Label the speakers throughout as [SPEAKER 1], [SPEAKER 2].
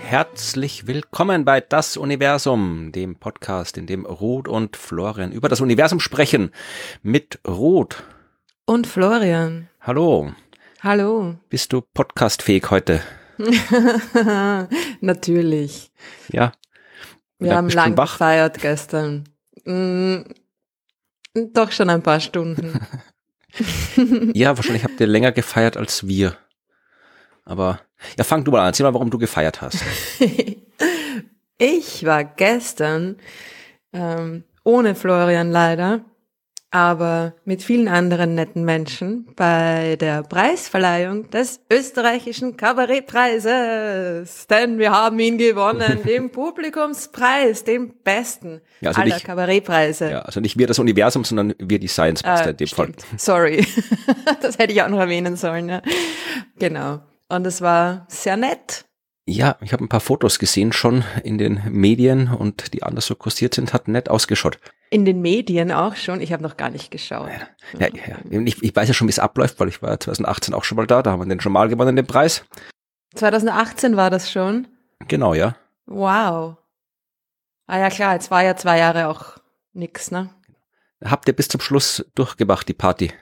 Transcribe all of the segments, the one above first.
[SPEAKER 1] Herzlich willkommen bei Das Universum, dem Podcast, in dem Ruth und Florian über das Universum sprechen. Mit Ruth.
[SPEAKER 2] Und Florian.
[SPEAKER 1] Hallo.
[SPEAKER 2] Hallo.
[SPEAKER 1] Bist du podcastfähig heute?
[SPEAKER 2] Natürlich.
[SPEAKER 1] Ja.
[SPEAKER 2] Wir haben lang gefeiert gestern. Mm, doch schon ein paar Stunden.
[SPEAKER 1] ja, wahrscheinlich habt ihr länger gefeiert als wir. Aber ja, fang du mal an. Erzähl mal, warum du gefeiert hast.
[SPEAKER 2] ich war gestern ähm, ohne Florian leider aber mit vielen anderen netten Menschen bei der Preisverleihung des österreichischen Kabarettpreises. Denn wir haben ihn gewonnen, den Publikumspreis, den besten ja, also aller nicht, Kabarettpreise.
[SPEAKER 1] Ja, also nicht wir das Universum, sondern wir die Science Master
[SPEAKER 2] äh, in dem Fall. Sorry, das hätte ich auch noch erwähnen sollen. Ja. Genau. Und es war sehr nett.
[SPEAKER 1] Ja, ich habe ein paar Fotos gesehen schon in den Medien und die anders so kursiert sind, hat nett ausgeschaut.
[SPEAKER 2] In den Medien auch schon? Ich habe noch gar nicht geschaut.
[SPEAKER 1] Ja, ja, ja. Ich, ich, weiß ja schon, wie es abläuft, weil ich war 2018 auch schon mal da, da haben wir den schon mal gewonnen, den Preis.
[SPEAKER 2] 2018 war das schon?
[SPEAKER 1] Genau, ja.
[SPEAKER 2] Wow. Ah ja klar, jetzt war ja zwei Jahre auch nix, ne?
[SPEAKER 1] Habt ihr bis zum Schluss durchgemacht, die Party?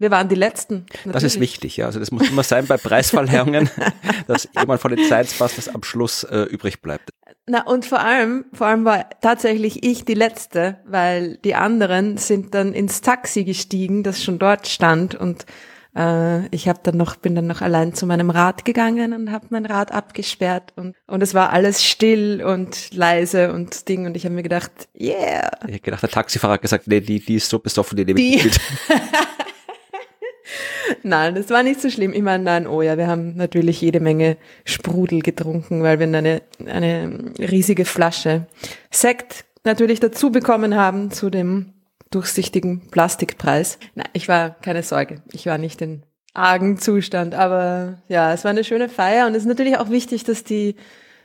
[SPEAKER 2] Wir waren die Letzten.
[SPEAKER 1] Natürlich. Das ist wichtig, ja. Also das muss immer sein bei Preisverleihungen, dass jemand von den Science Busters am Schluss äh, übrig bleibt.
[SPEAKER 2] Na und vor allem, vor allem war tatsächlich ich die Letzte, weil die anderen sind dann ins Taxi gestiegen, das schon dort stand und äh, ich habe dann noch bin dann noch allein zu meinem Rad gegangen und habe mein Rad abgesperrt und und es war alles still und leise und Ding und ich habe mir gedacht, yeah.
[SPEAKER 1] Ich habe gedacht, der Taxifahrer hat gesagt, nee, die die ist so besoffen, die nehme ich mit.
[SPEAKER 2] nein, das war nicht so schlimm. Ich meine, nein, oh ja, wir haben natürlich jede Menge Sprudel getrunken, weil wir eine, eine riesige Flasche Sekt natürlich dazu bekommen haben zu dem durchsichtigen Plastikpreis. Nein, ich war keine Sorge. Ich war nicht in argen Zustand, aber ja, es war eine schöne Feier und es ist natürlich auch wichtig, dass die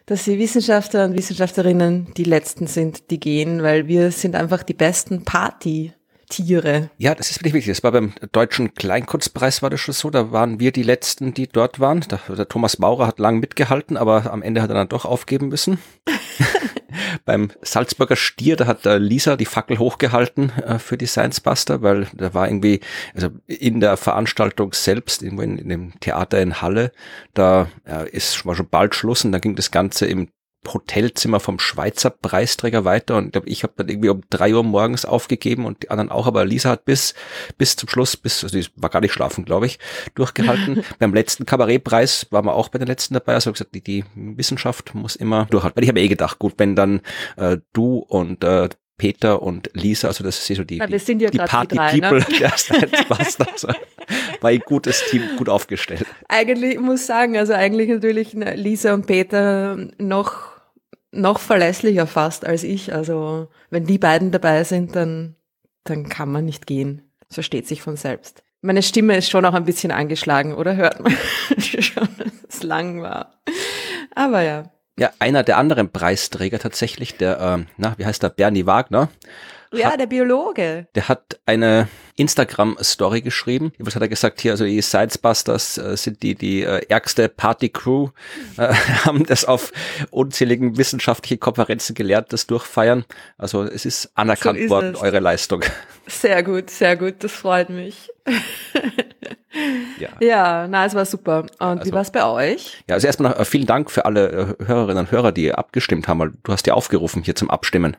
[SPEAKER 2] dass die Wissenschaftler und Wissenschaftlerinnen die Letzten sind, die gehen, weil wir sind einfach die besten Party Tiere.
[SPEAKER 1] Ja, das ist wirklich wichtig. Das war beim Deutschen Kleinkunstpreis war das schon so. Da waren wir die Letzten, die dort waren. Der, der Thomas Maurer hat lang mitgehalten, aber am Ende hat er dann doch aufgeben müssen. beim Salzburger Stier, da hat Lisa die Fackel hochgehalten äh, für die Science Buster, weil da war irgendwie, also in der Veranstaltung selbst, irgendwo in, in dem Theater in Halle, da äh, ist war schon bald Schluss und dann ging das Ganze im Hotelzimmer vom Schweizer Preisträger weiter und ich habe dann irgendwie um drei Uhr morgens aufgegeben und die anderen auch, aber Lisa hat bis bis zum Schluss, bis also die war gar nicht schlafen, glaube ich, durchgehalten. Beim letzten Kabarettpreis waren wir auch bei den letzten dabei, also gesagt, die, die Wissenschaft muss immer durchhalten. Weil ich habe eh gedacht, gut, wenn dann äh, du und äh, Peter und Lisa, also das ist so die,
[SPEAKER 2] ja, wir sind ja
[SPEAKER 1] die Party-People ne? der Science war ein gutes Team, gut aufgestellt.
[SPEAKER 2] Eigentlich muss ich sagen, also eigentlich natürlich Lisa und Peter noch noch verlässlicher fast als ich. Also wenn die beiden dabei sind, dann, dann kann man nicht gehen. Das versteht sich von selbst. Meine Stimme ist schon auch ein bisschen angeschlagen, oder? Hört man schon, dass es lang war. Aber ja.
[SPEAKER 1] Ja, einer der anderen Preisträger tatsächlich, der, ähm, na, wie heißt der, Bernie Wagner,
[SPEAKER 2] ja, der Biologe.
[SPEAKER 1] Der hat eine Instagram-Story geschrieben. Was hat er gesagt hier? Also die Sidesbusters äh, sind die die äh, ärgste Party-Crew, äh, haben das auf unzähligen wissenschaftlichen Konferenzen gelernt, das Durchfeiern. Also es ist anerkannt so ist worden, es. eure Leistung.
[SPEAKER 2] Sehr gut, sehr gut, das freut mich. ja. ja, na, es war super. Und also, wie war es bei euch?
[SPEAKER 1] Ja, also erstmal noch, äh, vielen Dank für alle äh, Hörerinnen und Hörer, die abgestimmt haben, weil du hast ja aufgerufen hier zum Abstimmen.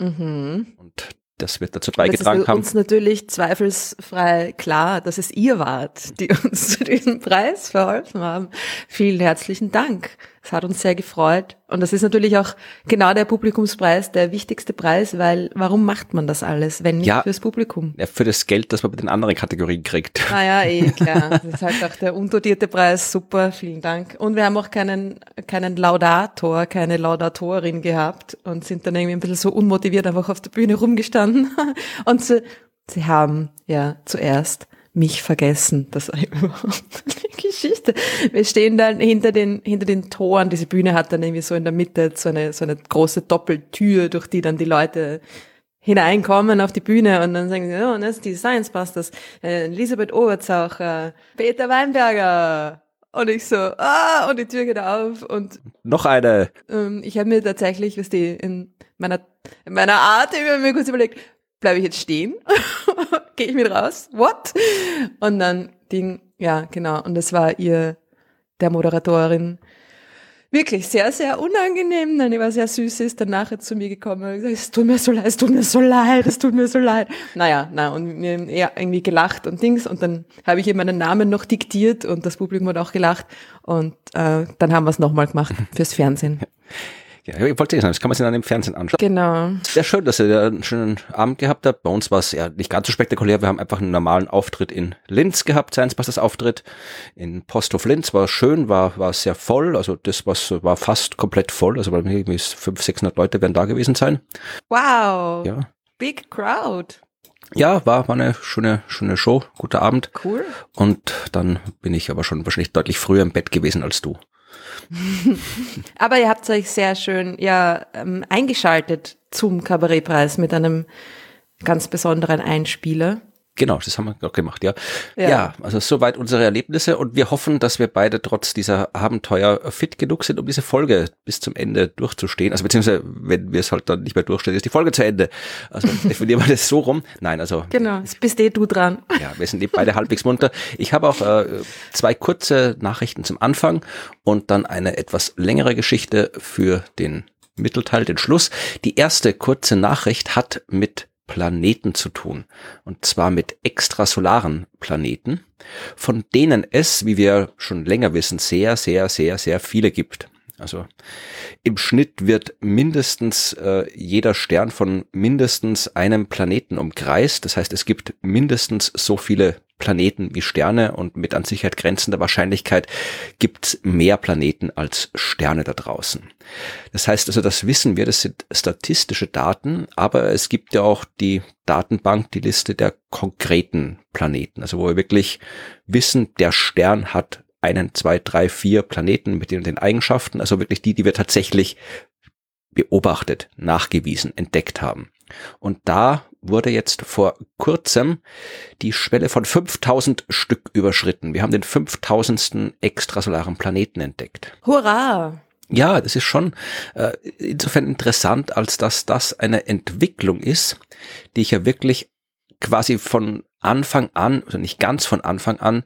[SPEAKER 1] Mhm. Und das wird dazu beigetragen haben.
[SPEAKER 2] Es ist uns natürlich zweifelsfrei klar, dass es ihr wart, die uns zu diesem Preis verholfen haben. Vielen herzlichen Dank. Es hat uns sehr gefreut. Und das ist natürlich auch genau der Publikumspreis, der wichtigste Preis, weil warum macht man das alles, wenn nicht ja, fürs Publikum?
[SPEAKER 1] Ja, für das Geld, das man bei den anderen Kategorien kriegt.
[SPEAKER 2] Ah ja, eh, klar. Das ist halt auch der undotierte Preis. Super, vielen Dank. Und wir haben auch keinen, keinen Laudator, keine Laudatorin gehabt und sind dann irgendwie ein bisschen so unmotiviert einfach auf der Bühne rumgestanden. Und sie, sie haben ja zuerst mich vergessen. Das überhaupt eine Geschichte. Wir stehen dann hinter den, hinter den Toren. Diese Bühne hat dann irgendwie so in der Mitte so eine, so eine große Doppeltür, durch die dann die Leute hineinkommen auf die Bühne und dann sagen sie, oh, das ist die Science Busters, äh, Elisabeth Oberzaucher, Peter Weinberger. Und ich so, ah, und die Tür geht auf und
[SPEAKER 1] noch eine.
[SPEAKER 2] Ähm, ich habe mir tatsächlich, was die in meiner in meiner Art, ich habe mir kurz überlegt, bleibe ich jetzt stehen? Gehe ich mit raus? What? Und dann Ding, ja, genau. Und das war ihr, der Moderatorin, wirklich sehr, sehr unangenehm. Dann war sehr süß, ist dann nachher zu mir gekommen und gesagt, es tut mir so leid, es tut mir so leid, es tut mir so leid. Naja, na, und mir ja, irgendwie gelacht und Dings und dann habe ich ihr meinen Namen noch diktiert und das Publikum hat auch gelacht und äh, dann haben wir es nochmal gemacht fürs Fernsehen.
[SPEAKER 1] Ja, ich wollte sagen, das kann man sich dann im Fernsehen anschauen.
[SPEAKER 2] Genau.
[SPEAKER 1] Sehr schön, dass ihr einen schönen Abend gehabt habt. Bei uns war es ja nicht ganz so spektakulär. Wir haben einfach einen normalen Auftritt in Linz gehabt, Science Busters Auftritt. In Posthof Linz war schön, war, war sehr voll. Also das was war fast komplett voll. Also bei mir irgendwie 500, 600 Leute werden da gewesen sein.
[SPEAKER 2] Wow.
[SPEAKER 1] Ja.
[SPEAKER 2] Big crowd.
[SPEAKER 1] Ja, war, war eine schöne, schöne Show. Guter Abend.
[SPEAKER 2] Cool.
[SPEAKER 1] Und dann bin ich aber schon wahrscheinlich deutlich früher im Bett gewesen als du.
[SPEAKER 2] Aber ihr habt euch sehr schön ja ähm, eingeschaltet zum Kabarettpreis mit einem ganz besonderen Einspieler.
[SPEAKER 1] Genau, das haben wir auch gemacht, ja. ja. Ja, also soweit unsere Erlebnisse und wir hoffen, dass wir beide trotz dieser Abenteuer fit genug sind, um diese Folge bis zum Ende durchzustehen. Also beziehungsweise, wenn wir es halt dann nicht mehr durchstehen, ist die Folge zu Ende. Also definieren wir das so rum. Nein, also.
[SPEAKER 2] Genau, es bist eh du dran.
[SPEAKER 1] Ja, wir sind eh beide halbwegs munter. Ich habe auch äh, zwei kurze Nachrichten zum Anfang und dann eine etwas längere Geschichte für den Mittelteil, den Schluss. Die erste kurze Nachricht hat mit Planeten zu tun. Und zwar mit extrasolaren Planeten, von denen es, wie wir schon länger wissen, sehr, sehr, sehr, sehr viele gibt. Also im Schnitt wird mindestens äh, jeder Stern von mindestens einem Planeten umkreist. Das heißt, es gibt mindestens so viele Planeten wie Sterne und mit an Sicherheit grenzender Wahrscheinlichkeit gibt es mehr Planeten als Sterne da draußen. Das heißt also, das wissen wir, das sind statistische Daten, aber es gibt ja auch die Datenbank, die Liste der konkreten Planeten, also wo wir wirklich wissen, der Stern hat einen, zwei, drei, vier Planeten mit den, den Eigenschaften, also wirklich die, die wir tatsächlich beobachtet, nachgewiesen, entdeckt haben. Und da wurde jetzt vor kurzem die Schwelle von 5000 Stück überschritten. Wir haben den 5000. extrasolaren Planeten entdeckt.
[SPEAKER 2] Hurra!
[SPEAKER 1] Ja, das ist schon äh, insofern interessant, als dass das eine Entwicklung ist, die ich ja wirklich quasi von Anfang an, also nicht ganz von Anfang an,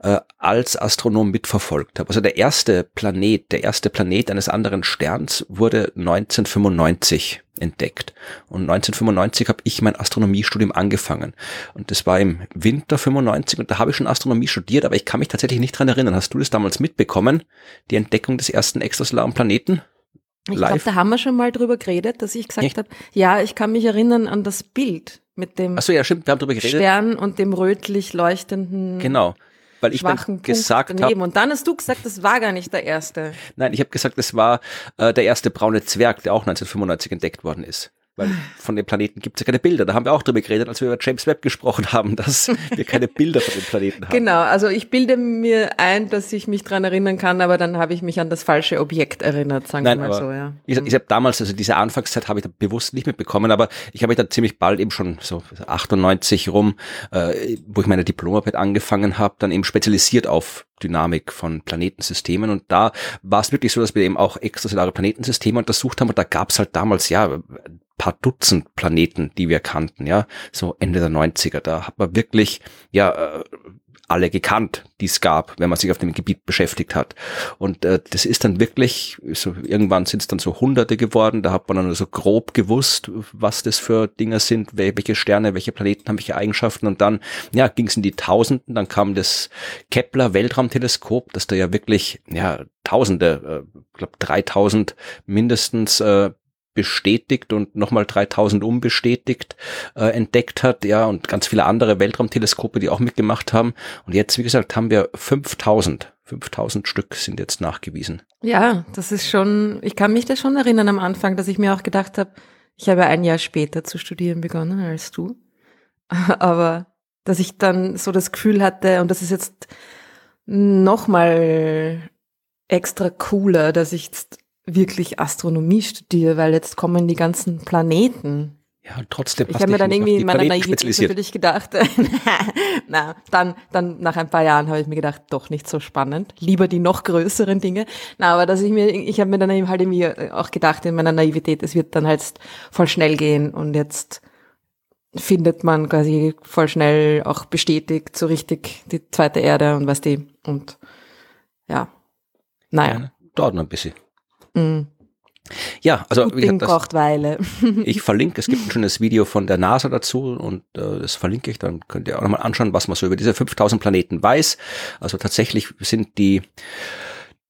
[SPEAKER 1] äh, als Astronom mitverfolgt habe. Also der erste Planet, der erste Planet eines anderen Sterns wurde 1995 entdeckt. Und 1995 habe ich mein Astronomiestudium angefangen. Und das war im Winter 95 und da habe ich schon Astronomie studiert, aber ich kann mich tatsächlich nicht dran erinnern. Hast du das damals mitbekommen, die Entdeckung des ersten extrasolaren Planeten?
[SPEAKER 2] Ich glaube, da haben wir schon mal drüber geredet, dass ich gesagt habe, ja, ich kann mich erinnern an das Bild mit dem
[SPEAKER 1] Ach so, ja, stimmt, wir haben drüber geredet.
[SPEAKER 2] Stern und dem rötlich leuchtenden
[SPEAKER 1] genau weil ich dann gesagt habe.
[SPEAKER 2] Und dann hast du gesagt, das war gar nicht der erste.
[SPEAKER 1] Nein, ich habe gesagt, das war äh, der erste braune Zwerg, der auch 1995 entdeckt worden ist. Weil von den Planeten gibt es ja keine Bilder. Da haben wir auch drüber geredet, als wir über James Webb gesprochen haben, dass wir keine Bilder von den Planeten haben.
[SPEAKER 2] Genau, also ich bilde mir ein, dass ich mich dran erinnern kann, aber dann habe ich mich an das falsche Objekt erinnert, sagen Nein, wir mal so, ja.
[SPEAKER 1] Ich, ich habe damals, also diese Anfangszeit habe ich da bewusst nicht mitbekommen, aber ich habe mich dann ziemlich bald eben schon so 98 rum, äh, wo ich meine Diplomarbeit angefangen habe, dann eben spezialisiert auf Dynamik von Planetensystemen. Und da war es wirklich so, dass wir eben auch extrasolare Planetensysteme untersucht haben. Und da gab es halt damals ja paar Dutzend Planeten, die wir kannten, ja, so Ende der 90er. Da hat man wirklich, ja, äh, alle gekannt, die es gab, wenn man sich auf dem Gebiet beschäftigt hat. Und äh, das ist dann wirklich, so irgendwann sind es dann so Hunderte geworden, da hat man dann so grob gewusst, was das für Dinge sind, welche Sterne, welche Planeten haben welche Eigenschaften und dann, ja, ging es in die Tausenden, dann kam das Kepler Weltraumteleskop, das da ja wirklich, ja, Tausende, äh, glaube 3000 mindestens äh, bestätigt und nochmal 3000 unbestätigt äh, entdeckt hat, ja, und ganz viele andere Weltraumteleskope, die auch mitgemacht haben. Und jetzt, wie gesagt, haben wir 5000. 5000 Stück sind jetzt nachgewiesen.
[SPEAKER 2] Ja, das ist schon, ich kann mich da schon erinnern am Anfang, dass ich mir auch gedacht habe, ich habe ein Jahr später zu studieren begonnen als du. Aber dass ich dann so das Gefühl hatte, und das ist jetzt nochmal extra cooler, dass ich jetzt wirklich Astronomie studiere, weil jetzt kommen die ganzen Planeten
[SPEAKER 1] Ja, und trotzdem
[SPEAKER 2] Ich
[SPEAKER 1] hast
[SPEAKER 2] habe mir dann irgendwie in meiner Naivität natürlich gedacht, na, dann, dann nach ein paar Jahren habe ich mir gedacht, doch nicht so spannend. Lieber die noch größeren Dinge. Na, aber dass ich mir, ich habe mir dann eben halt irgendwie auch gedacht in meiner Naivität, es wird dann halt voll schnell gehen und jetzt findet man quasi voll schnell auch bestätigt so richtig die zweite Erde und was die und ja. Naja.
[SPEAKER 1] Ja, dauert noch ein bisschen.
[SPEAKER 2] Mm.
[SPEAKER 1] Ja, also wie gesagt, das, ich verlinke, es gibt ein schönes Video von der NASA dazu und äh, das verlinke ich, dann könnt ihr auch nochmal anschauen, was man so über diese 5000 Planeten weiß. Also tatsächlich sind die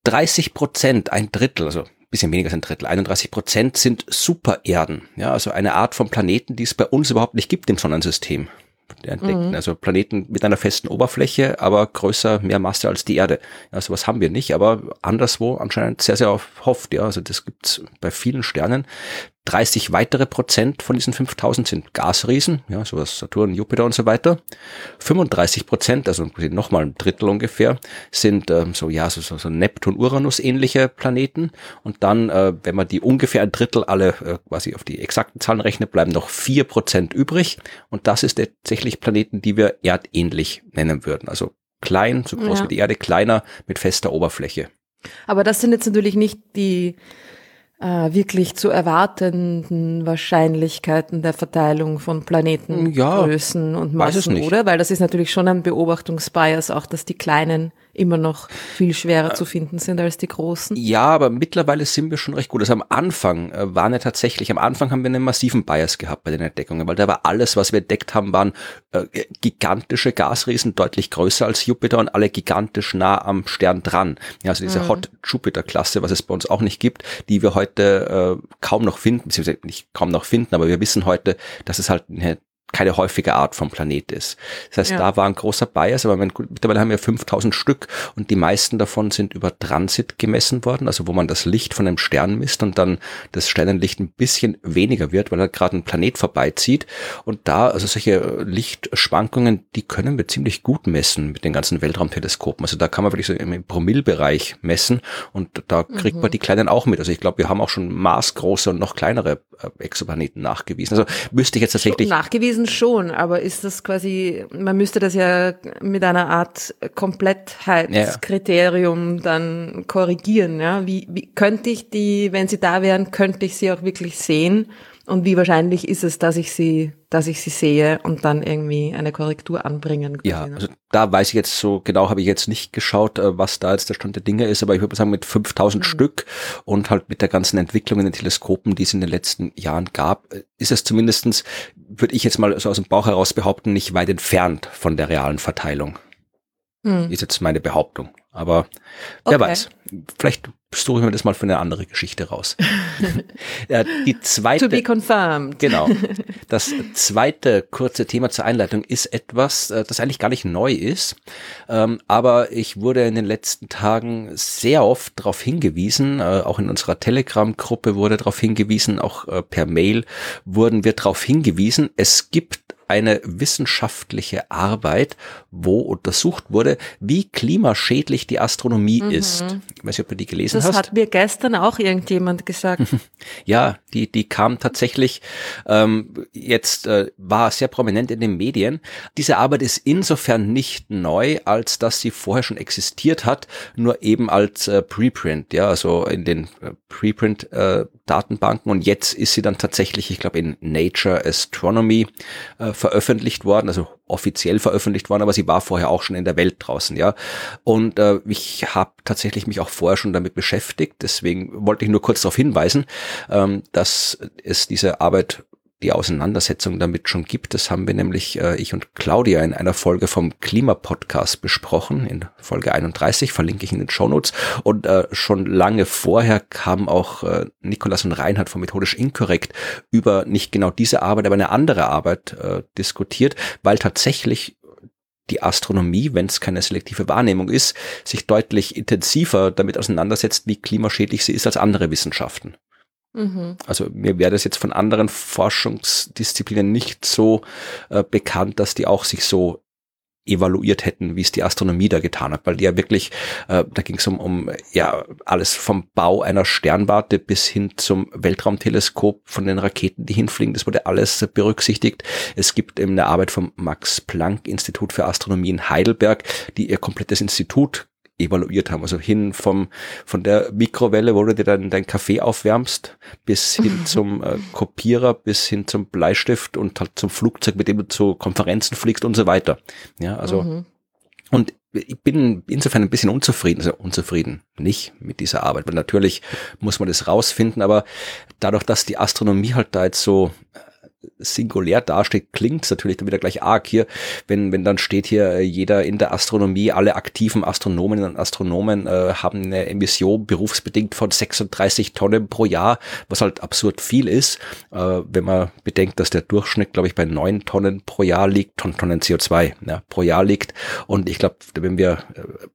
[SPEAKER 1] 30 Prozent, ein Drittel, also ein bisschen weniger als ein Drittel, 31 Prozent sind Supererden. Ja, also eine Art von Planeten, die es bei uns überhaupt nicht gibt im Sonnensystem. Der entdeckten,
[SPEAKER 2] Mhm.
[SPEAKER 1] also Planeten mit einer festen Oberfläche, aber größer, mehr Masse als die Erde. Ja, sowas haben wir nicht, aber anderswo anscheinend sehr, sehr oft. Ja, also das gibt's bei vielen Sternen. 30 weitere Prozent von diesen 5000 sind Gasriesen, ja, sowas Saturn, Jupiter und so weiter. 35 Prozent, also nochmal ein Drittel ungefähr, sind ähm, so, ja, so, so, so Neptun, Uranus ähnliche Planeten. Und dann, äh, wenn man die ungefähr ein Drittel alle äh, quasi auf die exakten Zahlen rechnet, bleiben noch vier Prozent übrig. Und das ist tatsächlich Planeten, die wir erdähnlich nennen würden. Also klein, so groß
[SPEAKER 2] Ja.
[SPEAKER 1] wie die Erde, kleiner mit fester Oberfläche.
[SPEAKER 2] Aber das sind jetzt natürlich nicht die äh, wirklich zu erwartenden Wahrscheinlichkeiten der Verteilung von Planetengrößen und
[SPEAKER 1] weiß es
[SPEAKER 2] Massen, oder? Weil das ist natürlich schon ein Beobachtungsbias auch, dass die kleinen immer noch viel schwerer zu finden sind als die großen.
[SPEAKER 1] Ja, aber mittlerweile sind wir schon recht gut. Also am Anfang äh, waren ja tatsächlich, am Anfang haben wir einen massiven Bias gehabt bei den Entdeckungen, weil da war alles, was wir entdeckt haben, waren äh, gigantische Gasriesen, deutlich größer als Jupiter und alle gigantisch nah am Stern dran. Ja, also diese Hot Jupiter-Klasse, was es bei uns auch nicht gibt, die wir heute äh, kaum noch finden, beziehungsweise nicht kaum noch finden, aber wir wissen heute, dass es halt eine keine häufige Art vom Planet ist. Das heißt,
[SPEAKER 2] Ja.
[SPEAKER 1] da war ein großer Bias, aber mittlerweile haben wir 5000 Stück und die meisten davon sind über Transit gemessen worden, also wo man das Licht von einem Stern misst und dann das Sternenlicht ein bisschen weniger wird, weil halt gerade ein Planet vorbeizieht. Und da, also solche Lichtschwankungen, die können wir ziemlich gut messen mit den ganzen Weltraumteleskopen. Also da kann man wirklich so im Promillbereich messen und da kriegt man die kleinen auch mit. Also ich glaube, wir haben auch schon maßgroße und noch kleinere äh, Exoplaneten nachgewiesen. Also müsste ich jetzt tatsächlich
[SPEAKER 2] Nachgewiesen schon, aber ist das quasi, man müsste das ja mit einer Art Komplettheitskriterium dann korrigieren, ja? Wie, wie könnte ich die, wenn sie da wären, könnte ich sie auch wirklich sehen? Und wie wahrscheinlich ist es, dass ich sie, dass ich sie sehe und dann irgendwie eine Korrektur anbringen quasi,
[SPEAKER 1] Ja, also da weiß ich jetzt so genau, habe ich jetzt nicht geschaut, äh, was da jetzt der Stand der Dinge ist, aber ich würde sagen, mit 5000 Stück und halt mit der ganzen Entwicklung in den Teleskopen, die es in den letzten Jahren gab, äh, ist es zumindestens, würde ich jetzt mal so aus dem Bauch heraus behaupten, nicht weit entfernt von der realen Verteilung.
[SPEAKER 2] Hm.
[SPEAKER 1] Ist jetzt meine Behauptung. Aber wer
[SPEAKER 2] Okay.
[SPEAKER 1] weiß. Vielleicht suche ich mir das mal für eine andere Geschichte raus. die zweite.
[SPEAKER 2] To be confirmed.
[SPEAKER 1] Genau. Das zweite kurze Thema zur Einleitung ist etwas, äh, das eigentlich gar nicht neu ist, ähm, aber ich wurde in den letzten Tagen sehr oft darauf hingewiesen, äh, auch in unserer Telegram-Gruppe wurde darauf hingewiesen, auch äh, per Mail wurden wir darauf hingewiesen, es gibt eine wissenschaftliche Arbeit, wo untersucht wurde, wie klimaschädlich die Astronomie ist. Ich weiß nicht, ob du die gelesen
[SPEAKER 2] Das
[SPEAKER 1] hast.
[SPEAKER 2] hat mir gestern auch irgendjemand gesagt.
[SPEAKER 1] Ja, die, die kam tatsächlich ähm, jetzt, äh, war sehr prominent in den Medien. Diese Arbeit ist insofern nicht neu, als dass sie vorher schon existiert hat, nur eben als äh, Preprint, ja, also in den äh, Preprint-Datenbanken. und jetzt ist sie dann tatsächlich, ich glaube, in Nature Astronomy äh, veröffentlicht worden, also offiziell veröffentlicht worden, aber sie war vorher auch schon in der Welt draußen, ja. Und äh, ich habe tatsächlich mich auch vorher schon damit beschäftigt, deswegen wollte ich nur kurz darauf hinweisen, ähm, dass es diese Arbeit die Auseinandersetzung damit schon gibt. Das haben wir nämlich, äh, ich und Claudia, in einer Folge vom Klimapodcast besprochen, in Folge 31, verlinke ich in den Shownotes. Und äh, schon lange vorher kamen auch äh, Nikolas und Reinhard von Methodisch Inkorrekt über nicht genau diese Arbeit, aber eine andere Arbeit äh, diskutiert, weil tatsächlich die Astronomie, wenn es keine selektive Wahrnehmung ist, sich deutlich intensiver damit auseinandersetzt, wie klimaschädlich sie ist als andere Wissenschaften.
[SPEAKER 2] Mhm.
[SPEAKER 1] Also mir wäre das jetzt von anderen Forschungsdisziplinen nicht so äh, bekannt, dass die auch sich so evaluiert hätten, wie es die Astronomie da getan hat, weil die ja wirklich, äh, da ging es um, um ja alles vom Bau einer Sternwarte bis hin zum Weltraumteleskop von den Raketen, die hinfliegen, das wurde alles berücksichtigt. Es gibt eben eine Arbeit vom Max Planck Institut für Astronomie in Heidelberg, die ihr komplettes Institut evaluiert haben. Also hin vom, von der Mikrowelle, wo du dir dann deinen Kaffee aufwärmst, bis hin zum äh, Kopierer, bis hin zum Bleistift und halt zum Flugzeug, mit dem du zu Konferenzen fliegst und so weiter. Ja, also, mhm. und ich bin insofern ein bisschen unzufrieden, also unzufrieden nicht mit dieser Arbeit, weil natürlich muss man das rausfinden, aber dadurch, dass die Astronomie halt da jetzt so singulär dasteht, klingt natürlich dann wieder gleich arg hier, wenn, wenn dann steht hier, äh, jeder in der Astronomie, alle aktiven Astronomen und Astronomen äh, haben eine Emission berufsbedingt von 36 Tonnen pro Jahr, was halt absurd viel ist, äh, wenn man bedenkt, dass der Durchschnitt, glaube ich, bei 9 Tonnen pro Jahr liegt, Ton, Tonnen CO2 ja, pro Jahr liegt. Und ich glaube, wenn wir äh,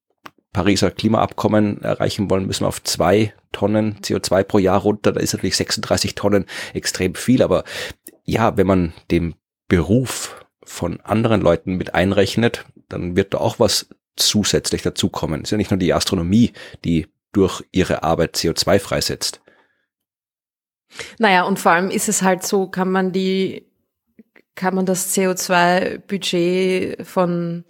[SPEAKER 1] Pariser Klimaabkommen erreichen wollen, müssen wir auf zwei Tonnen CO2 pro Jahr runter. Da ist natürlich 36 Tonnen extrem viel, aber ja, wenn man den Beruf von anderen Leuten mit einrechnet, dann wird da auch was zusätzlich dazukommen. Es ist ja nicht nur die Astronomie, die durch ihre Arbeit CO2 freisetzt.
[SPEAKER 2] Naja, und vor allem ist es halt so, kann man die, kann man das CO2-Budget von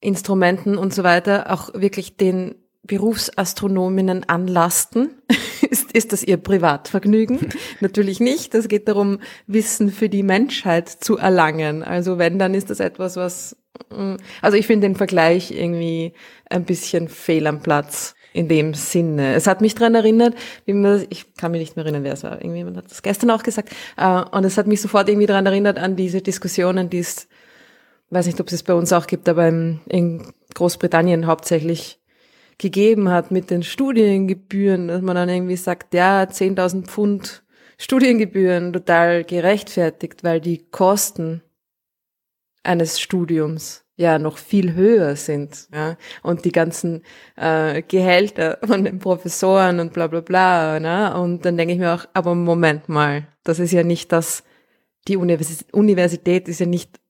[SPEAKER 2] Instrumenten und so weiter auch wirklich den Berufsastronominnen anlasten? ist, ist das ihr Privatvergnügen? Natürlich nicht. Es geht darum, Wissen für die Menschheit zu erlangen. Also wenn, dann ist das etwas, was, mm, also ich finde den Vergleich irgendwie ein bisschen fehl am Platz in dem Sinne. Es hat mich daran erinnert, wie man, ich kann mich nicht mehr erinnern, wer es war. Irgendjemand hat das gestern auch gesagt. Äh, und es hat mich sofort irgendwie daran erinnert an diese Diskussionen, die es, weiß nicht, ob es es bei uns auch gibt, aber in Großbritannien hauptsächlich gegeben hat mit den Studiengebühren, dass man dann irgendwie sagt, ja, 10.000 Pfund Studiengebühren total gerechtfertigt, weil die Kosten eines Studiums ja noch viel höher sind, ja, und die ganzen äh, Gehälter von den Professoren und bla bla bla, ne? Und dann denke ich mir auch, aber Moment mal, das ist ja nicht das, die Universität ist ja nicht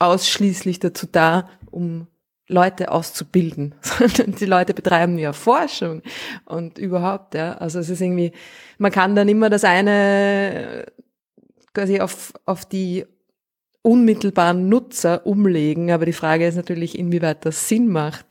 [SPEAKER 2] ausschließlich dazu da, um Leute auszubilden, sondern die Leute betreiben ja Forschung und überhaupt, ja. Also es ist irgendwie, man kann dann immer das eine quasi auf, auf die unmittelbaren Nutzer umlegen, aber die Frage ist natürlich, inwieweit das Sinn macht.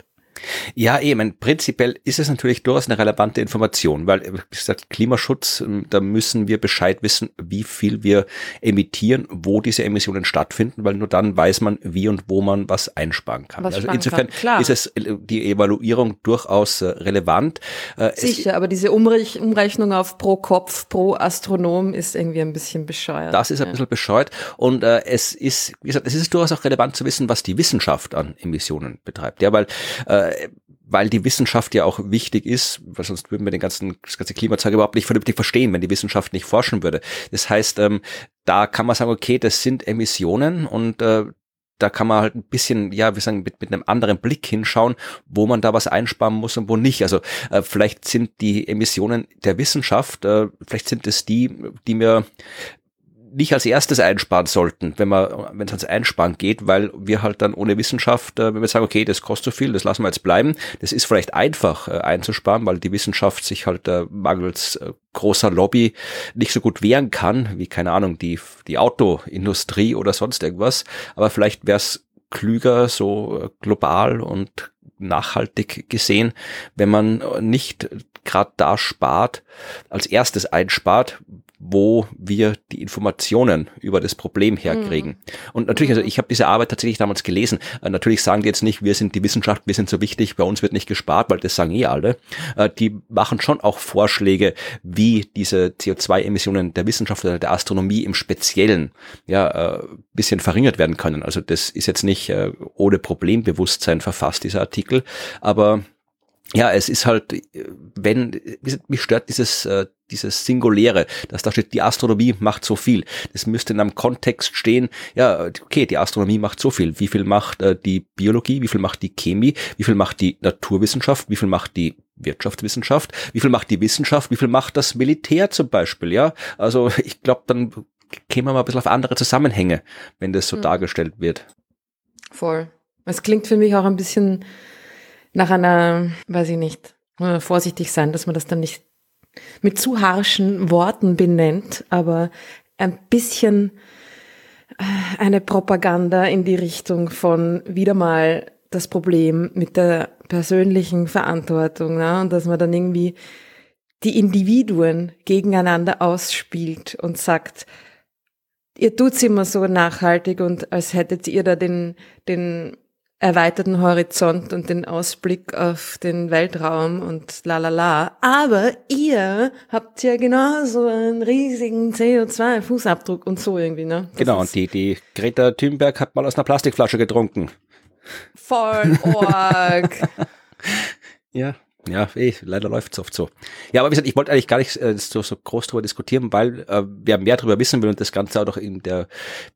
[SPEAKER 1] Ja, eben. Prinzipiell ist es natürlich durchaus eine relevante Information, weil, wie gesagt, Klimaschutz, ähm, da müssen wir Bescheid wissen, wie viel wir emittieren, wo diese Emissionen stattfinden, weil nur dann weiß man, wie und wo man was einsparen kann. Was also insofern kann. ist es äh, die Evaluierung durchaus äh, relevant.
[SPEAKER 2] Äh, Sicher, es, aber diese Umrech Umrechnung auf pro Kopf, pro Astronom ist irgendwie ein bisschen bescheuert.
[SPEAKER 1] Das ist ein bisschen bescheuert und äh, es ist, wie gesagt, es ist durchaus auch relevant zu wissen, was die Wissenschaft an Emissionen betreibt. Ja, weil äh, weil die Wissenschaft ja auch wichtig ist, weil sonst würden wir den ganzen, das ganze Klimazeug überhaupt nicht vernünftig verstehen, wenn die Wissenschaft nicht forschen würde. Das heißt, ähm, da kann man sagen, okay, das sind Emissionen und äh, da kann man halt ein bisschen, ja, wir sagen, mit, mit einem anderen Blick hinschauen, wo man da was einsparen muss und wo nicht. Also äh, vielleicht sind die Emissionen der Wissenschaft, äh, vielleicht sind es die, die mir nicht als erstes einsparen sollten, wenn man, wenn es ans Einsparen geht, weil wir halt dann ohne Wissenschaft, äh, wenn wir sagen, okay, das kostet so viel, das lassen wir jetzt bleiben, das ist vielleicht einfach äh, einzusparen, weil die Wissenschaft sich halt äh, mangels großer Lobby nicht so gut wehren kann, wie keine Ahnung, die, die Autoindustrie oder sonst irgendwas. Aber vielleicht wäre es klüger, so global und nachhaltig gesehen, wenn man nicht gerade da spart, als erstes einspart, wo wir die Informationen über das Problem herkriegen. Mhm. Und natürlich, also ich habe diese Arbeit tatsächlich damals gelesen. Äh, natürlich sagen die jetzt nicht, wir sind die Wissenschaft, wir sind so wichtig, bei uns wird nicht gespart, weil das sagen eh alle. Äh, die machen schon auch Vorschläge, wie diese CO2-Emissionen der Wissenschaft oder der Astronomie im Speziellen ja äh, bisschen verringert werden können. Also das ist jetzt nicht äh, ohne Problembewusstsein verfasst, dieser Artikel, aber ja, es ist halt, wenn, mich stört dieses, äh, dieses Singuläre, dass da steht, die Astronomie macht so viel. Das müsste in einem Kontext stehen, ja, okay, die Astronomie macht so viel. Wie viel macht äh, die Biologie, wie viel macht die Chemie, wie viel macht die Naturwissenschaft, wie viel macht die Wirtschaftswissenschaft, wie viel macht die Wissenschaft, wie viel macht das Militär zum Beispiel, ja? Also ich glaube, dann kämen wir mal ein bisschen auf andere Zusammenhänge, wenn das so mhm. dargestellt wird.
[SPEAKER 2] Voll. Es klingt für mich auch ein bisschen nach einer, weiß ich nicht, vorsichtig sein, dass man das dann nicht mit zu harschen Worten benennt, aber ein bisschen äh, eine Propaganda in die Richtung von wieder mal das Problem mit der persönlichen Verantwortung ne? und dass man dann irgendwie die Individuen gegeneinander ausspielt und sagt, ihr tut's immer so nachhaltig und als hättet ihr da den, den erweiterten Horizont und den Ausblick auf den Weltraum und la la la. Aber ihr habt ja genauso einen riesigen CO2-Fußabdruck und so irgendwie, ne?
[SPEAKER 1] Das genau, und die, die Greta Thunberg hat mal aus einer Plastikflasche getrunken.
[SPEAKER 2] Voll org.
[SPEAKER 1] ja. Ja, eh, leider läuft es oft so. Ja, aber wie gesagt, ich wollte eigentlich gar nicht äh, so, so groß darüber diskutieren, weil äh, wer mehr darüber wissen will und das Ganze auch noch in der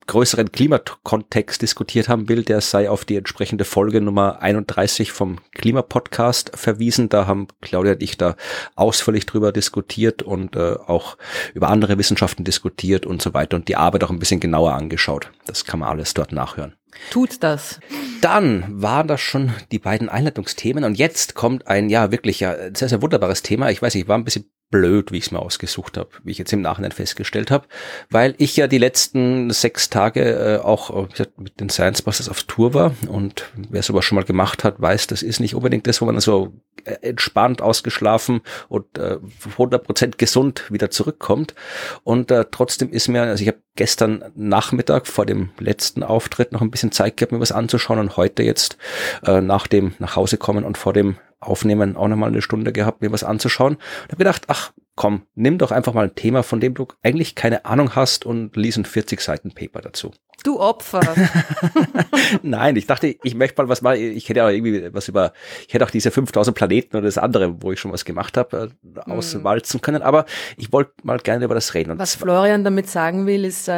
[SPEAKER 1] größeren Klimakontext diskutiert haben will, der sei auf die entsprechende Folge Nummer 31 vom Klimapodcast verwiesen. Da haben Claudia und ich da ausführlich drüber diskutiert und äh, auch über andere Wissenschaften diskutiert und so weiter und die Arbeit auch ein bisschen genauer angeschaut. Das kann man alles dort nachhören.
[SPEAKER 2] Tut das.
[SPEAKER 1] Dann waren das schon die beiden Einleitungsthemen und jetzt kommt ein ja wirklich ja sehr, sehr wunderbares Thema. Ich weiß, ich war ein bisschen blöd, wie ich es mir ausgesucht habe, wie ich jetzt im Nachhinein festgestellt habe, weil ich ja die letzten sechs Tage äh, auch äh, mit den Science Busters auf Tour war. Und wer sowas schon mal gemacht hat, weiß, das ist nicht unbedingt das, wo man so äh, entspannt, ausgeschlafen und äh, 100% gesund wieder zurückkommt. Und äh, trotzdem ist mir, also ich habe gestern Nachmittag vor dem letzten Auftritt noch ein bisschen Zeit gehabt, mir was anzuschauen und heute jetzt äh, nach dem nach Hause kommen und vor dem Aufnehmen auch nochmal eine Stunde gehabt, mir was anzuschauen. Und habe gedacht, ach komm, nimm doch einfach mal ein Thema, von dem du eigentlich keine Ahnung hast und lies ein 40 Seiten Paper dazu.
[SPEAKER 2] Du Opfer.
[SPEAKER 1] Nein, ich dachte, ich möchte mal was machen. Ich hätte ja irgendwie was über, ich hätte auch diese 5000 Planeten oder das andere, wo ich schon was gemacht habe, äh, hm. auswalzen können. Aber ich wollte mal gerne über das reden. Und
[SPEAKER 2] was Florian damit sagen will, ist uh,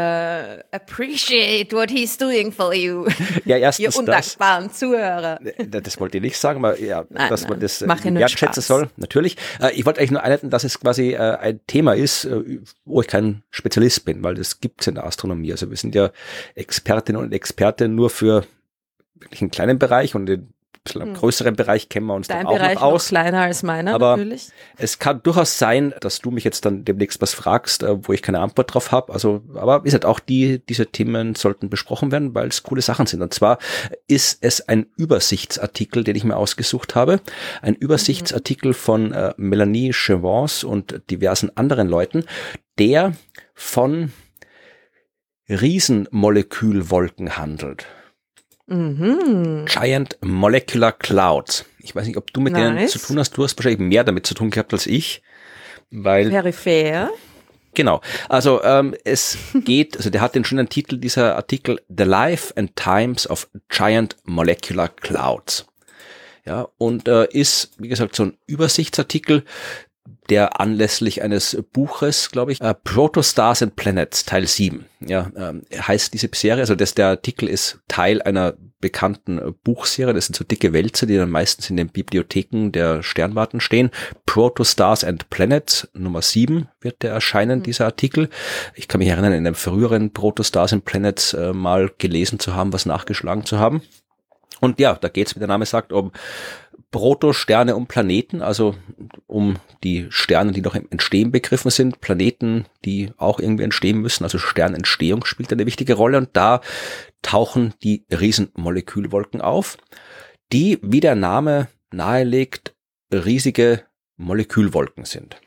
[SPEAKER 2] appreciate what he's doing for you.
[SPEAKER 1] Ja, erstens
[SPEAKER 2] Ihr undankbaren das, Zuhörer.
[SPEAKER 1] Das wollte ich nicht sagen, aber ja,
[SPEAKER 2] nein,
[SPEAKER 1] dass
[SPEAKER 2] nein,
[SPEAKER 1] man das
[SPEAKER 2] wertschätzen
[SPEAKER 1] soll, natürlich. Ich wollte eigentlich nur einleiten, dass es quasi ein Thema ist, wo ich kein Spezialist bin, weil das gibt es in der Astronomie. Also wir sind ja Expertinnen und Experten nur für wirklich einen kleinen Bereich und den hm. größeren Bereich kennen wir uns
[SPEAKER 2] Dein
[SPEAKER 1] dann auch
[SPEAKER 2] Bereich
[SPEAKER 1] noch aus.
[SPEAKER 2] Noch kleiner als meiner,
[SPEAKER 1] aber
[SPEAKER 2] natürlich.
[SPEAKER 1] Es kann durchaus sein, dass du mich jetzt dann demnächst was fragst, äh, wo ich keine Antwort drauf habe. Also, aber wie gesagt, auch die, diese Themen sollten besprochen werden, weil es coole Sachen sind. Und zwar ist es ein Übersichtsartikel, den ich mir ausgesucht habe. Ein Übersichtsartikel mhm. von äh, Melanie Chevance und diversen anderen Leuten, der von Riesenmolekülwolken handelt.
[SPEAKER 2] Mhm.
[SPEAKER 1] Giant Molecular Clouds. Ich weiß nicht, ob du mit nice. denen zu tun hast. Du hast wahrscheinlich mehr damit zu tun gehabt als ich, weil
[SPEAKER 2] peripher.
[SPEAKER 1] Genau. Also ähm, es geht, also der hat den schönen Titel dieser Artikel The Life and Times of Giant Molecular Clouds. Ja, und äh, ist, wie gesagt, so ein Übersichtsartikel, der anlässlich eines Buches, glaube ich, uh, Protostars and Planets, Teil 7. Ja, ähm, heißt diese Serie, also das, der Artikel ist Teil einer bekannten Buchserie, das sind so dicke Wälze, die dann meistens in den Bibliotheken der Sternwarten stehen. Protostars and Planets, Nummer 7 wird der erscheinen, mhm. dieser Artikel. Ich kann mich erinnern, in einem früheren Protostars and Planets äh, mal gelesen zu haben, was nachgeschlagen zu haben. Und ja, da geht es, wie der Name sagt, um Protosterne und Planeten, also um die Sterne, die noch im Entstehen begriffen sind, Planeten, die auch irgendwie entstehen müssen, also Sternentstehung spielt eine wichtige Rolle und da tauchen die Riesenmolekülwolken auf, die, wie der Name nahelegt, riesige Molekülwolken sind.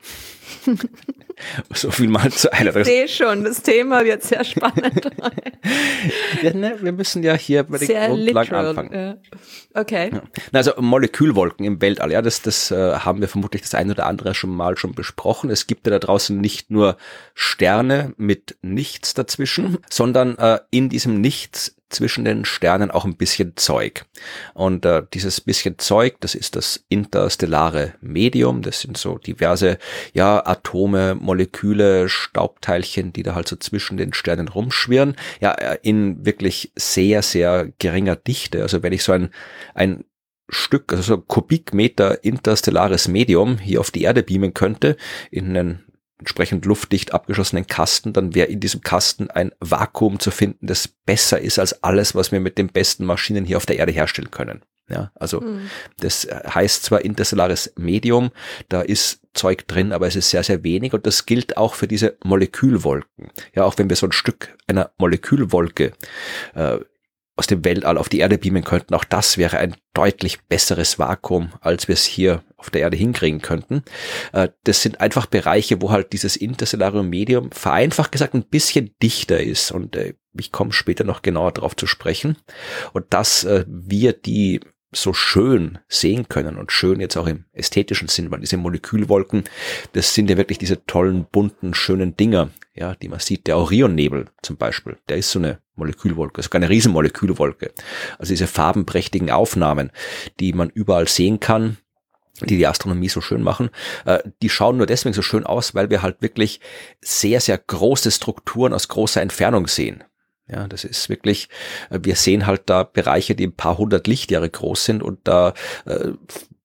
[SPEAKER 1] so viel mal zu einer.
[SPEAKER 2] Ich sehe schon, das Thema wird sehr spannend.
[SPEAKER 1] ja, ne, wir müssen ja hier bei den sehr Grundlagen literal, anfangen. Ja.
[SPEAKER 2] Okay.
[SPEAKER 1] Ja. Also Molekülwolken im Weltall, ja, das, das äh, haben wir vermutlich das ein oder andere schon mal schon besprochen. Es gibt ja da draußen nicht nur Sterne mit nichts dazwischen, sondern äh, in diesem Nichts zwischen den Sternen auch ein bisschen Zeug. Und äh, dieses bisschen Zeug, das ist das interstellare Medium. Das sind so diverse, ja, Atome, Moleküle, Staubteilchen, die da halt so zwischen den Sternen rumschwirren. Ja, äh, in wirklich sehr, sehr geringer Dichte. Also wenn ich so ein, ein Stück, also so Kubikmeter interstellares Medium hier auf die Erde beamen könnte, in einen entsprechend luftdicht abgeschlossenen Kasten, dann wäre in diesem Kasten ein Vakuum zu finden, das besser ist als alles, was wir mit den besten Maschinen hier auf der Erde herstellen können. Ja, also mhm. das heißt zwar interstellares Medium, da ist Zeug drin, aber es ist sehr, sehr wenig und das gilt auch für diese Molekülwolken. Ja, auch wenn wir so ein Stück einer Molekülwolke äh, aus dem Weltall auf die Erde beamen könnten, auch das wäre ein deutlich besseres Vakuum, als wir es hier auf der Erde hinkriegen könnten. Äh, das sind einfach Bereiche, wo halt dieses interstellare Medium vereinfacht gesagt ein bisschen dichter ist und äh, ich komme später noch genauer darauf zu sprechen. Und dass äh, wir die so schön sehen können und schön jetzt auch im ästhetischen Sinn, weil diese Molekülwolken, das sind ja wirklich diese tollen, bunten, schönen Dinger, ja, die man sieht. Der Orionnebel zum Beispiel, der ist so eine Molekülwolke, sogar eine Riesenmolekülwolke. Also diese farbenprächtigen Aufnahmen, die man überall sehen kann, die die Astronomie so schön machen, äh, die schauen nur deswegen so schön aus, weil wir halt wirklich sehr, sehr große Strukturen aus großer Entfernung sehen. Ja, das ist wirklich, äh, wir sehen halt da Bereiche, die ein paar hundert Lichtjahre groß sind und da äh,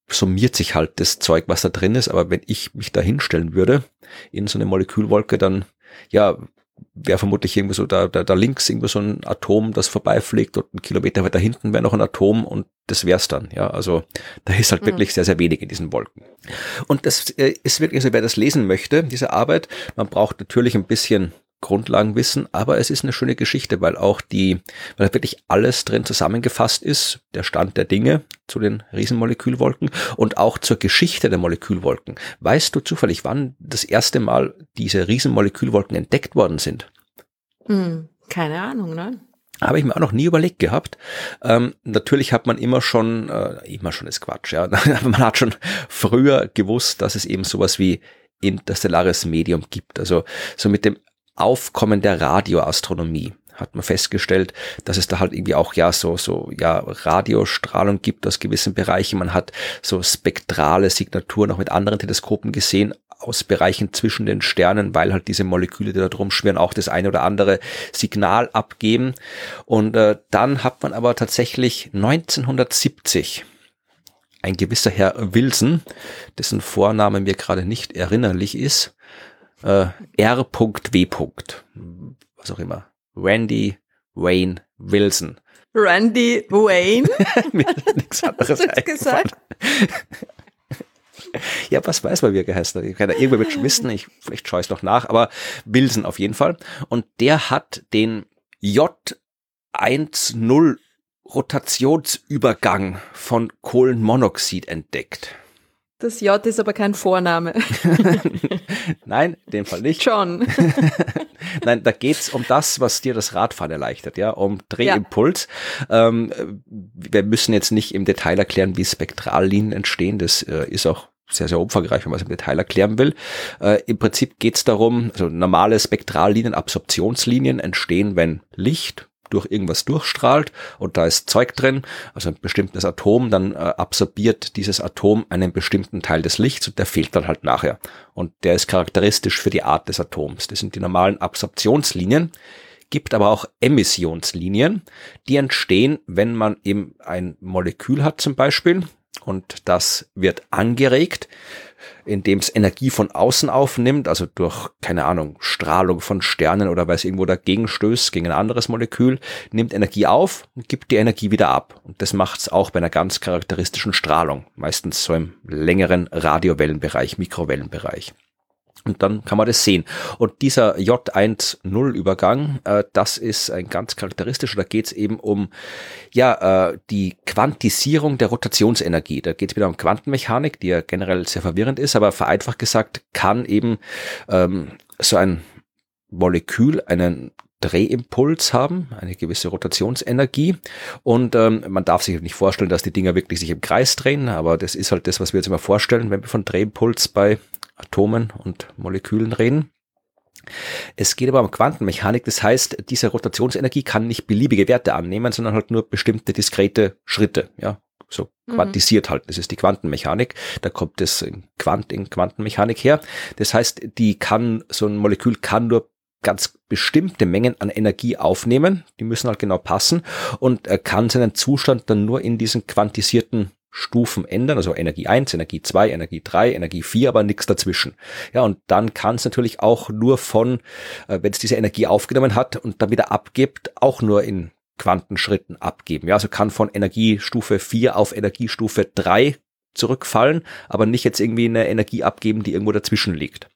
[SPEAKER 1] summiert sich halt das Zeug, was da drin ist. Aber wenn ich mich da hinstellen würde in so eine Molekülwolke, dann ja, wäre vermutlich irgendwie so da, da, da links irgendwie so ein Atom, das vorbeifliegt und ein Kilometer weiter hinten wäre noch ein Atom und das wär's dann. Ja, also da ist halt mhm. wirklich sehr, sehr wenig in diesen Wolken. Und das äh, ist wirklich, also wer das lesen möchte, diese Arbeit, man braucht natürlich ein bisschen Grundlagenwissen, aber es ist eine schöne Geschichte, weil auch die, weil da wirklich alles drin zusammengefasst ist, der Stand der Dinge zu den Riesenmolekülwolken und auch zur Geschichte der Molekülwolken. Weißt du zufällig, wann das erste Mal diese Riesenmolekülwolken entdeckt worden sind?
[SPEAKER 2] Hm, keine Ahnung, ne?
[SPEAKER 1] Habe ich mir auch noch nie überlegt gehabt. Ähm, natürlich hat man immer schon, äh, immer schon ist Quatsch, ja. man hat schon früher gewusst, dass es eben sowas wie interstellares Medium gibt. Also so mit dem Aufkommen der Radioastronomie hat man festgestellt, dass es da halt irgendwie auch ja so so ja Radiostrahlung gibt aus gewissen Bereichen. Man hat so spektrale Signaturen auch mit anderen Teleskopen gesehen aus Bereichen zwischen den Sternen, weil halt diese Moleküle, die da drum schwirren, auch das eine oder andere Signal abgeben. Und äh, dann hat man aber tatsächlich 1970 ein gewisser Herr Wilson, dessen Vorname mir gerade nicht erinnerlich ist, äh, R.W. Was auch immer. Randy Wayne Wilson.
[SPEAKER 2] Randy Wayne?
[SPEAKER 1] Mir ist nichts anderes gesagt? ja, was weiß man, wie er geheißen hat. Ich kann irgendwer wird schon wissen, ich, vielleicht schaue ich es noch nach, aber Wilson auf jeden Fall. Und der hat den J10 Rotationsübergang von Kohlenmonoxid entdeckt.
[SPEAKER 2] Das J ist aber kein Vorname.
[SPEAKER 1] Nein, in dem Fall nicht.
[SPEAKER 2] John.
[SPEAKER 1] Nein, da geht's um das, was dir das Radfahren erleichtert, ja, um Drehimpuls. Ja. Ähm, wir müssen jetzt nicht im Detail erklären, wie Spektrallinien entstehen. Das äh, ist auch sehr, sehr umfangreich, wenn man es im Detail erklären will. Äh, Im Prinzip geht's darum, also normale Spektrallinien, Absorptionslinien entstehen, wenn Licht durch irgendwas durchstrahlt und da ist Zeug drin, also ein bestimmtes Atom, dann äh, absorbiert dieses Atom einen bestimmten Teil des Lichts und der fehlt dann halt nachher. Und der ist charakteristisch für die Art des Atoms. Das sind die normalen Absorptionslinien gibt aber auch Emissionslinien, die entstehen, wenn man eben ein Molekül hat zum Beispiel und das wird angeregt indem es Energie von außen aufnimmt, also durch, keine Ahnung, Strahlung von Sternen oder weil es irgendwo dagegen stößt, gegen ein anderes Molekül, nimmt Energie auf und gibt die Energie wieder ab. Und das macht es auch bei einer ganz charakteristischen Strahlung, meistens so im längeren Radiowellenbereich, Mikrowellenbereich. Und dann kann man das sehen. Und dieser J10-Übergang, äh, das ist ein ganz charakteristischer. Da geht es eben um ja äh, die Quantisierung der Rotationsenergie. Da geht es wieder um Quantenmechanik, die ja generell sehr verwirrend ist, aber vereinfacht gesagt kann eben ähm, so ein Molekül einen Drehimpuls haben, eine gewisse Rotationsenergie. Und ähm, man darf sich nicht vorstellen, dass die Dinger wirklich sich im Kreis drehen, aber das ist halt das, was wir jetzt immer vorstellen, wenn wir von Drehimpuls bei Atomen und Molekülen reden. Es geht aber um Quantenmechanik, das heißt, diese Rotationsenergie kann nicht beliebige Werte annehmen, sondern halt nur bestimmte diskrete Schritte, ja, so mhm. quantisiert halt. Das ist die Quantenmechanik. Da kommt es in, Quant in Quantenmechanik her. Das heißt, die kann, so ein Molekül kann nur ganz bestimmte Mengen an Energie aufnehmen. Die müssen halt genau passen und er kann seinen Zustand dann nur in diesen quantisierten Stufen ändern, also Energie 1, Energie 2, Energie 3, Energie 4, aber nichts dazwischen. Ja, und dann kann es natürlich auch nur von, äh, wenn es diese Energie aufgenommen hat und dann wieder abgibt, auch nur in Quantenschritten abgeben. Ja, also kann von Energiestufe 4 auf Energiestufe 3 zurückfallen, aber nicht jetzt irgendwie eine Energie abgeben, die irgendwo dazwischen liegt.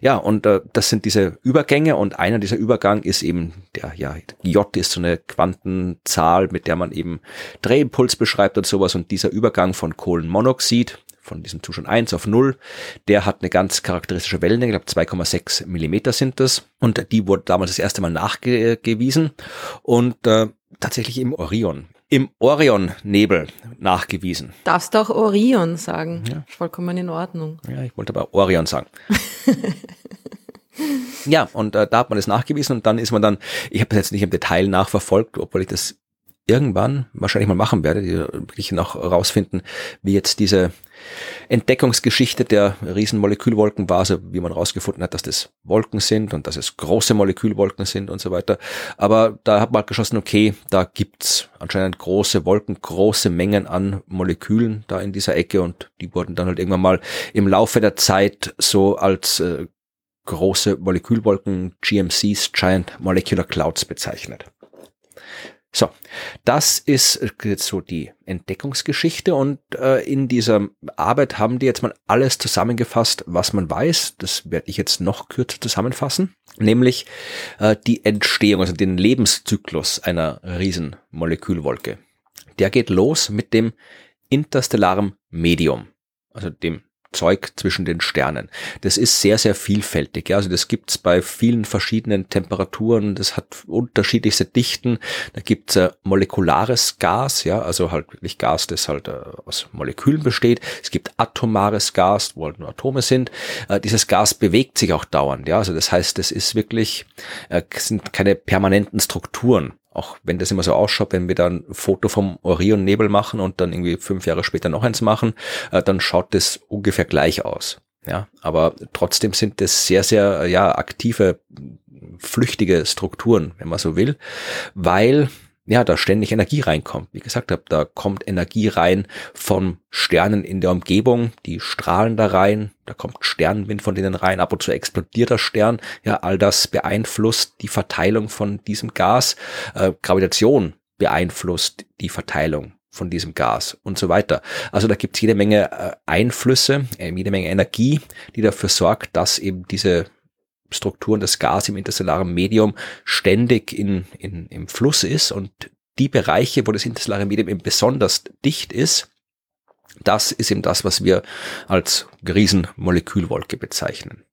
[SPEAKER 1] Ja, und äh, das sind diese Übergänge und einer dieser Übergang ist eben der, ja, J ist so eine Quantenzahl, mit der man eben Drehimpuls beschreibt und sowas. Und dieser Übergang von Kohlenmonoxid von diesem Zustand 1 auf 0, der hat eine ganz charakteristische Wellenlänge, ich glaube 2,6 Millimeter sind das. Und die wurde damals das erste Mal nachgewiesen. Und äh, tatsächlich im Orion im Orion-Nebel nachgewiesen.
[SPEAKER 2] Darfst du auch Orion sagen? Ja. Vollkommen in Ordnung.
[SPEAKER 1] Ja, ich wollte aber Orion sagen. ja, und äh, da hat man das nachgewiesen und dann ist man dann, ich habe das jetzt nicht im Detail nachverfolgt, obwohl ich das irgendwann wahrscheinlich mal machen werde, die wirklich noch rausfinden, wie jetzt diese Entdeckungsgeschichte der Riesenmolekülwolken war, also wie man rausgefunden hat, dass das Wolken sind und dass es große Molekülwolken sind und so weiter. Aber da hat man halt geschossen, okay, da gibt's anscheinend große Wolken, große Mengen an Molekülen da in dieser Ecke und die wurden dann halt irgendwann mal im Laufe der Zeit so als äh, große Molekülwolken, GMCs, Giant Molecular Clouds bezeichnet. So, das ist jetzt so die Entdeckungsgeschichte und äh, in dieser Arbeit haben die jetzt mal alles zusammengefasst, was man weiß. Das werde ich jetzt noch kürzer zusammenfassen, nämlich äh, die Entstehung, also den Lebenszyklus einer Riesenmolekülwolke. Der geht los mit dem interstellaren Medium, also dem Zeug zwischen den Sternen. Das ist sehr, sehr vielfältig. Ja. Also das gibt's bei vielen verschiedenen Temperaturen. Das hat unterschiedlichste Dichten. Da gibt's äh, molekulares Gas, ja, also halt wirklich Gas, das halt äh, aus Molekülen besteht. Es gibt atomares Gas, wo halt nur Atome sind. Äh, dieses Gas bewegt sich auch dauernd. Ja. Also das heißt, es ist wirklich, äh, sind keine permanenten Strukturen auch wenn das immer so ausschaut, wenn wir dann ein Foto vom Orion-Nebel machen und dann irgendwie fünf Jahre später noch eins machen, äh, dann schaut das ungefähr gleich aus. Ja, aber trotzdem sind das sehr, sehr, ja, aktive, flüchtige Strukturen, wenn man so will, weil ja, da ständig Energie reinkommt. Wie gesagt habe, da kommt Energie rein von Sternen in der Umgebung, die strahlen da rein, da kommt Sternenwind von denen rein, ab und zu explodiert der Stern. Ja, all das beeinflusst die Verteilung von diesem Gas. Äh, Gravitation beeinflusst die Verteilung von diesem Gas und so weiter. Also da gibt es jede Menge äh, Einflüsse, äh, jede Menge Energie, die dafür sorgt, dass eben diese Strukturen des Gas im interstellaren Medium ständig in, in, im Fluss ist und die Bereiche, wo das interstellare Medium eben besonders dicht ist, das ist eben das, was wir als Riesenmolekülwolke bezeichnen.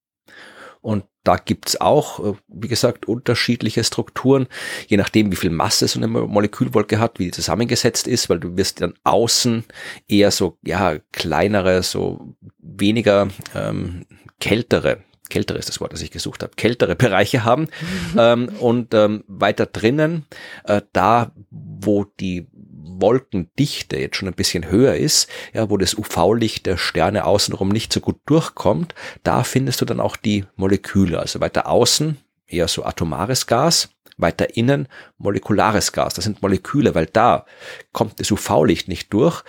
[SPEAKER 1] Und da gibt's auch, äh, wie gesagt, unterschiedliche Strukturen, je nachdem, wie viel Masse so eine Molekülwolke hat, wie die zusammengesetzt ist, weil du wirst dann außen eher so, ja, kleinere, so weniger ähm, kältere kältere ist das Wort, das ich gesucht habe, kältere Bereiche haben. Mhm. Ähm, und ähm, weiter drinnen, äh, da wo die Wolkendichte jetzt schon ein bisschen höher ist, ja, wo das UV-Licht der Sterne außenrum nicht so gut durchkommt, da findest du dann auch die Moleküle. Also weiter außen eher so atomares Gas, weiter innen molekulares Gas. Das sind Moleküle, weil da kommt das UV-Licht nicht durch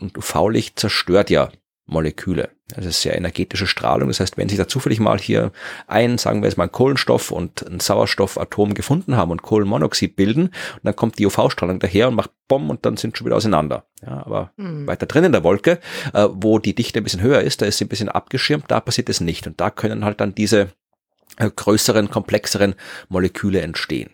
[SPEAKER 1] und UV-Licht zerstört ja Moleküle. Das ist sehr energetische Strahlung. Das heißt, wenn sich da zufällig mal hier ein, sagen wir jetzt mal, ein Kohlenstoff und ein Sauerstoffatom gefunden haben und Kohlenmonoxid bilden, dann kommt die UV-Strahlung daher und macht Bomb und dann sind schon wieder auseinander. Ja, aber mhm. weiter drin in der Wolke, äh, wo die Dichte ein bisschen höher ist, da ist sie ein bisschen abgeschirmt, da passiert es nicht. Und da können halt dann diese äh, größeren, komplexeren Moleküle entstehen.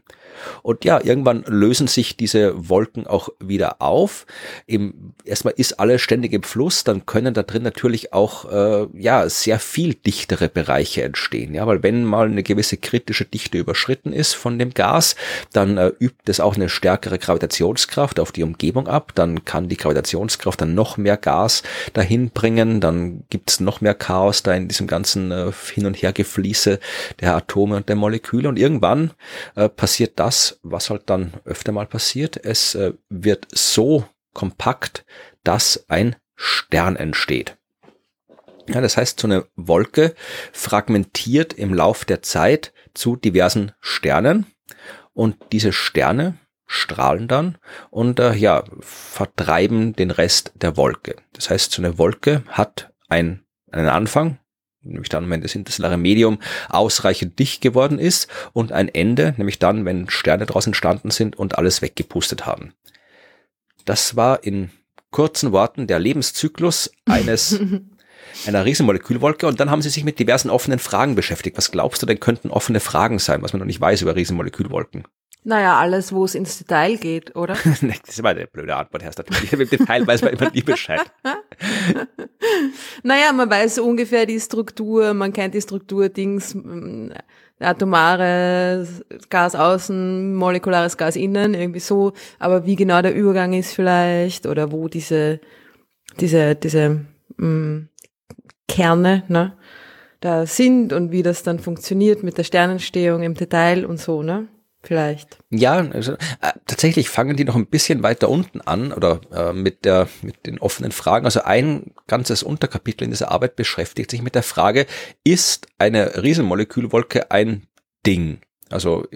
[SPEAKER 1] Und ja, irgendwann lösen sich diese Wolken auch wieder auf. Im, erstmal ist alles ständig im Fluss, dann können da drin natürlich auch äh, ja sehr viel dichtere Bereiche entstehen. Ja, weil wenn mal eine gewisse kritische Dichte überschritten ist von dem Gas, dann äh, übt es auch eine stärkere Gravitationskraft auf die Umgebung ab. Dann kann die Gravitationskraft dann noch mehr Gas dahin bringen. Dann gibt's noch mehr Chaos da in diesem ganzen äh, Hin- und Hergefließe der Atome und der Moleküle. Und irgendwann äh, passiert das, das, was halt dann öfter mal passiert. Es äh, wird so kompakt, dass ein Stern entsteht. Ja, das heißt, so eine Wolke fragmentiert im Lauf der Zeit zu diversen Sternen und diese Sterne strahlen dann und äh, ja, vertreiben den Rest der Wolke. Das heißt, so eine Wolke hat ein, einen Anfang, nämlich dann, wenn das interstellare Medium ausreichend dicht geworden ist und ein Ende, nämlich dann, wenn Sterne daraus entstanden sind und alles weggepustet haben. Das war in kurzen Worten der Lebenszyklus eines einer Riesenmolekülwolke und dann haben sie sich mit diversen offenen Fragen beschäftigt. Was glaubst du denn könnten offene Fragen sein, was man noch nicht weiß über Riesenmolekülwolken?
[SPEAKER 2] Naja, alles, wo es ins Detail geht, oder?
[SPEAKER 1] das ist immer eine blöde Antwort, Herr natürlich. Im Detail weiß man immer nie Bescheid.
[SPEAKER 2] naja, man weiß so ungefähr die Struktur, man kennt die Struktur, Dings, atomare Gas außen, molekulares Gas innen, irgendwie so. Aber wie genau der Übergang ist vielleicht oder wo diese, diese, diese mh, Kerne ne, da sind und wie das dann funktioniert mit der Sternentstehung im Detail und so, ne? Vielleicht.
[SPEAKER 1] Ja, also, äh, tatsächlich fangen die noch ein bisschen weiter unten an oder äh, mit der mit den offenen Fragen. Also ein ganzes Unterkapitel in dieser Arbeit beschäftigt sich mit der Frage: Ist eine Riesenmolekülwolke ein Ding? Also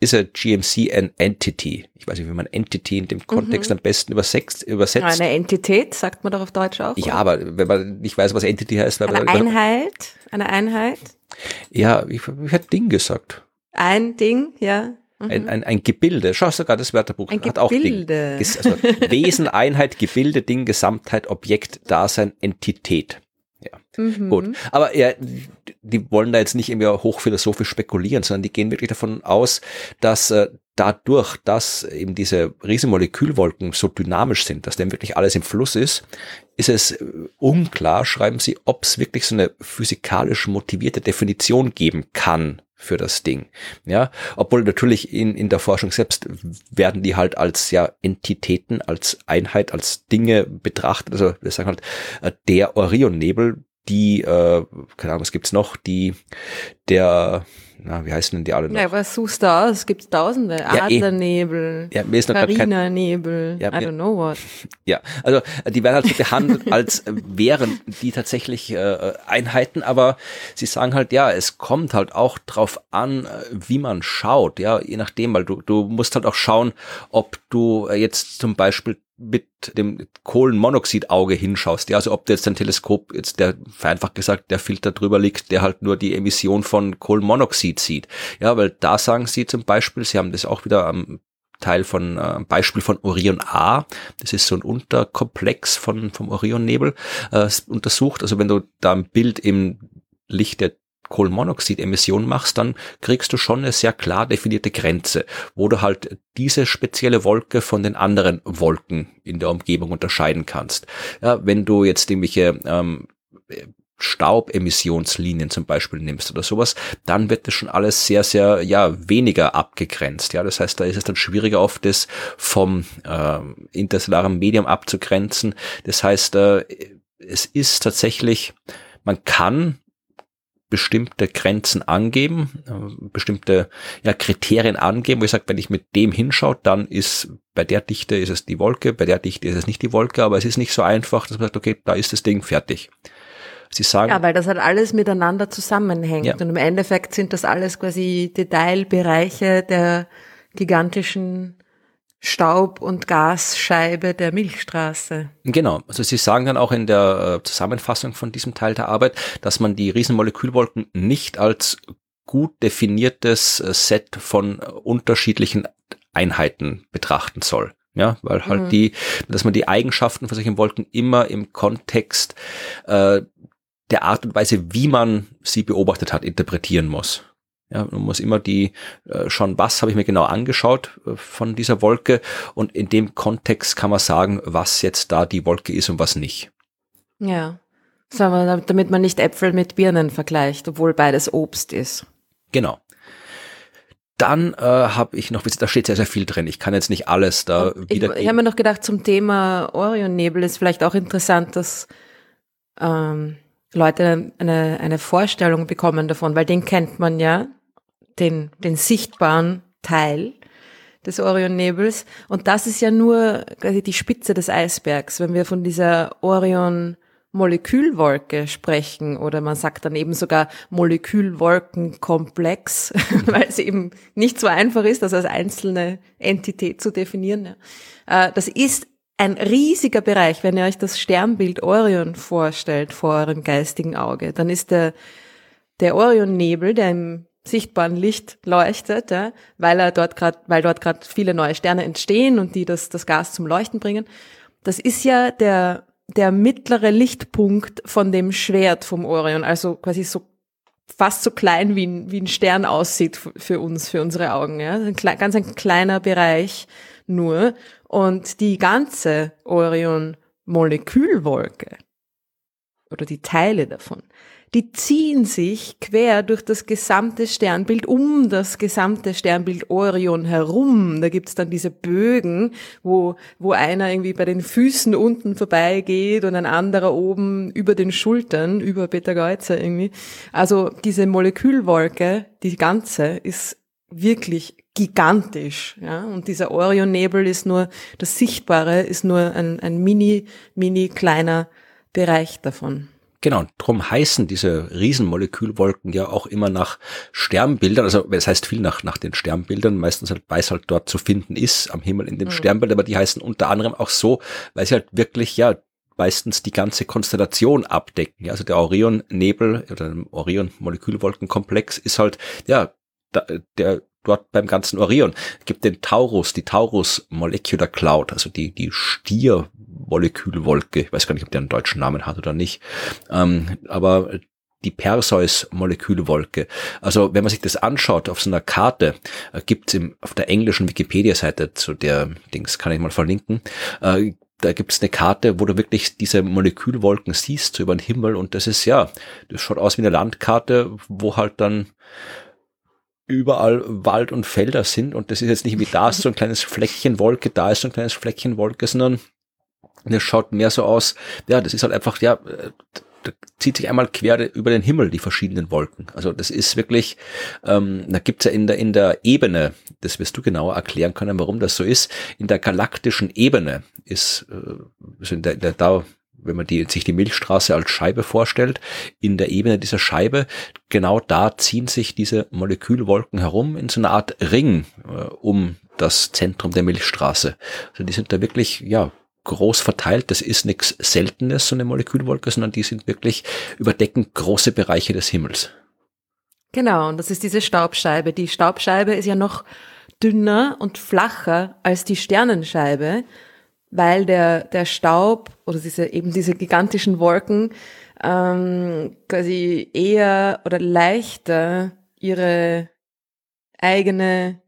[SPEAKER 1] ist a GMC an Entity? Ich weiß nicht, wie man Entity in dem Kontext mhm. am besten übersetzt. übersetzt.
[SPEAKER 2] Eine Entität, sagt man doch auf Deutsch auch.
[SPEAKER 1] Ja, oder? aber wenn man nicht weiß, was Entity heißt.
[SPEAKER 2] Eine Einheit, eine Einheit.
[SPEAKER 1] Ja, ich, ich hätte Ding gesagt.
[SPEAKER 2] Ein Ding, ja.
[SPEAKER 1] Ein, mhm. ein, ein Gebilde, schau sogar das Wörterbuch ein hat Gebilde. auch Ding. Also Wesen, Einheit, Gebilde, Ding, Gesamtheit, Objekt, Dasein, Entität. Ja, mhm. gut. Aber ja, die wollen da jetzt nicht irgendwie hochphilosophisch spekulieren, sondern die gehen wirklich davon aus, dass äh, dadurch, dass eben diese Riesenmolekülwolken so dynamisch sind, dass dem wirklich alles im Fluss ist, ist es äh, unklar, schreiben sie, ob es wirklich so eine physikalisch motivierte Definition geben kann für das Ding. Ja, obwohl natürlich in, in der Forschung selbst werden die halt als ja Entitäten, als Einheit, als Dinge betrachtet. Also wir sagen halt, äh, der Orionnebel, die, äh, keine Ahnung, was gibt's noch, die, der, na, wie heißen denn die alle noch?
[SPEAKER 2] Ja, was suchst du aus? Es gibt tausende. Ja, eh. Adlernebel, ja, mir ist noch Carina-Nebel, ja, I don't know what.
[SPEAKER 1] Ja, also die werden halt so behandelt, als wären die tatsächlich äh, Einheiten, aber sie sagen halt, ja, es kommt halt auch drauf an, wie man schaut, ja, je nachdem, weil du, du musst halt auch schauen, ob du jetzt zum Beispiel mit dem Kohlenmonoxidauge hinschaust, ja, also ob jetzt dein Teleskop jetzt der vereinfacht gesagt der Filter drüber liegt, der halt nur die Emission von Kohlenmonoxid sieht, ja, weil da sagen sie zum Beispiel, sie haben das auch wieder am Teil von äh, Beispiel von Orion A, das ist so ein Unterkomplex von vom Orionnebel äh, untersucht, also wenn du da ein Bild im Licht der Kohlenmonoxidemission machst, dann kriegst du schon eine sehr klar definierte Grenze, wo du halt diese spezielle Wolke von den anderen Wolken in der Umgebung unterscheiden kannst. Ja, wenn du jetzt irgendwelche ähm, Staubemissionslinien zum Beispiel nimmst oder sowas, dann wird das schon alles sehr, sehr, ja, weniger abgegrenzt. Ja, das heißt, da ist es dann schwieriger oft, das vom äh, interstellaren Medium abzugrenzen. Das heißt, äh, es ist tatsächlich, man kann bestimmte Grenzen angeben, äh, bestimmte ja, Kriterien angeben, wo ich sage, wenn ich mit dem hinschaue, dann ist bei der Dichte ist es die Wolke, bei der Dichte ist es nicht die Wolke, aber es ist nicht so einfach, dass man sagt, okay, da ist das Ding fertig. Sie sagen.
[SPEAKER 2] Ja, weil das halt alles miteinander zusammenhängt. Ja. Und im Endeffekt sind das alles quasi Detailbereiche der gigantischen Staub- und Gasscheibe der Milchstraße.
[SPEAKER 1] Genau, also Sie sagen dann auch in der äh, Zusammenfassung von diesem Teil der Arbeit, dass man die Riesenmolekülwolken nicht als gut definiertes äh, Set von unterschiedlichen Einheiten betrachten soll. Ja, weil halt mhm. die, dass man die Eigenschaften von solchen Wolken immer im Kontext äh, der Art und Weise, wie man sie beobachtet hat, interpretieren muss. Ja, man muss immer die äh, schauen, was habe ich mir genau angeschaut äh, von dieser Wolke und in dem Kontext kann man sagen, was jetzt da die Wolke ist und was nicht.
[SPEAKER 2] Ja, so, damit man nicht Äpfel mit Birnen vergleicht, obwohl beides Obst ist.
[SPEAKER 1] Genau. Dann äh, habe ich noch, da steht sehr, sehr viel drin. Ich kann jetzt nicht alles da
[SPEAKER 2] wieder. Ich, ich habe mir noch gedacht, zum Thema Orionnebel ist vielleicht auch interessant, dass ähm, Leute eine, eine Vorstellung bekommen davon, weil den kennt man ja den, den sichtbaren Teil des Orionnebels. Und das ist ja nur quasi die Spitze des Eisbergs. Wenn wir von dieser Orion Molekülwolke sprechen oder man sagt dann eben sogar Molekülwolkenkomplex, weil es eben nicht so einfach ist, das als einzelne Entität zu definieren. Äh, das ist ein riesiger Bereich, wenn ihr euch das Sternbild Orion vorstellt vor eurem geistigen Auge, dann ist der, der Orionnebel, der im sichtbaren Licht leuchtet, ja, weil er dort gerade, weil dort gerade viele neue Sterne entstehen und die das, das Gas zum Leuchten bringen. Das ist ja der, der mittlere Lichtpunkt von dem Schwert vom Orion, also quasi so fast so klein wie ein, wie ein Stern aussieht für uns, für unsere Augen. Ja? Ein ganz ein kleiner Bereich nur. Und die ganze Orion-Molekülwolke oder die Teile davon, die ziehen sich quer durch das gesamte Sternbild, um das gesamte Sternbild Orion herum. Da gibt's dann diese Bögen, wo, wo einer irgendwie bei den Füßen unten vorbeigeht und ein anderer oben über den Schultern, über Peter Geuzer irgendwie. Also diese Molekülwolke, die ganze, ist wirklich gigantisch. Ja? Und dieser Orionnebel ist nur, das Sichtbare ist nur ein, ein mini, mini kleiner Bereich davon.
[SPEAKER 1] Genau, drum heißen diese Riesenmolekülwolken ja auch immer nach Sternbildern, also es heißt viel nach, nach den Sternbildern, meistens halt, weil es halt dort zu finden ist am Himmel in den mhm. Sternbildern, aber die heißen unter anderem auch so, weil sie halt wirklich, ja, meistens die ganze Konstellation abdecken. Ja, also der Orion-Nebel oder Orion-Molekülwolkenkomplex ist halt, ja, da, der dort beim ganzen Orion. gibt den Taurus, die Taurus Molecular Cloud, also die, die Stier Molekülwolke. Ich weiß gar nicht, ob der einen deutschen Namen hat oder nicht. Ähm, aber die Perseus-Molekülwolke. Also wenn man sich das anschaut auf so einer Karte, äh, gibt es auf der englischen Wikipedia-Seite zu der Dings, kann ich mal verlinken, äh, da gibt es eine Karte, wo du wirklich diese Molekülwolken siehst so über den Himmel und das ist ja, das schaut aus wie eine Landkarte, wo halt dann überall Wald und Felder sind und das ist jetzt nicht wie da ist so ein kleines Fleckchen Wolke, da ist so ein kleines Fleckchen Wolke, sondern das schaut mehr so aus, ja, das ist halt einfach, ja, da zieht sich einmal quer über den Himmel die verschiedenen Wolken. Also das ist wirklich, ähm, da gibt's ja in der, in der Ebene, das wirst du genauer erklären können, warum das so ist, in der galaktischen Ebene ist, äh, also in der, in der da wenn man die, sich die Milchstraße als Scheibe vorstellt, in der Ebene dieser Scheibe, genau da ziehen sich diese Molekülwolken herum in so einer Art Ring äh, um das Zentrum der Milchstraße. Also die sind da wirklich, ja, groß verteilt. Das ist nichts Seltenes, so eine Molekülwolke, sondern die sind wirklich überdecken große Bereiche des Himmels.
[SPEAKER 2] Genau, und das ist diese Staubscheibe. Die Staubscheibe ist ja noch dünner und flacher als die Sternenscheibe, weil der, der Staub oder diese, eben diese gigantischen Wolken ähm, quasi eher oder leichter ihre eigene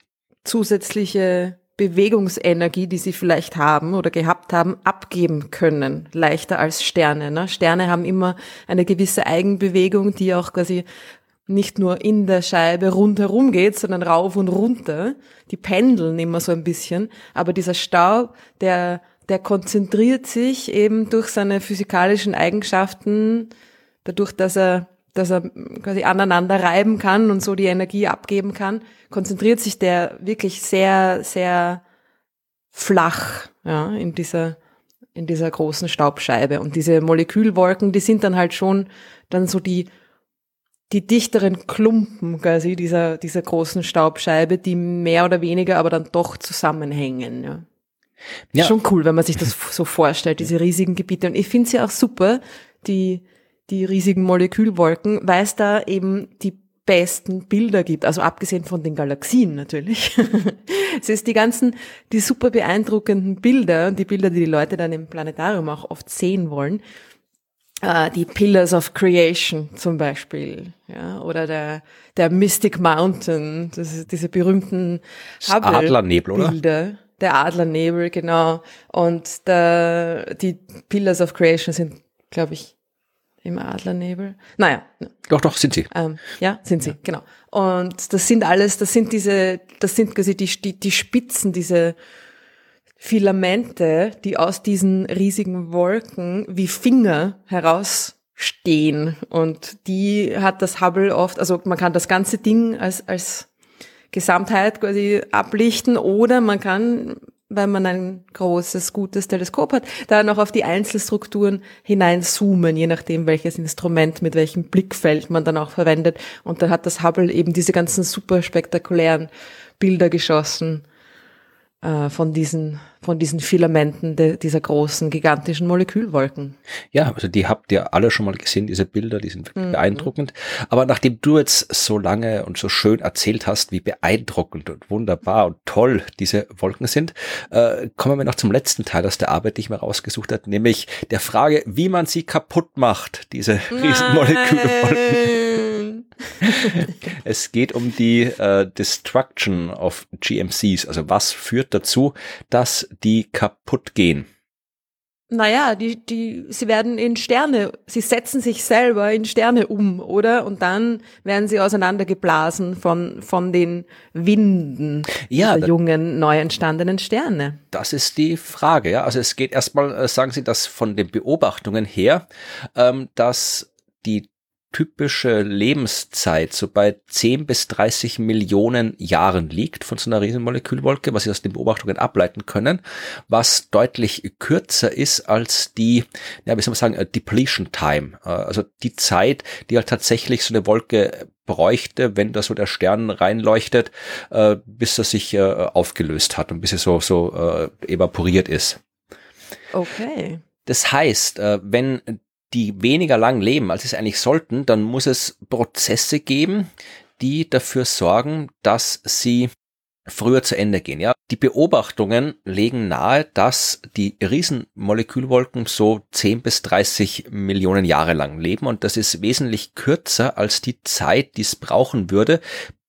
[SPEAKER 2] zusätzliche Bewegungsenergie, die sie vielleicht haben oder gehabt haben, abgeben können, leichter als Sterne. Ne? Sterne haben immer eine gewisse Eigenbewegung, die auch quasi nicht nur in der Scheibe rundherum geht, sondern rauf und runter. Die pendeln immer so ein bisschen. Aber dieser Staub, der, der konzentriert sich eben durch seine physikalischen Eigenschaften, dadurch, dass er dass er quasi aneinander reiben kann und so die Energie abgeben kann, konzentriert sich der wirklich sehr, sehr flach, ja, in dieser, in dieser großen Staubscheibe. Und diese Molekülwolken, die sind dann halt schon dann so die, die dichteren Klumpen quasi dieser, dieser großen Staubscheibe, die mehr oder weniger aber dann doch zusammenhängen, ja. Ja. Schon cool, wenn man sich das so vorstellt, diese riesigen Gebiete. Und ich finde es ja auch super, die, die riesigen Molekülwolken, weil es da eben die besten Bilder gibt, also abgesehen von den Galaxien natürlich. es ist die ganzen, die super beeindruckenden Bilder und die Bilder, die die Leute dann im Planetarium auch oft sehen wollen. Äh, die Pillars of Creation zum Beispiel, ja, oder der, der Mystic Mountain, das ist diese berühmten
[SPEAKER 1] Adlernebel, oder?
[SPEAKER 2] Bilder. Der Adlernebel, genau. Und der, die Pillars of Creation sind, glaube ich, im Adlernebel. Naja.
[SPEAKER 1] Doch, doch, sind sie.
[SPEAKER 2] Ähm, ja, sind sie, ja. genau. Und das sind alles, das sind diese, das sind quasi die, die, die Spitzen, diese Filamente, die aus diesen riesigen Wolken wie Finger herausstehen. Und die hat das Hubble oft, also man kann das ganze Ding als, als Gesamtheit quasi ablichten oder man kann wenn man ein großes, gutes Teleskop hat, da noch auf die Einzelstrukturen hineinzoomen, je nachdem, welches Instrument mit welchem Blickfeld man dann auch verwendet. Und da hat das Hubble eben diese ganzen super spektakulären Bilder geschossen von diesen, von diesen Filamenten de, dieser großen, gigantischen Molekülwolken.
[SPEAKER 1] Ja, also die habt ihr alle schon mal gesehen, diese Bilder, die sind wirklich mhm. beeindruckend. Aber nachdem du jetzt so lange und so schön erzählt hast, wie beeindruckend und wunderbar und toll diese Wolken sind, äh, kommen wir noch zum letzten Teil aus der Arbeit, die ich mir rausgesucht habe, nämlich der Frage, wie man sie kaputt macht, diese riesen Es geht um die äh, Destruction of GMCs, also was führt dazu, dass die kaputt gehen.
[SPEAKER 2] Naja, die, die, sie werden in Sterne, sie setzen sich selber in Sterne um, oder? Und dann werden sie auseinandergeblasen von, von den Winden
[SPEAKER 1] ja,
[SPEAKER 2] der jungen, neu entstandenen Sterne.
[SPEAKER 1] Das ist die Frage, ja. Also es geht erstmal, äh, sagen Sie das von den Beobachtungen her, ähm, dass die typische Lebenszeit so bei 10 bis 30 Millionen Jahren liegt von so einer Riesenmolekülwolke, was sie aus den Beobachtungen ableiten können, was deutlich kürzer ist als die, ja, wie soll man sagen, äh, Depletion Time, äh, also die Zeit, die halt tatsächlich so eine Wolke bräuchte, wenn da so der Stern reinleuchtet, äh, bis er sich aufgelöst hat und bis er so, so evaporiert ist.
[SPEAKER 2] Okay.
[SPEAKER 1] Das heißt, wenn die weniger lang leben, als sie es eigentlich sollten, dann muss es Prozesse geben, die dafür sorgen, dass sie früher zu Ende gehen. Ja, die Beobachtungen legen nahe, dass die Riesenmolekülwolken so 10 bis 30 Millionen Jahre lang leben und das ist wesentlich kürzer als die Zeit, die es brauchen würde,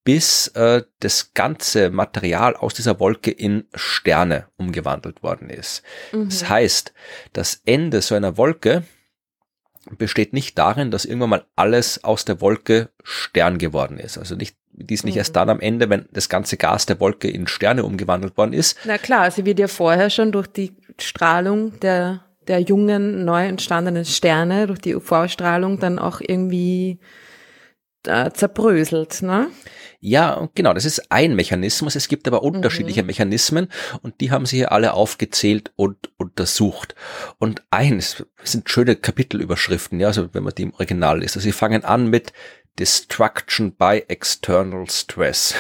[SPEAKER 1] bis äh, das ganze Material aus dieser Wolke in Sterne umgewandelt worden ist. Mhm. Das heißt, das Ende so einer Wolke besteht nicht darin, dass irgendwann mal alles aus der Wolke Stern geworden ist. Also nicht, die ist nicht mhm. erst dann am Ende, wenn das ganze Gas der Wolke in Sterne umgewandelt worden ist.
[SPEAKER 2] Na klar, sie wird ja vorher schon durch die Strahlung der, der jungen, neu entstandenen Sterne, durch die UV-Strahlung dann auch irgendwie äh, zerbröselt, ne?
[SPEAKER 1] Ja, genau, das ist ein Mechanismus. Es gibt aber unterschiedliche mhm. Mechanismen und die haben sie hier alle aufgezählt und untersucht. Und eins sind schöne Kapitelüberschriften, ja, also wenn man die im Original ist. Also sie fangen an mit Destruction by External Stress.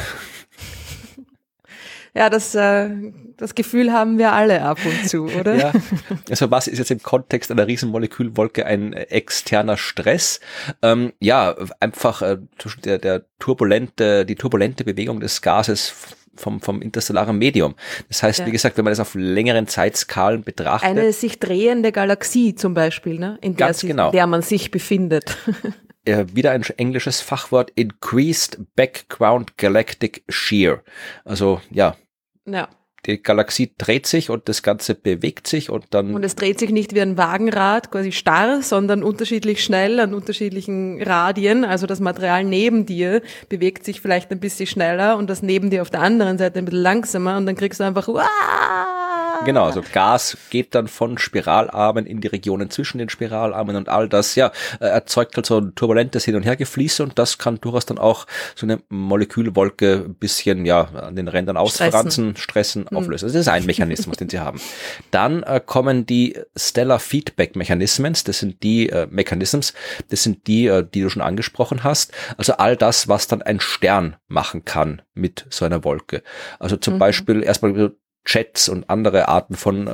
[SPEAKER 2] Ja, das, äh, das Gefühl haben wir alle ab und zu, oder?
[SPEAKER 1] ja. Also was ist jetzt im Kontext einer Riesenmolekülwolke ein externer Stress? Ähm, ja, einfach äh, der, der turbulente, die turbulente Bewegung des Gases vom, vom interstellaren Medium. Das heißt, ja. wie gesagt, wenn man das auf längeren Zeitskalen betrachtet.
[SPEAKER 2] Eine sich drehende Galaxie zum Beispiel, ne? in der,
[SPEAKER 1] Ganz genau.
[SPEAKER 2] in der man sich befindet.
[SPEAKER 1] äh, wieder ein englisches Fachwort, Increased Background Galactic Shear. Also ja.
[SPEAKER 2] Ja.
[SPEAKER 1] Die Galaxie dreht sich und das Ganze bewegt sich und dann.
[SPEAKER 2] Und es dreht sich nicht wie ein Wagenrad, quasi starr, sondern unterschiedlich schnell an unterschiedlichen Radien. Also das Material neben dir bewegt sich vielleicht ein bisschen schneller und das neben dir auf der anderen Seite ein bisschen langsamer und dann kriegst du einfach, Uah!
[SPEAKER 1] Genau, also Gas geht dann von Spiralarmen in die Regionen zwischen den Spiralarmen und all das, ja, äh, erzeugt halt so ein turbulentes Hin- und Hergefließe und das kann durchaus dann auch so eine Molekülwolke ein bisschen, ja, an den Rändern ausfranzen, stressen, hm. auflösen. Das ist ein Mechanismus, den sie haben. Dann äh, kommen die Stellar Feedback Mechanismen, das sind die äh, Mechanisms, das sind die, äh, die du schon angesprochen hast. Also all das, was dann ein Stern machen kann mit so einer Wolke. Also zum mhm. Beispiel erstmal Jets und andere Arten von äh,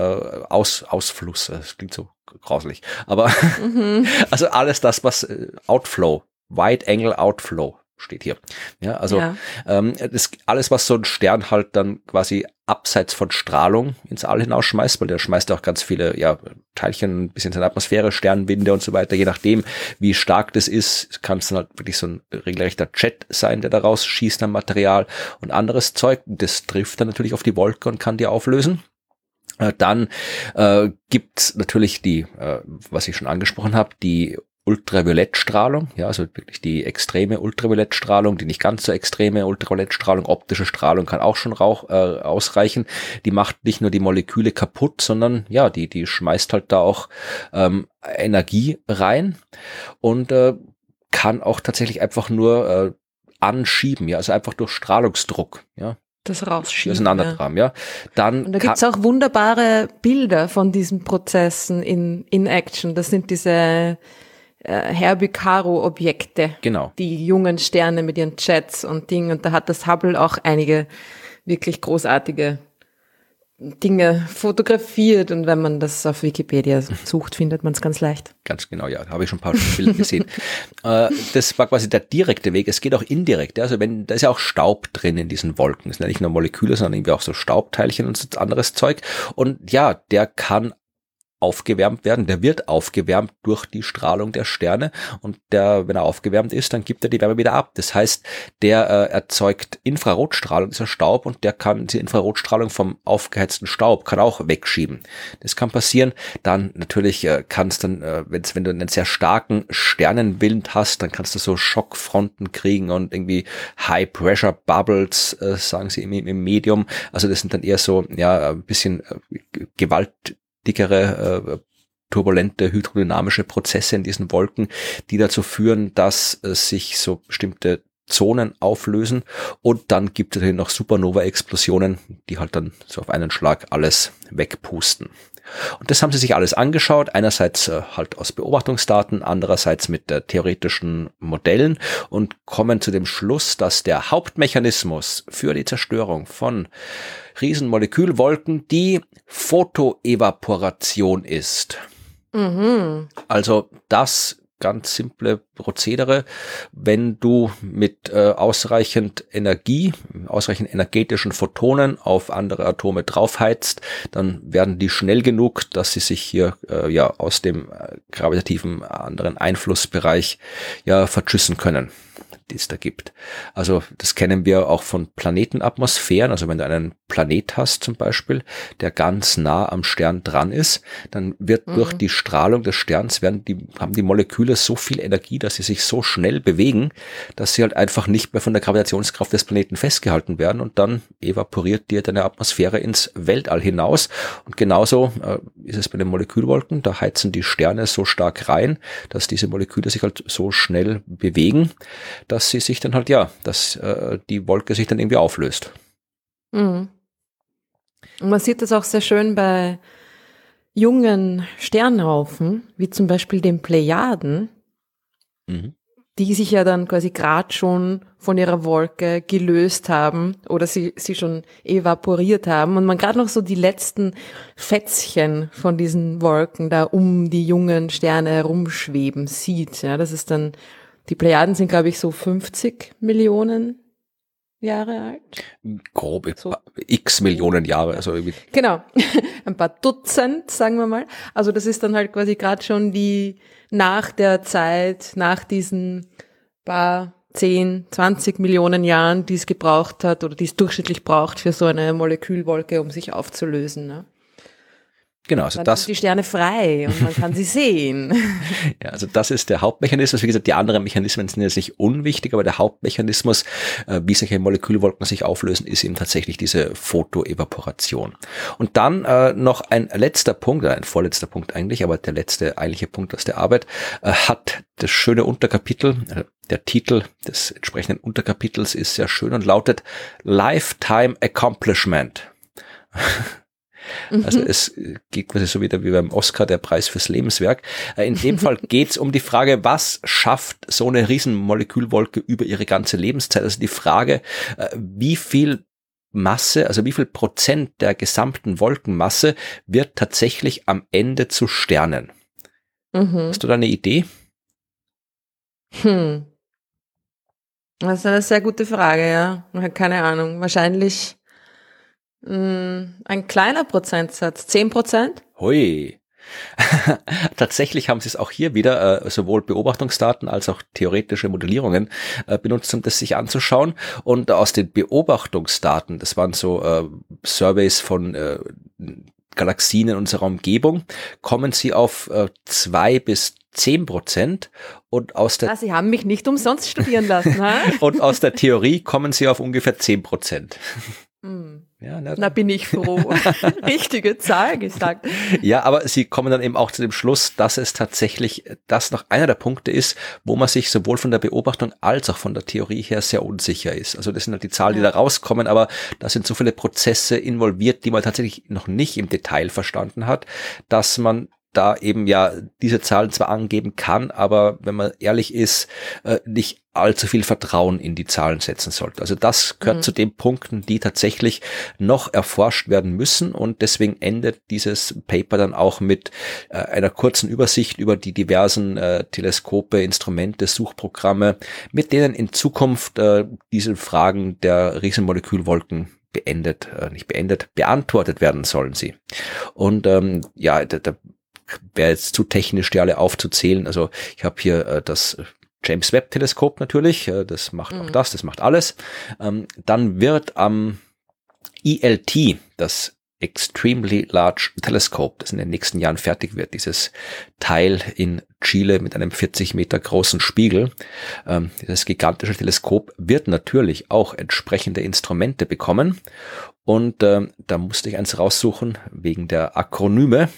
[SPEAKER 1] Aus, Ausfluss. Das klingt so grauslich. Aber mhm. also alles das, was äh, Outflow, Wide Angle Outflow steht hier. Ja, also ja. Ähm, das, alles, was so ein Stern halt dann quasi abseits von Strahlung ins All hinausschmeißt, weil der schmeißt auch ganz viele ja, Teilchen bis in seine Atmosphäre, Sternwinde und so weiter. Je nachdem, wie stark das ist, kann es dann halt wirklich so ein regelrechter Jet sein, der daraus schießt am Material und anderes Zeug. Das trifft dann natürlich auf die Wolke und kann die auflösen. Äh, dann äh, gibt natürlich die, äh, was ich schon angesprochen habe, die Ultraviolettstrahlung, ja, also wirklich die extreme Ultraviolettstrahlung, die nicht ganz so extreme Ultraviolettstrahlung, optische Strahlung kann auch schon rauch, äh, ausreichen. Die macht nicht nur die Moleküle kaputt, sondern ja, die, die schmeißt halt da auch ähm, Energie rein und äh, kann auch tatsächlich einfach nur äh, anschieben, ja, also einfach durch Strahlungsdruck, ja,
[SPEAKER 2] das rausschieben.
[SPEAKER 1] Auseinandertragen, ja. ja. Dann
[SPEAKER 2] Und da gibt's auch wunderbare Bilder von diesen Prozessen in, in Action. Das sind diese äh, Herbie Caro Objekte.
[SPEAKER 1] Genau.
[SPEAKER 2] Die jungen Sterne mit ihren Jets und Dingen. Und da hat das Hubble auch einige wirklich großartige Dinge fotografiert und wenn man das auf Wikipedia sucht, findet man es ganz leicht.
[SPEAKER 1] Ganz genau, ja, habe ich schon ein paar Bilder gesehen. äh, das war quasi der direkte Weg. Es geht auch indirekt. Also wenn da ist ja auch Staub drin in diesen Wolken. Das sind ja nicht nur Moleküle, sondern irgendwie auch so Staubteilchen und anderes Zeug. Und ja, der kann aufgewärmt werden. Der wird aufgewärmt durch die Strahlung der Sterne und der, wenn er aufgewärmt ist, dann gibt er die Wärme wieder ab. Das heißt, der äh, erzeugt Infrarotstrahlung, dieser Staub und der kann diese Infrarotstrahlung vom aufgeheizten Staub kann auch wegschieben. Das kann passieren. Dann natürlich äh, kann es dann, äh, wenn's, wenn du einen sehr starken Sternenwind hast, dann kannst du so Schockfronten kriegen und irgendwie High Pressure Bubbles, äh, sagen sie im, im Medium. Also das sind dann eher so ja ein bisschen äh, Gewalt dickere, äh, turbulente hydrodynamische Prozesse in diesen Wolken, die dazu führen, dass äh, sich so bestimmte Zonen auflösen und dann gibt es noch Supernova-Explosionen, die halt dann so auf einen Schlag alles wegpusten. Und das haben sie sich alles angeschaut, einerseits äh, halt aus Beobachtungsdaten, andererseits mit äh, theoretischen Modellen und kommen zu dem Schluss, dass der Hauptmechanismus für die Zerstörung von Riesenmolekülwolken die Photoevaporation ist. Mhm. Also das ganz simple Prozedere. Wenn du mit äh, ausreichend Energie, ausreichend energetischen Photonen auf andere Atome draufheizt, dann werden die schnell genug, dass sie sich hier äh, ja aus dem äh, gravitativen anderen Einflussbereich ja verschüssen können die es da gibt. Also das kennen wir auch von Planetenatmosphären. Also wenn du einen Planet hast zum Beispiel, der ganz nah am Stern dran ist, dann wird mhm. durch die Strahlung des Sterns werden die, haben die Moleküle so viel Energie, dass sie sich so schnell bewegen, dass sie halt einfach nicht mehr von der Gravitationskraft des Planeten festgehalten werden und dann evaporiert dir deine Atmosphäre ins Weltall hinaus. Und genauso äh, ist es bei den Molekülwolken. Da heizen die Sterne so stark rein, dass diese Moleküle sich halt so schnell bewegen, dass sie sich dann halt, ja, dass äh, die Wolke sich dann irgendwie auflöst.
[SPEAKER 2] Mhm. Und man sieht das auch sehr schön bei jungen Sternhaufen, wie zum Beispiel den Plejaden, mhm. die sich ja dann quasi gerade schon von ihrer Wolke gelöst haben oder sie, sie schon evaporiert haben und man gerade noch so die letzten Fätzchen von diesen Wolken da um die jungen Sterne herumschweben sieht. Ja, das ist dann die Plejaden sind, glaube ich, so 50 Millionen Jahre alt.
[SPEAKER 1] Grob, so. x Millionen Jahre. Also irgendwie.
[SPEAKER 2] Genau, ein paar Dutzend, sagen wir mal. Also das ist dann halt quasi gerade schon die nach der Zeit, nach diesen paar 10, 20 Millionen Jahren, die es gebraucht hat oder die es durchschnittlich braucht für so eine Molekülwolke, um sich aufzulösen. Ne?
[SPEAKER 1] Genau, also
[SPEAKER 2] dann
[SPEAKER 1] das.
[SPEAKER 2] Sind die Sterne frei und man kann sie sehen.
[SPEAKER 1] ja, also das ist der Hauptmechanismus. Wie gesagt, die anderen Mechanismen sind jetzt nicht unwichtig, aber der Hauptmechanismus, äh, wie solche Molekülwolken sich auflösen, ist eben tatsächlich diese Photoevaporation. Und dann äh, noch ein letzter Punkt, ein vorletzter Punkt eigentlich, aber der letzte eigentliche Punkt aus der Arbeit, äh, hat das schöne Unterkapitel, äh, der Titel des entsprechenden Unterkapitels ist sehr schön und lautet Lifetime Accomplishment. Also mhm. es geht quasi so wieder wie beim Oscar der Preis fürs Lebenswerk. Äh, in dem Fall geht es um die Frage, was schafft so eine Riesenmolekülwolke über ihre ganze Lebenszeit? Also die Frage, äh, wie viel Masse, also wie viel Prozent der gesamten Wolkenmasse wird tatsächlich am Ende zu Sternen? Mhm. Hast du da eine Idee?
[SPEAKER 2] Hm. Das ist eine sehr gute Frage, ja. Keine Ahnung. Wahrscheinlich ein kleiner Prozentsatz, 10 Prozent?
[SPEAKER 1] Hui. Tatsächlich haben sie es auch hier wieder äh, sowohl Beobachtungsdaten als auch theoretische Modellierungen äh, benutzt, um das sich anzuschauen. Und aus den Beobachtungsdaten, das waren so äh, Surveys von äh, Galaxien in unserer Umgebung, kommen sie auf äh, zwei bis zehn Prozent und aus der
[SPEAKER 2] ah, Sie haben mich nicht umsonst studieren lassen.
[SPEAKER 1] und aus der Theorie kommen sie auf ungefähr zehn Prozent. Mm.
[SPEAKER 2] Ja, na, da bin ich froh. Richtige Zahl gesagt.
[SPEAKER 1] Ja, aber sie kommen dann eben auch zu dem Schluss, dass es tatsächlich das noch einer der Punkte ist, wo man sich sowohl von der Beobachtung als auch von der Theorie her sehr unsicher ist. Also das sind halt die Zahlen, die da rauskommen, aber da sind so viele Prozesse involviert, die man tatsächlich noch nicht im Detail verstanden hat, dass man da eben ja diese Zahlen zwar angeben kann, aber wenn man ehrlich ist, äh, nicht allzu viel Vertrauen in die Zahlen setzen sollte. Also das gehört mhm. zu den Punkten, die tatsächlich noch erforscht werden müssen und deswegen endet dieses Paper dann auch mit äh, einer kurzen Übersicht über die diversen äh, Teleskope, Instrumente, Suchprogramme, mit denen in Zukunft äh, diese Fragen der Riesenmolekülwolken beendet, äh, nicht beendet, beantwortet werden sollen sie. Und ähm, ja, da, da wäre jetzt zu technisch, die alle aufzuzählen. Also ich habe hier äh, das James Webb Teleskop natürlich, äh, das macht mhm. auch das, das macht alles. Ähm, dann wird am ELT, das Extremely Large Telescope, das in den nächsten Jahren fertig wird, dieses Teil in Chile mit einem 40 Meter großen Spiegel. Ähm, dieses gigantische Teleskop wird natürlich auch entsprechende Instrumente bekommen. Und ähm, da musste ich eins raussuchen wegen der Akronyme.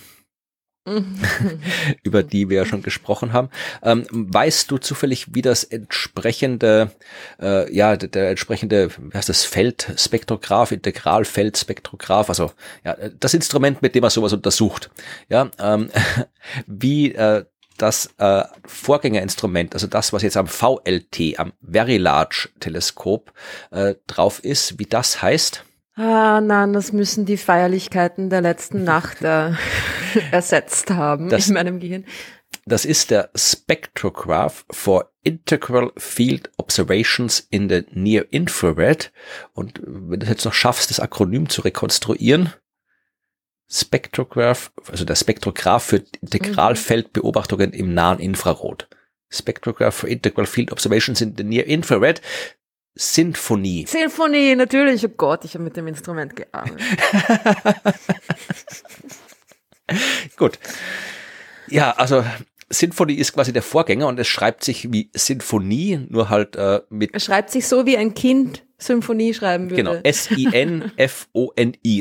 [SPEAKER 1] über die wir ja schon gesprochen haben. Ähm, weißt du zufällig, wie das entsprechende, äh, ja, der, entsprechende, wie heißt das, Feldspektrograph, Integralfeldspektrograph, also ja, das Instrument, mit dem man sowas untersucht, ja, ähm, wie äh, das äh, Vorgängerinstrument, also das, was jetzt am VLT, am Very Large Teleskop äh, drauf ist, wie das heißt?
[SPEAKER 2] Ah, nein, das müssen die Feierlichkeiten der letzten Nacht äh, ersetzt haben das, in meinem Gehirn.
[SPEAKER 1] Das ist der Spectrograph for Integral Field Observations in the Near Infrared. Und wenn du jetzt noch schaffst, das Akronym zu rekonstruieren, Spectrograph, also der Spektrograph für Integralfeldbeobachtungen im nahen Infrarot. Spectrograph for Integral Field Observations in the Near Infrared. Sinfonie.
[SPEAKER 2] Sinfonie, natürlich. Oh Gott, ich habe mit dem Instrument gearbeitet.
[SPEAKER 1] Gut. Ja, also Sinfonie ist quasi der Vorgänger und es schreibt sich wie Sinfonie, nur halt äh, mit.
[SPEAKER 2] Es schreibt sich so wie ein Kind Symphonie schreiben würde.
[SPEAKER 1] Genau, S-I-N-F-O-N-I.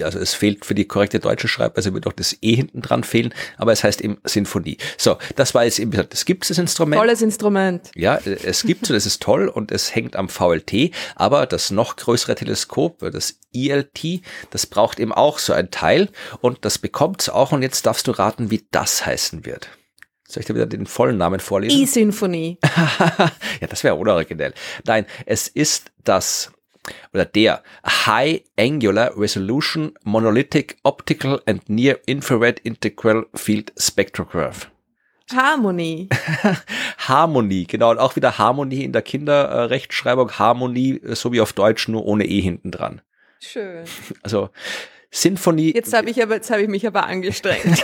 [SPEAKER 1] Also es fehlt für die korrekte deutsche Schreibweise, wird auch das E hinten dran fehlen, aber es heißt eben Sinfonie. So, das war jetzt eben, das gibt das Instrument.
[SPEAKER 2] Tolles Instrument.
[SPEAKER 1] Ja, es gibt das ist toll und es hängt am VLT, aber das noch größere Teleskop, das ILT, das braucht eben auch so ein Teil und das bekommt es auch und jetzt darfst du raten, wie das heißen wird. Soll ich dir wieder den vollen Namen vorlesen?
[SPEAKER 2] E-Symphonie.
[SPEAKER 1] ja, das wäre unoriginell. Nein, es ist das oder der High Angular Resolution Monolithic Optical and Near Infrared Integral Field Spectrograph.
[SPEAKER 2] Harmonie.
[SPEAKER 1] Harmonie, genau. Und auch wieder Harmonie in der Kinderrechtschreibung. Harmonie, so wie auf Deutsch, nur ohne E hinten dran.
[SPEAKER 2] Schön.
[SPEAKER 1] Also, Sinfonie.
[SPEAKER 2] Jetzt habe ich aber, jetzt habe ich mich aber angestrengt.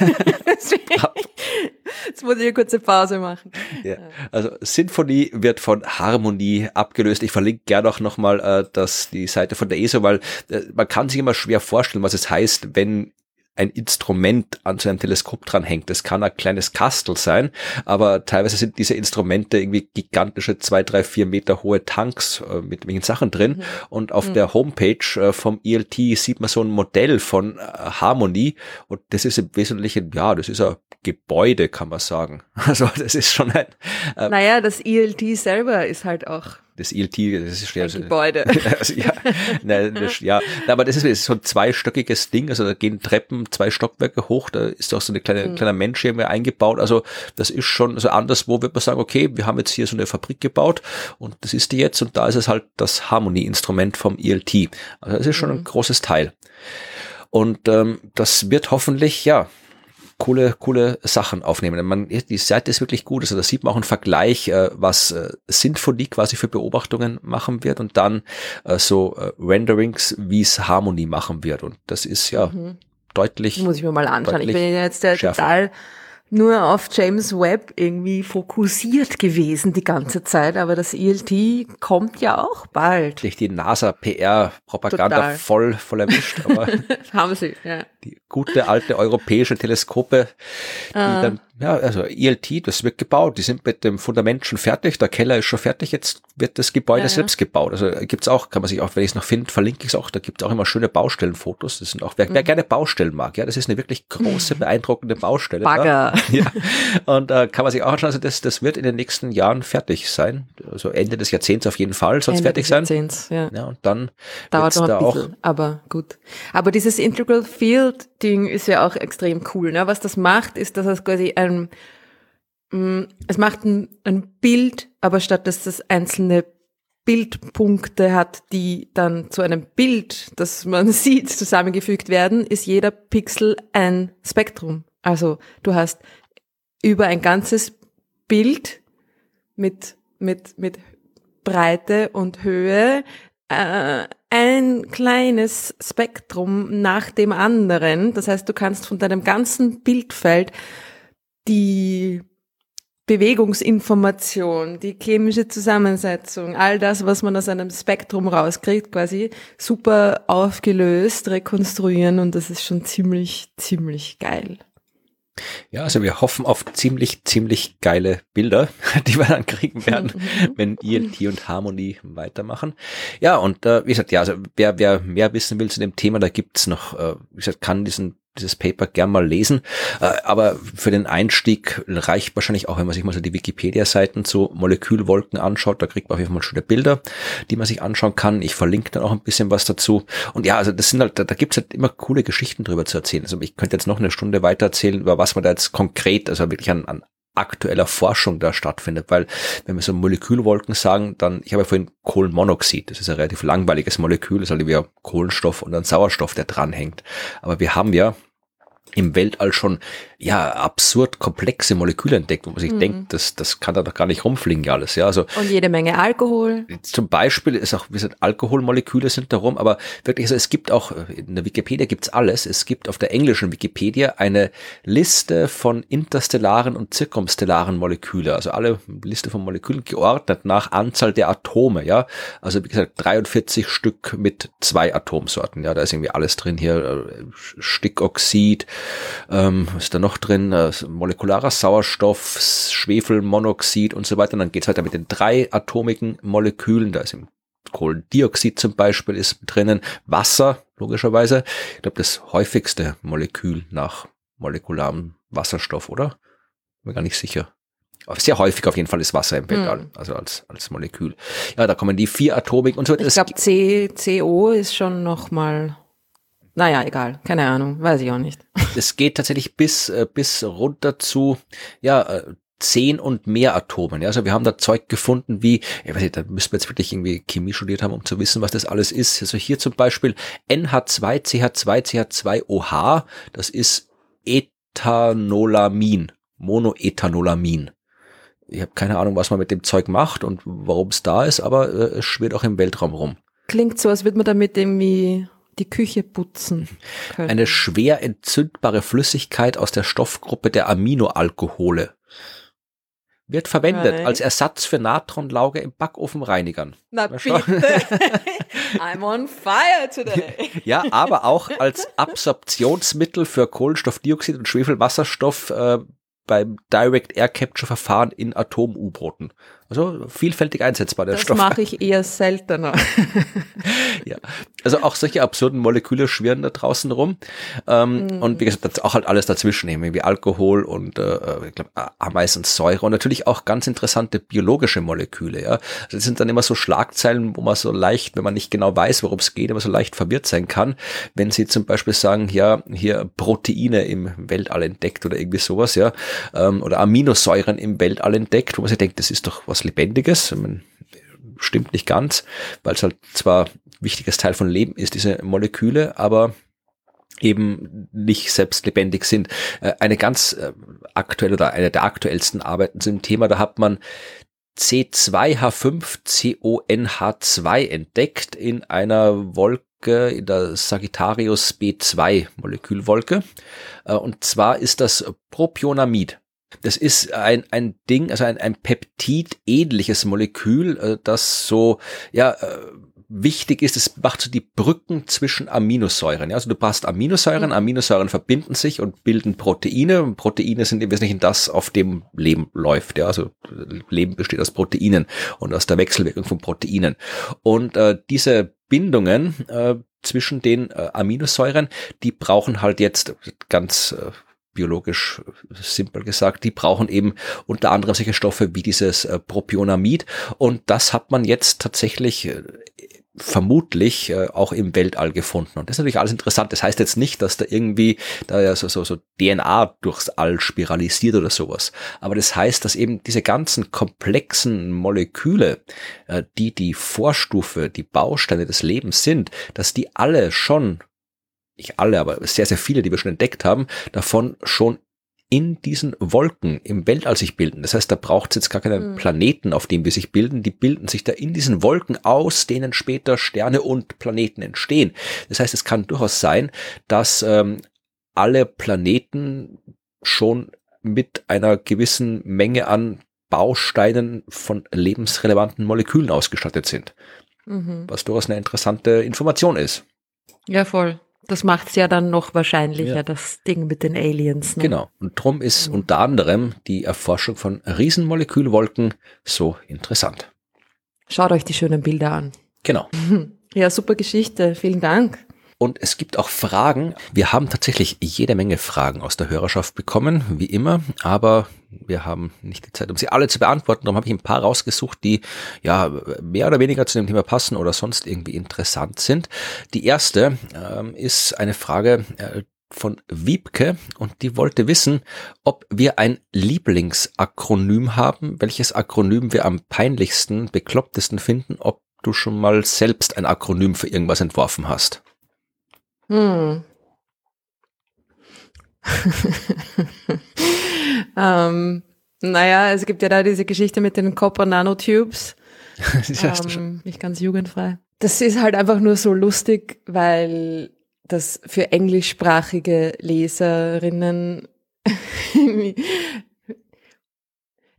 [SPEAKER 2] jetzt muss ich eine kurze Pause machen.
[SPEAKER 1] Ja. Also Sinfonie wird von Harmonie abgelöst. Ich verlinke gerne auch nochmal äh, das, die Seite von der ESO, weil äh, man kann sich immer schwer vorstellen, was es heißt, wenn ein Instrument an so einem Teleskop dranhängt. Das kann ein kleines Kastel sein, aber teilweise sind diese Instrumente irgendwie gigantische zwei, drei, vier Meter hohe Tanks äh, mit irgendwelchen Sachen drin. Mhm. Und auf mhm. der Homepage äh, vom ELT sieht man so ein Modell von äh, Harmony und das ist im Wesentlichen, ja, das ist ein Gebäude, kann man sagen. Also das ist schon ein...
[SPEAKER 2] Äh, naja, das ELT selber ist halt auch
[SPEAKER 1] das ELT, das ist schwer.
[SPEAKER 2] Ein Gebäude.
[SPEAKER 1] Also, ja, nein, das, ja, aber das ist, das ist so ein zweistöckiges Ding, also da gehen Treppen zwei Stockwerke hoch, da ist auch so eine kleine, mhm. kleiner Mensch irgendwie eingebaut, also das ist schon, also anderswo wird man sagen, okay, wir haben jetzt hier so eine Fabrik gebaut und das ist die jetzt und da ist es halt das Harmony-Instrument vom ELT. Also das ist schon mhm. ein großes Teil. Und ähm, das wird hoffentlich, ja, coole, coole Sachen aufnehmen. Man, die Seite ist wirklich gut. Also da sieht man auch einen Vergleich, äh, was äh, Sinfonie quasi für Beobachtungen machen wird und dann äh, so äh, Renderings, wie es Harmonie machen wird. Und das ist ja mhm. deutlich.
[SPEAKER 2] Muss ich mir mal anschauen. Ich bin jetzt der schärfer. total nur auf James Webb irgendwie fokussiert gewesen die ganze Zeit, aber das ELT kommt ja auch bald.
[SPEAKER 1] Durch die NASA-PR-Propaganda voll, voll erwischt, aber
[SPEAKER 2] haben sie, ja.
[SPEAKER 1] Die gute alte europäische Teleskope, die uh. dann Ja, also ELT, das wird gebaut. Die sind mit dem Fundament schon fertig. Der Keller ist schon fertig. Jetzt wird das Gebäude ja, selbst ja. gebaut. Also gibt's auch, kann man sich auch, wenn ich es noch finde, verlinke ich es auch. Da gibt's auch immer schöne Baustellenfotos. Das sind auch, wer, mhm. wer gerne Baustellen mag, ja, das ist eine wirklich große, beeindruckende Baustelle.
[SPEAKER 2] Bagger.
[SPEAKER 1] Ja. Und äh, kann man sich auch anschauen. Also das, das wird in den nächsten Jahren fertig sein. Also Ende des Jahrzehnts auf jeden Fall soll es fertig sein.
[SPEAKER 2] Jahrzehnts, ja.
[SPEAKER 1] ja. Und dann
[SPEAKER 2] dauert noch ein da bisschen, auch, aber gut. Aber dieses Integral Field Ding ist ja auch extrem cool. Ne? Was das macht, ist, dass es quasi ein Mm, es macht ein, ein Bild, aber statt dass das einzelne Bildpunkte hat, die dann zu einem Bild, das man sieht, zusammengefügt werden, ist jeder Pixel ein Spektrum. Also du hast über ein ganzes Bild mit, mit, mit Breite und Höhe äh, ein kleines Spektrum nach dem anderen. Das heißt, du kannst von deinem ganzen Bildfeld die Bewegungsinformation, die chemische Zusammensetzung, all das, was man aus einem Spektrum rauskriegt, quasi super aufgelöst rekonstruieren und das ist schon ziemlich, ziemlich geil.
[SPEAKER 1] Ja, also wir hoffen auf ziemlich, ziemlich geile Bilder, die wir dann kriegen werden, wenn ELT und Harmony weitermachen. Ja, und äh, wie gesagt, ja, also wer, wer mehr wissen will zu dem Thema, da gibt's noch, äh, wie gesagt, kann diesen dieses Paper gern mal lesen. Äh, aber für den Einstieg reicht wahrscheinlich auch, wenn man sich mal so die Wikipedia-Seiten zu Molekülwolken anschaut. Da kriegt man auf jeden Fall schöne Bilder, die man sich anschauen kann. Ich verlinke dann auch ein bisschen was dazu. Und ja, also das sind halt, da, da gibt's halt immer coole Geschichten drüber zu erzählen. Also ich könnte jetzt noch eine Stunde weiter erzählen, über was man da jetzt konkret, also wirklich an, an aktueller Forschung da stattfindet, weil wenn wir so Molekülwolken sagen, dann, ich habe ja vorhin Kohlenmonoxid, das ist ein relativ langweiliges Molekül, das ist halt wie Kohlenstoff und ein Sauerstoff, der dranhängt. Aber wir haben ja im Weltall schon ja absurd komplexe Moleküle entdeckt, wo man sich mhm. denkt, das, das kann da doch gar nicht rumfliegen alles. Ja, also
[SPEAKER 2] und jede Menge Alkohol.
[SPEAKER 1] Zum Beispiel ist auch, wie gesagt, Alkoholmoleküle sind darum, aber wirklich, also es gibt auch in der Wikipedia gibt's alles. Es gibt auf der englischen Wikipedia eine Liste von interstellaren und zirkumstellaren Moleküle, also alle Liste von Molekülen geordnet nach Anzahl der Atome. Ja, also wie gesagt 43 Stück mit zwei Atomsorten. Ja, da ist irgendwie alles drin hier, äh, Stickoxid ähm, was ist da noch drin? Äh, molekularer Sauerstoff, Schwefelmonoxid und so weiter. Und dann geht's weiter mit den drei atomigen Molekülen. Da ist im Kohlendioxid zum Beispiel ist drinnen. Wasser, logischerweise. Ich glaube, das häufigste Molekül nach molekularem Wasserstoff, oder? Bin gar nicht sicher. Aber sehr häufig auf jeden Fall ist Wasser im Weltall, hm. also als, als Molekül. Ja, da kommen die vier Atomik und so.
[SPEAKER 2] Ich glaube, CO ist schon noch mal naja, egal, keine Ahnung, weiß ich auch nicht.
[SPEAKER 1] Es geht tatsächlich bis, äh, bis runter zu, ja, äh, zehn und mehr Atomen. Ja, also wir haben da Zeug gefunden wie, ich weiß nicht, da müssen wir jetzt wirklich irgendwie Chemie studiert haben, um zu wissen, was das alles ist. Also hier zum Beispiel NH2, CH2, CH2OH, das ist Ethanolamin, Monoethanolamin. Ich habe keine Ahnung, was man mit dem Zeug macht und warum es da ist, aber äh, es schwirrt auch im Weltraum rum.
[SPEAKER 2] Klingt so, als würde man damit irgendwie die Küche putzen
[SPEAKER 1] können. Eine schwer entzündbare Flüssigkeit aus der Stoffgruppe der Aminoalkohole wird verwendet Nein. als Ersatz für Natronlauge im Backofenreinigern.
[SPEAKER 2] Na bitte. I'm on fire today.
[SPEAKER 1] ja, aber auch als Absorptionsmittel für Kohlenstoffdioxid und Schwefelwasserstoff äh, beim Direct Air Capture Verfahren in Atom-U-Booten. Also vielfältig einsetzbar der
[SPEAKER 2] das
[SPEAKER 1] Stoff.
[SPEAKER 2] Das mache ich eher seltener.
[SPEAKER 1] ja, also auch solche absurden Moleküle schwirren da draußen rum. Ähm, mm. Und wie gesagt, auch halt alles dazwischen, wie Alkohol und äh, ich glaube Ameisensäure und natürlich auch ganz interessante biologische Moleküle. Ja, also das sind dann immer so Schlagzeilen, wo man so leicht, wenn man nicht genau weiß, worum es geht, aber so leicht verwirrt sein kann, wenn sie zum Beispiel sagen, ja, hier Proteine im Weltall entdeckt oder irgendwie sowas, ja, ähm, oder Aminosäuren im Weltall entdeckt, wo man sich denkt, das ist doch was Lebendiges. Stimmt nicht ganz, weil es halt zwar wichtiges Teil von Leben ist, diese Moleküle, aber eben nicht selbst lebendig sind. Äh, eine ganz äh, aktuelle oder eine der aktuellsten Arbeiten zum Thema, da hat man C2H5CONH2 entdeckt in einer Wolke, in der Sagittarius B2 Molekülwolke. Äh, und zwar ist das Propionamid. Das ist ein, ein Ding, also ein, ein Peptid-ähnliches Molekül, äh, das so, ja, äh, wichtig ist, es macht so die Brücken zwischen Aminosäuren. Ja, also du brauchst Aminosäuren, mhm. Aminosäuren verbinden sich und bilden Proteine. Und Proteine sind im Wesentlichen das, auf dem Leben läuft. Ja, also Leben besteht aus Proteinen und aus der Wechselwirkung von Proteinen. Und äh, diese Bindungen äh, zwischen den äh, Aminosäuren, die brauchen halt jetzt ganz äh, biologisch simpel gesagt, die brauchen eben unter anderem solche Stoffe wie dieses äh, Propionamid und das hat man jetzt tatsächlich äh, vermutlich äh, auch im Weltall gefunden. Und das ist natürlich alles interessant. Das heißt jetzt nicht, dass da irgendwie da ja so, so, so DNA durchs All spiralisiert oder sowas. Aber das heißt, dass eben diese ganzen komplexen Moleküle, äh, die die Vorstufe, die Bausteine des Lebens sind, dass die alle schon nicht alle, aber sehr, sehr viele, die wir schon entdeckt haben, davon schon in diesen Wolken im Weltall sich bilden. Das heißt, da braucht es jetzt gar keinen mhm. Planeten, auf dem wir sich bilden. Die bilden sich da in diesen Wolken aus, denen später Sterne und Planeten entstehen. Das heißt, es kann durchaus sein, dass ähm, alle Planeten schon mit einer gewissen Menge an Bausteinen von lebensrelevanten Molekülen ausgestattet sind. Mhm. Was durchaus eine interessante Information ist.
[SPEAKER 2] Ja, voll. Das macht es ja dann noch wahrscheinlicher, ja. das Ding mit den Aliens.
[SPEAKER 1] Ne? Genau. Und drum ist mhm. unter anderem die Erforschung von Riesenmolekülwolken so interessant.
[SPEAKER 2] Schaut euch die schönen Bilder an.
[SPEAKER 1] Genau.
[SPEAKER 2] Ja, super Geschichte. Vielen Dank.
[SPEAKER 1] Und es gibt auch Fragen. Wir haben tatsächlich jede Menge Fragen aus der Hörerschaft bekommen, wie immer, aber wir haben nicht die Zeit, um sie alle zu beantworten. Darum habe ich ein paar rausgesucht, die ja mehr oder weniger zu dem Thema passen oder sonst irgendwie interessant sind. Die erste ähm, ist eine Frage, äh, von Wiebke und die wollte wissen, ob wir ein Lieblingsakronym haben, welches Akronym wir am peinlichsten, beklopptesten finden, ob du schon mal selbst ein Akronym für irgendwas entworfen hast. Hm.
[SPEAKER 2] ähm, naja, es gibt ja da diese Geschichte mit den Copper Nanotubes. ähm, nicht ganz jugendfrei. Das ist halt einfach nur so lustig, weil das für englischsprachige Leserinnen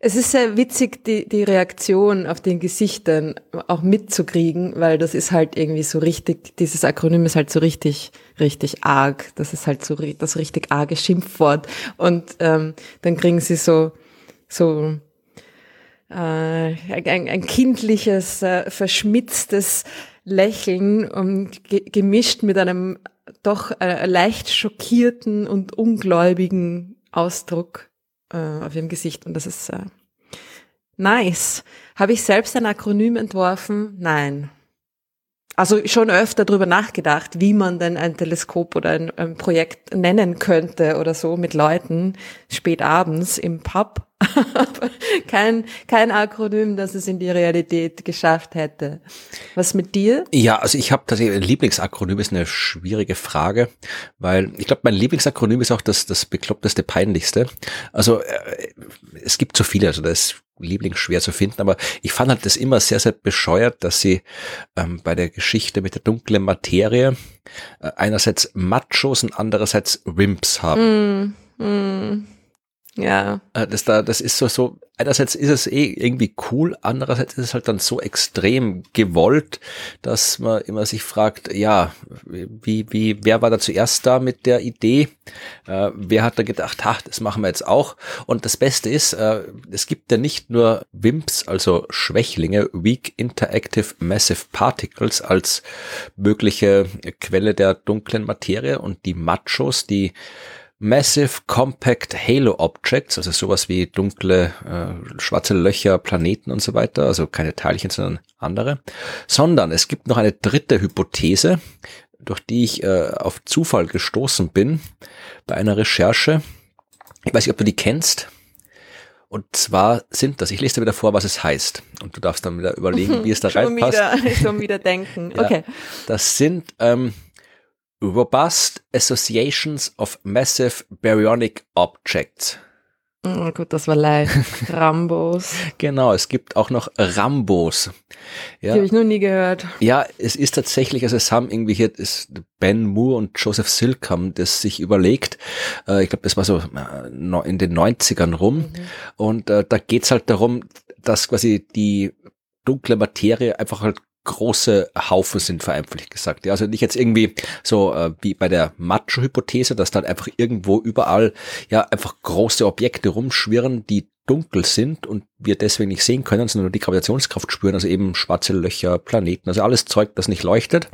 [SPEAKER 2] es ist sehr witzig, die, die Reaktion auf den Gesichtern auch mitzukriegen, weil das ist halt irgendwie so richtig, dieses Akronym ist halt so richtig, richtig arg. Das ist halt so das richtig arge Schimpfwort. Und ähm, dann kriegen sie so, so äh, ein, ein kindliches, äh, verschmitztes Lächeln und ge gemischt mit einem doch äh, leicht schockierten und ungläubigen Ausdruck äh, auf ihrem Gesicht und das ist äh, nice. Habe ich selbst ein Akronym entworfen? Nein. Also schon öfter darüber nachgedacht, wie man denn ein Teleskop oder ein, ein Projekt nennen könnte oder so mit Leuten spät abends im Pub. Aber kein, kein Akronym, das es in die Realität geschafft hätte. Was mit dir?
[SPEAKER 1] Ja, also ich habe tatsächlich ein Lieblingsakronym ist eine schwierige Frage, weil ich glaube, mein Lieblingsakronym ist auch das, das bekloppteste, peinlichste. Also äh, es gibt so viele, also das Liebling schwer zu finden, aber ich fand halt das immer sehr, sehr bescheuert, dass sie ähm, bei der Geschichte mit der dunklen Materie äh, einerseits Machos und andererseits Wimps haben. Mm, mm.
[SPEAKER 2] Ja.
[SPEAKER 1] Äh, das da, das ist so, so, einerseits ist es eh irgendwie cool, andererseits ist es halt dann so extrem gewollt, dass man immer sich fragt, ja, wie, wie, wer war da zuerst da mit der Idee? Äh, wer hat da gedacht, ha, das machen wir jetzt auch? Und das Beste ist, äh, es gibt ja nicht nur WIMPs, also Schwächlinge, Weak Interactive Massive Particles als mögliche Quelle der dunklen Materie und die Machos, die Massive Compact Halo Objects, also sowas wie dunkle äh, schwarze Löcher, Planeten und so weiter, also keine Teilchen, sondern andere, sondern es gibt noch eine dritte Hypothese, durch die ich äh, auf Zufall gestoßen bin bei einer Recherche. Ich weiß nicht, ob du die kennst. Und zwar sind das, ich lese dir wieder vor, was es heißt. Und du darfst dann wieder überlegen, wie es da reinpasst.
[SPEAKER 2] Wieder, schon wieder denken. Okay.
[SPEAKER 1] Ja, das sind ähm, Robust Associations of Massive Baryonic Objects.
[SPEAKER 2] Oh gut, das war leicht. Rambos.
[SPEAKER 1] genau, es gibt auch noch Rambos.
[SPEAKER 2] Ja. Die habe ich noch nie gehört.
[SPEAKER 1] Ja, es ist tatsächlich, also es haben irgendwie hier ist Ben Moore und Joseph Silk haben das sich überlegt. Äh, ich glaube, das war so äh, in den 90ern rum. Mhm. Und äh, da geht's halt darum, dass quasi die dunkle Materie einfach halt große Haufen sind, vereinfacht gesagt. Ja, also nicht jetzt irgendwie so äh, wie bei der Macho-Hypothese, dass dann einfach irgendwo überall ja einfach große Objekte rumschwirren, die dunkel sind und wir deswegen nicht sehen können, sondern nur die Gravitationskraft spüren, also eben schwarze Löcher, Planeten, also alles Zeug, das nicht leuchtet.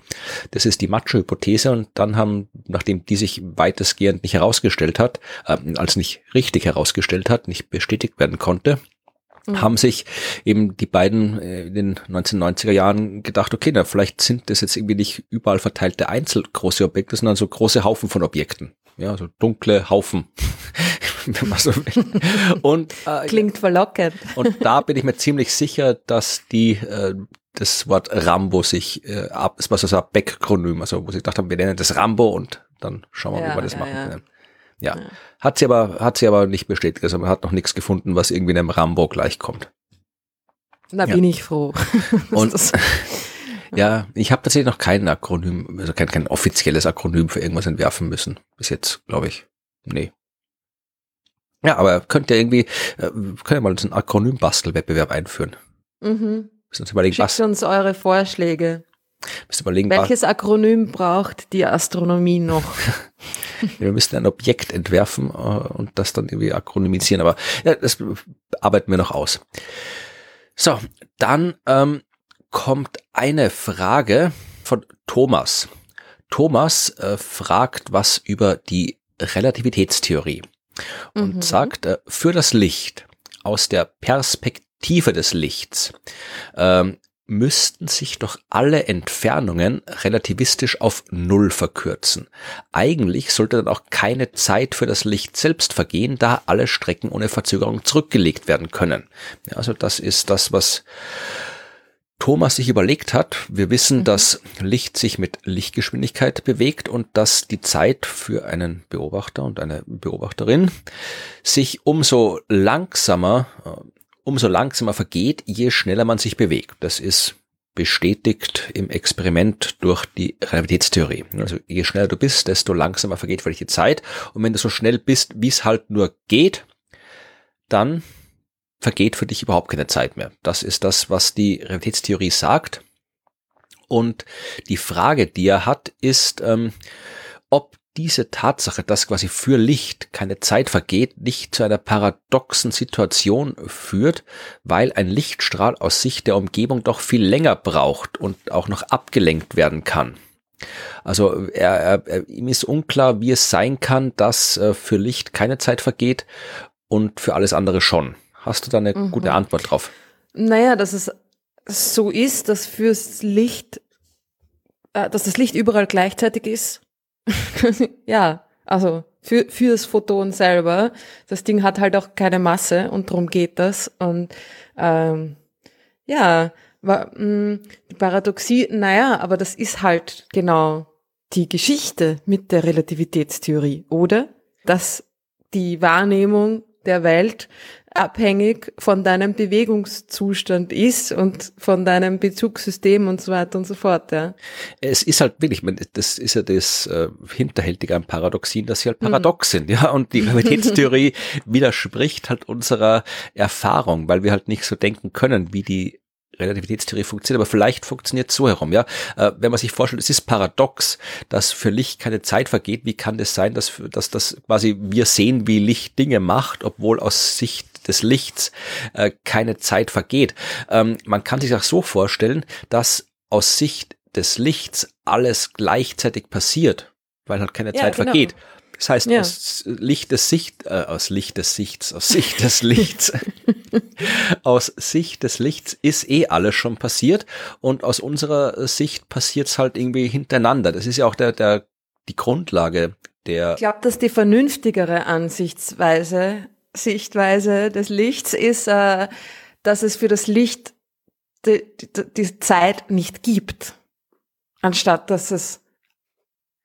[SPEAKER 1] Das ist die Macho-Hypothese und dann haben, nachdem die sich weitestgehend nicht herausgestellt hat, äh, als nicht richtig herausgestellt hat, nicht bestätigt werden konnte, mhm. haben sich eben die beiden äh, in den 1990er Jahren gedacht, okay, na, vielleicht sind das jetzt irgendwie nicht überall verteilte einzelgroße Objekte, sondern so große Haufen von Objekten. Ja, so dunkle Haufen. wenn man so will.
[SPEAKER 2] Und, äh, Klingt verlockend.
[SPEAKER 1] Und da bin ich mir ziemlich sicher, dass die äh, das Wort Rambo sich äh, ab, es war so ein Backronym, also wo sie gedacht haben, wir nennen das Rambo und dann schauen wir, ja, wie wir das ja, machen ja. Ja. ja. Hat sie aber, hat sie aber nicht bestätigt. Also man hat noch nichts gefunden, was irgendwie einem Rambo gleichkommt.
[SPEAKER 2] Da bin ich froh.
[SPEAKER 1] Und ja, ich habe tatsächlich noch kein Akronym, also kein, kein offizielles Akronym für irgendwas entwerfen müssen. Bis jetzt, glaube ich. Nee. Ja, aber könnt ihr irgendwie, äh, könnt ihr mal so einen Akronym-Bastelwettbewerb einführen.
[SPEAKER 2] Mhm. Schickt uns eure Vorschläge.
[SPEAKER 1] Überlegen,
[SPEAKER 2] Welches Akronym braucht die Astronomie noch?
[SPEAKER 1] wir müssten ein Objekt entwerfen äh, und das dann irgendwie akronymisieren, aber ja, das arbeiten wir noch aus. So, dann ähm, kommt eine Frage von Thomas. Thomas äh, fragt was über die Relativitätstheorie und mhm. sagt, äh, für das Licht aus der Perspektive des Lichts ähm, müssten sich doch alle Entfernungen relativistisch auf Null verkürzen. Eigentlich sollte dann auch keine Zeit für das Licht selbst vergehen, da alle Strecken ohne Verzögerung zurückgelegt werden können. Ja, also das ist das, was Thomas sich überlegt hat. Wir wissen, mhm. dass Licht sich mit Lichtgeschwindigkeit bewegt und dass die Zeit für einen Beobachter und eine Beobachterin sich umso langsamer äh, umso langsamer vergeht, je schneller man sich bewegt. Das ist bestätigt im Experiment durch die Relativitätstheorie. Also je schneller du bist, desto langsamer vergeht für dich die Zeit. Und wenn du so schnell bist, wie es halt nur geht, dann vergeht für dich überhaupt keine Zeit mehr. Das ist das, was die Relativitätstheorie sagt. Und die Frage, die er hat, ist, ähm, diese Tatsache, dass quasi für Licht keine Zeit vergeht, nicht zu einer paradoxen Situation führt, weil ein Lichtstrahl aus Sicht der Umgebung doch viel länger braucht und auch noch abgelenkt werden kann. Also er, er, ihm ist unklar, wie es sein kann, dass äh, für Licht keine Zeit vergeht und für alles andere schon. Hast du da eine mhm. gute Antwort drauf?
[SPEAKER 2] Naja, dass es so ist, dass fürs Licht, äh, dass das Licht überall gleichzeitig ist ja, also für, für das Photon selber. Das Ding hat halt auch keine Masse und darum geht das. Und ähm, ja, war, mh, mm, die Paradoxie, naja, aber das ist halt genau die Geschichte mit der Relativitätstheorie, oder? Dass die Wahrnehmung der Welt abhängig von deinem Bewegungszustand ist und von deinem Bezugssystem und so weiter und so fort. Ja.
[SPEAKER 1] Es ist halt wirklich, das ist ja das äh, Hinterhältige am Paradoxien, dass sie halt paradox mhm. sind, ja. Und die Gravitätstheorie widerspricht halt unserer Erfahrung, weil wir halt nicht so denken können, wie die Relativitätstheorie funktioniert, aber vielleicht funktioniert so herum, ja. Äh, wenn man sich vorstellt, es ist paradox, dass für Licht keine Zeit vergeht, wie kann das sein, dass, dass das quasi wir sehen, wie Licht Dinge macht, obwohl aus Sicht des Lichts äh, keine Zeit vergeht. Ähm, man kann sich auch so vorstellen, dass aus Sicht des Lichts alles gleichzeitig passiert, weil halt keine ja, Zeit genau. vergeht. Das heißt, ja. aus Licht des Sicht, äh, aus Licht des Sichts, aus Sicht des Lichts, aus Sicht des Lichts ist eh alles schon passiert und aus unserer Sicht passiert es halt irgendwie hintereinander. Das ist ja auch der, der, die Grundlage der.
[SPEAKER 2] Ich glaube, dass die vernünftigere Ansichtsweise, Sichtweise des Lichts ist, äh, dass es für das Licht die, die, die Zeit nicht gibt, anstatt dass es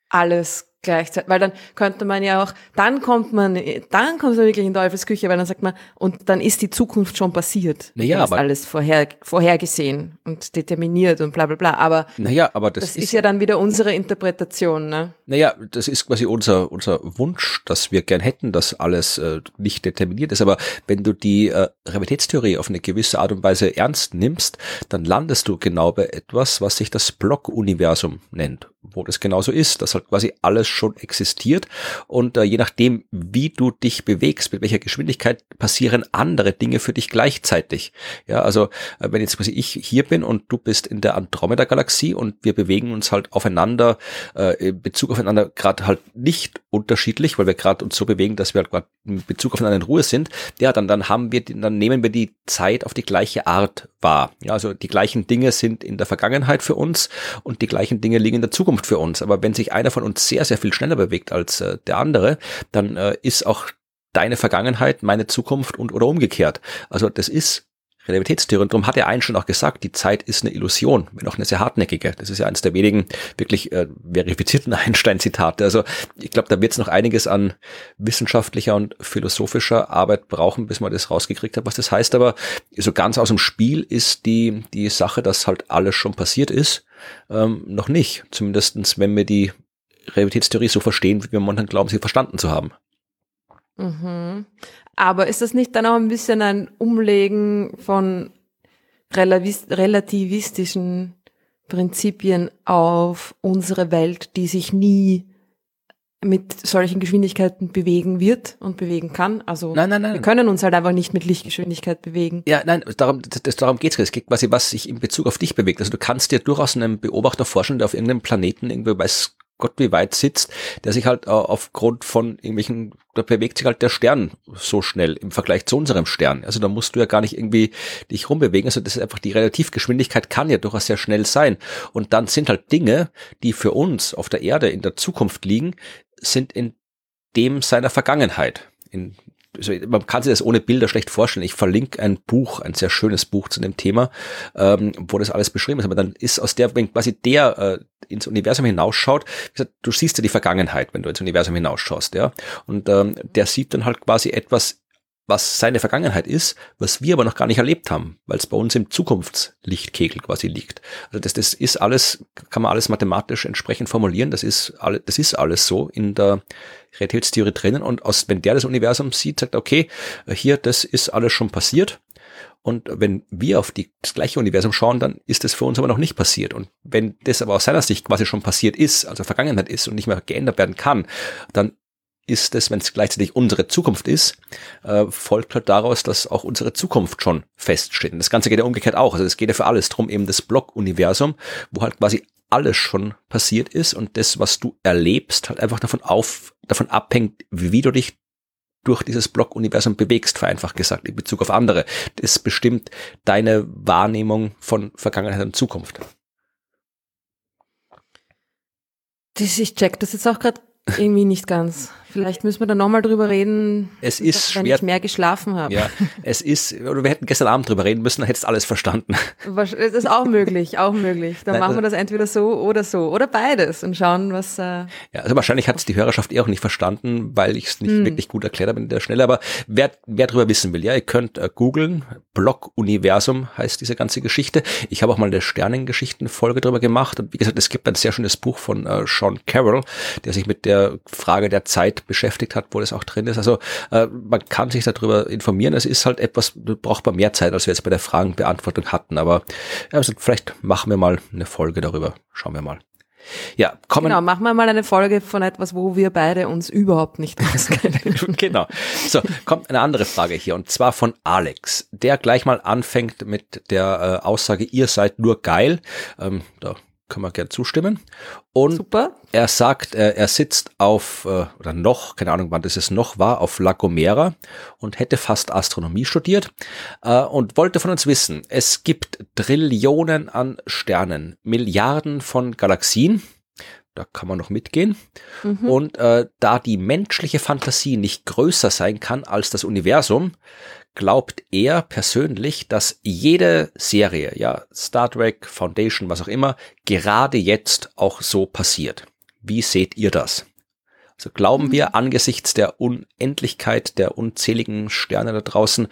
[SPEAKER 2] alles gleichzeitig, weil dann könnte man ja auch, dann kommt man, dann kommt man wirklich in Teufelsküche, weil dann sagt man, und dann ist die Zukunft schon passiert.
[SPEAKER 1] Naja,
[SPEAKER 2] dann ist
[SPEAKER 1] aber-
[SPEAKER 2] alles vorher, vorhergesehen und determiniert und bla bla bla. Aber
[SPEAKER 1] Naja, aber das,
[SPEAKER 2] das, ist, ja dann wieder unsere Interpretation, ne?
[SPEAKER 1] Naja, das ist quasi unser, unser Wunsch, dass wir gern hätten, dass alles äh, nicht determiniert ist. Aber wenn du die äh, Realitätstheorie auf eine gewisse Art und Weise ernst nimmst, dann landest du genau bei etwas, was sich das Block-Universum nennt, wo das genauso ist, dass halt quasi alles schon existiert und äh, je nachdem, wie du dich bewegst, mit welcher Geschwindigkeit passieren andere Dinge für dich gleichzeitig. Ja, also äh, wenn jetzt quasi ich hier bin und du bist in der Andromeda-Galaxie und wir bewegen uns halt aufeinander äh, in Bezug aufeinander gerade halt nicht unterschiedlich, weil wir gerade uns so bewegen, dass wir halt gerade in Bezug aufeinander in Ruhe sind, ja, dann, dann haben wir, dann nehmen wir die Zeit auf die gleiche Art wahr. Ja, also die gleichen Dinge sind in der Vergangenheit für uns und die gleichen Dinge liegen in der Zukunft für uns. Aber wenn sich einer von uns sehr, sehr viel schneller bewegt als äh, der andere, dann äh, ist auch deine Vergangenheit meine Zukunft und oder umgekehrt. Also das ist Relativitätstheorie. Und darum hat er Einstein auch gesagt, die Zeit ist eine Illusion, wenn auch eine sehr hartnäckige. Das ist ja eines der wenigen wirklich äh, verifizierten Einstein-Zitate. Also ich glaube, da wird es noch einiges an wissenschaftlicher und philosophischer Arbeit brauchen, bis man das rausgekriegt hat, was das heißt. Aber so ganz aus dem Spiel ist die, die Sache, dass halt alles schon passiert ist, ähm, noch nicht. Zumindestens, wenn wir die Realitätstheorie so verstehen, wie wir momentan glauben, sie verstanden zu haben.
[SPEAKER 2] Mhm. Aber ist das nicht dann auch ein bisschen ein Umlegen von relativistischen Prinzipien auf unsere Welt, die sich nie mit solchen Geschwindigkeiten bewegen wird und bewegen kann? Also
[SPEAKER 1] Nein, nein,
[SPEAKER 2] wir
[SPEAKER 1] nein.
[SPEAKER 2] können uns halt einfach nicht mit Lichtgeschwindigkeit bewegen.
[SPEAKER 1] Ja, nein, darum, das, darum geht's. Es geht quasi, was sich in Bezug auf dich bewegt. Also du kannst dir durchaus einen Beobachter vorstellen, der auf irgendeinem Planeten irgendwie weiß Gott wie weit sitzt, der sich halt äh, aufgrund von irgendwelchen, da bewegt sich halt der Stern so schnell im Vergleich zu unserem Stern. Also da musst du ja gar nicht irgendwie dich rumbewegen. Also das ist einfach die Relativgeschwindigkeit kann ja durchaus sehr schnell sein. Und dann sind halt Dinge, die für uns auf der Erde in der Zukunft liegen, sind in dem seiner Vergangenheit. In, also man kann sich das ohne Bilder schlecht vorstellen. Ich verlinke ein Buch, ein sehr schönes Buch zu dem Thema, ähm, wo das alles beschrieben ist. Aber dann ist aus der, wenn quasi der äh, ins Universum hinausschaut, gesagt, du siehst ja die Vergangenheit, wenn du ins Universum hinausschaust, ja. Und ähm, der sieht dann halt quasi etwas, was seine Vergangenheit ist, was wir aber noch gar nicht erlebt haben, weil es bei uns im Zukunftslichtkegel quasi liegt. Also das, das ist alles, kann man alles mathematisch entsprechend formulieren. Das ist alles, das ist alles so in der Realitätstheorie drinnen. Und aus, wenn der das Universum sieht, sagt okay, hier, das ist alles schon passiert. Und wenn wir auf die, das gleiche Universum schauen, dann ist das für uns aber noch nicht passiert. Und wenn das aber aus seiner Sicht quasi schon passiert ist, also Vergangenheit ist und nicht mehr geändert werden kann, dann ist es, wenn es gleichzeitig unsere Zukunft ist, äh, folgt halt daraus, dass auch unsere Zukunft schon feststeht. Und das Ganze geht ja umgekehrt auch. Also es geht ja für alles drum, eben das Block-Universum, wo halt quasi alles schon passiert ist und das, was du erlebst, halt einfach davon auf, davon abhängt, wie du dich durch dieses Block-Universum bewegst, vereinfacht gesagt, in Bezug auf andere. Das bestimmt deine Wahrnehmung von Vergangenheit und Zukunft.
[SPEAKER 2] Das, ich check das jetzt auch gerade irgendwie nicht ganz. Vielleicht müssen wir da nochmal drüber reden,
[SPEAKER 1] Es ist
[SPEAKER 2] wenn
[SPEAKER 1] schwer.
[SPEAKER 2] ich mehr geschlafen habe.
[SPEAKER 1] Ja, es ist, oder wir hätten gestern Abend drüber reden müssen, dann hättest du alles verstanden.
[SPEAKER 2] Das ist auch möglich, auch möglich. Dann
[SPEAKER 1] Nein,
[SPEAKER 2] machen wir das entweder so oder so oder beides und schauen, was. Äh,
[SPEAKER 1] Ja, also wahrscheinlich hat es die Hörerschaft eh auch nicht verstanden, weil ich es nicht wirklich gut erklärt habe in der Schnelle. Aber wer, wer drüber wissen will, ja, ihr könnt äh, googeln. Block-Universum heißt diese ganze Geschichte. Ich habe auch mal eine Sternengeschichten-Folge drüber gemacht. Und wie gesagt, es gibt ein sehr schönes Buch von äh, Sean Carroll, der sich mit der Frage der Zeit beschäftigt hat, wo das auch drin ist. Also äh, man kann sich darüber informieren. Es ist halt etwas, braucht man mehr Zeit, als wir jetzt bei der Fragenbeantwortung hatten. Aber ja, also vielleicht machen wir mal eine Folge darüber. Schauen wir mal. Ja, kommen
[SPEAKER 2] genau, machen wir mal eine Folge von etwas, wo wir beide uns überhaupt nicht auskennen.
[SPEAKER 1] genau. So, kommt eine andere Frage hier und zwar von Alex, der gleich mal anfängt mit der äh, Aussage, ihr seid nur geil. Ähm, da können wir gern zustimmen. Und
[SPEAKER 2] Super.
[SPEAKER 1] er sagt, er sitzt auf, äh, oder noch, keine Ahnung wann das es noch war, auf La Gomera und hätte fast Astronomie studiert äh, und wollte von uns wissen, es gibt Trillionen an Sternen, Milliarden von Galaxien, da kann man noch mitgehen. Und äh, da die menschliche Fantasie nicht größer sein kann als das Universum, glaubt er persönlich, dass jede Serie, ja, Star Trek, Foundation, was auch immer, gerade jetzt auch so passiert. Wie seht ihr das? Also glauben wir angesichts der Unendlichkeit der unzähligen Sterne da draußen,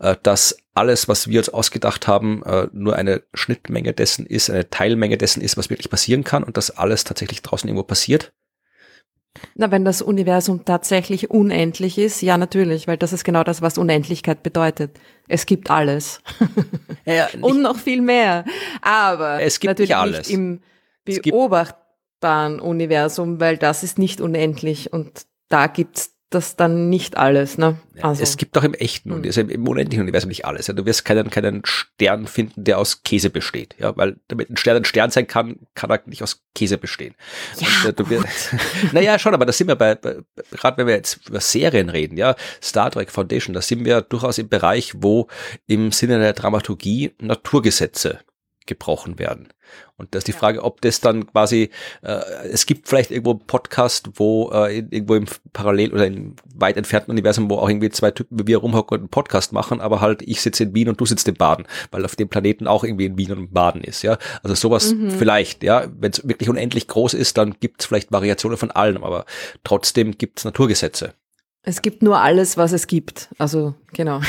[SPEAKER 1] äh, dass alles, was wir uns ausgedacht haben, äh, nur eine Schnittmenge dessen ist, eine Teilmenge dessen ist, was wirklich passieren kann und dass alles tatsächlich draußen irgendwo passiert?
[SPEAKER 2] Na, wenn das Universum tatsächlich unendlich ist, ja natürlich, weil das ist genau das, was Unendlichkeit bedeutet. Es gibt alles. Ja, und noch viel mehr. Aber
[SPEAKER 1] es gibt natürlich nicht, alles.
[SPEAKER 2] nicht im beobachtbaren Universum, weil das ist nicht unendlich und da gibt's das dann nicht alles. Ne?
[SPEAKER 1] Also. Es gibt auch im echten und hm. im unendlichen Universum nicht alles. Ja. Du wirst keinen, keinen Stern finden, der aus Käse besteht. Ja, weil damit ein Stern ein Stern sein kann, kann er nicht aus Käse bestehen.
[SPEAKER 2] Ja, und, äh,
[SPEAKER 1] wirst, naja, schon, aber da sind wir bei, bei gerade wenn wir jetzt über Serien reden, ja, Star Trek Foundation, da sind wir durchaus im Bereich, wo im Sinne der Dramaturgie Naturgesetze gebrochen werden. Und das ist die Frage, ob das dann quasi, äh, es gibt vielleicht irgendwo einen Podcast, wo äh, irgendwo im Parallel oder im weit entfernten Universum, wo auch irgendwie zwei Typen wie wir rumhocken und einen Podcast machen, aber halt ich sitze in Wien und du sitzt in Baden, weil auf dem Planeten auch irgendwie in Wien und Baden ist, ja. Also sowas mhm. vielleicht, ja. Wenn es wirklich unendlich groß ist, dann gibt es vielleicht Variationen von allem, aber trotzdem gibt es Naturgesetze.
[SPEAKER 2] Es gibt nur alles, was es gibt. Also genau.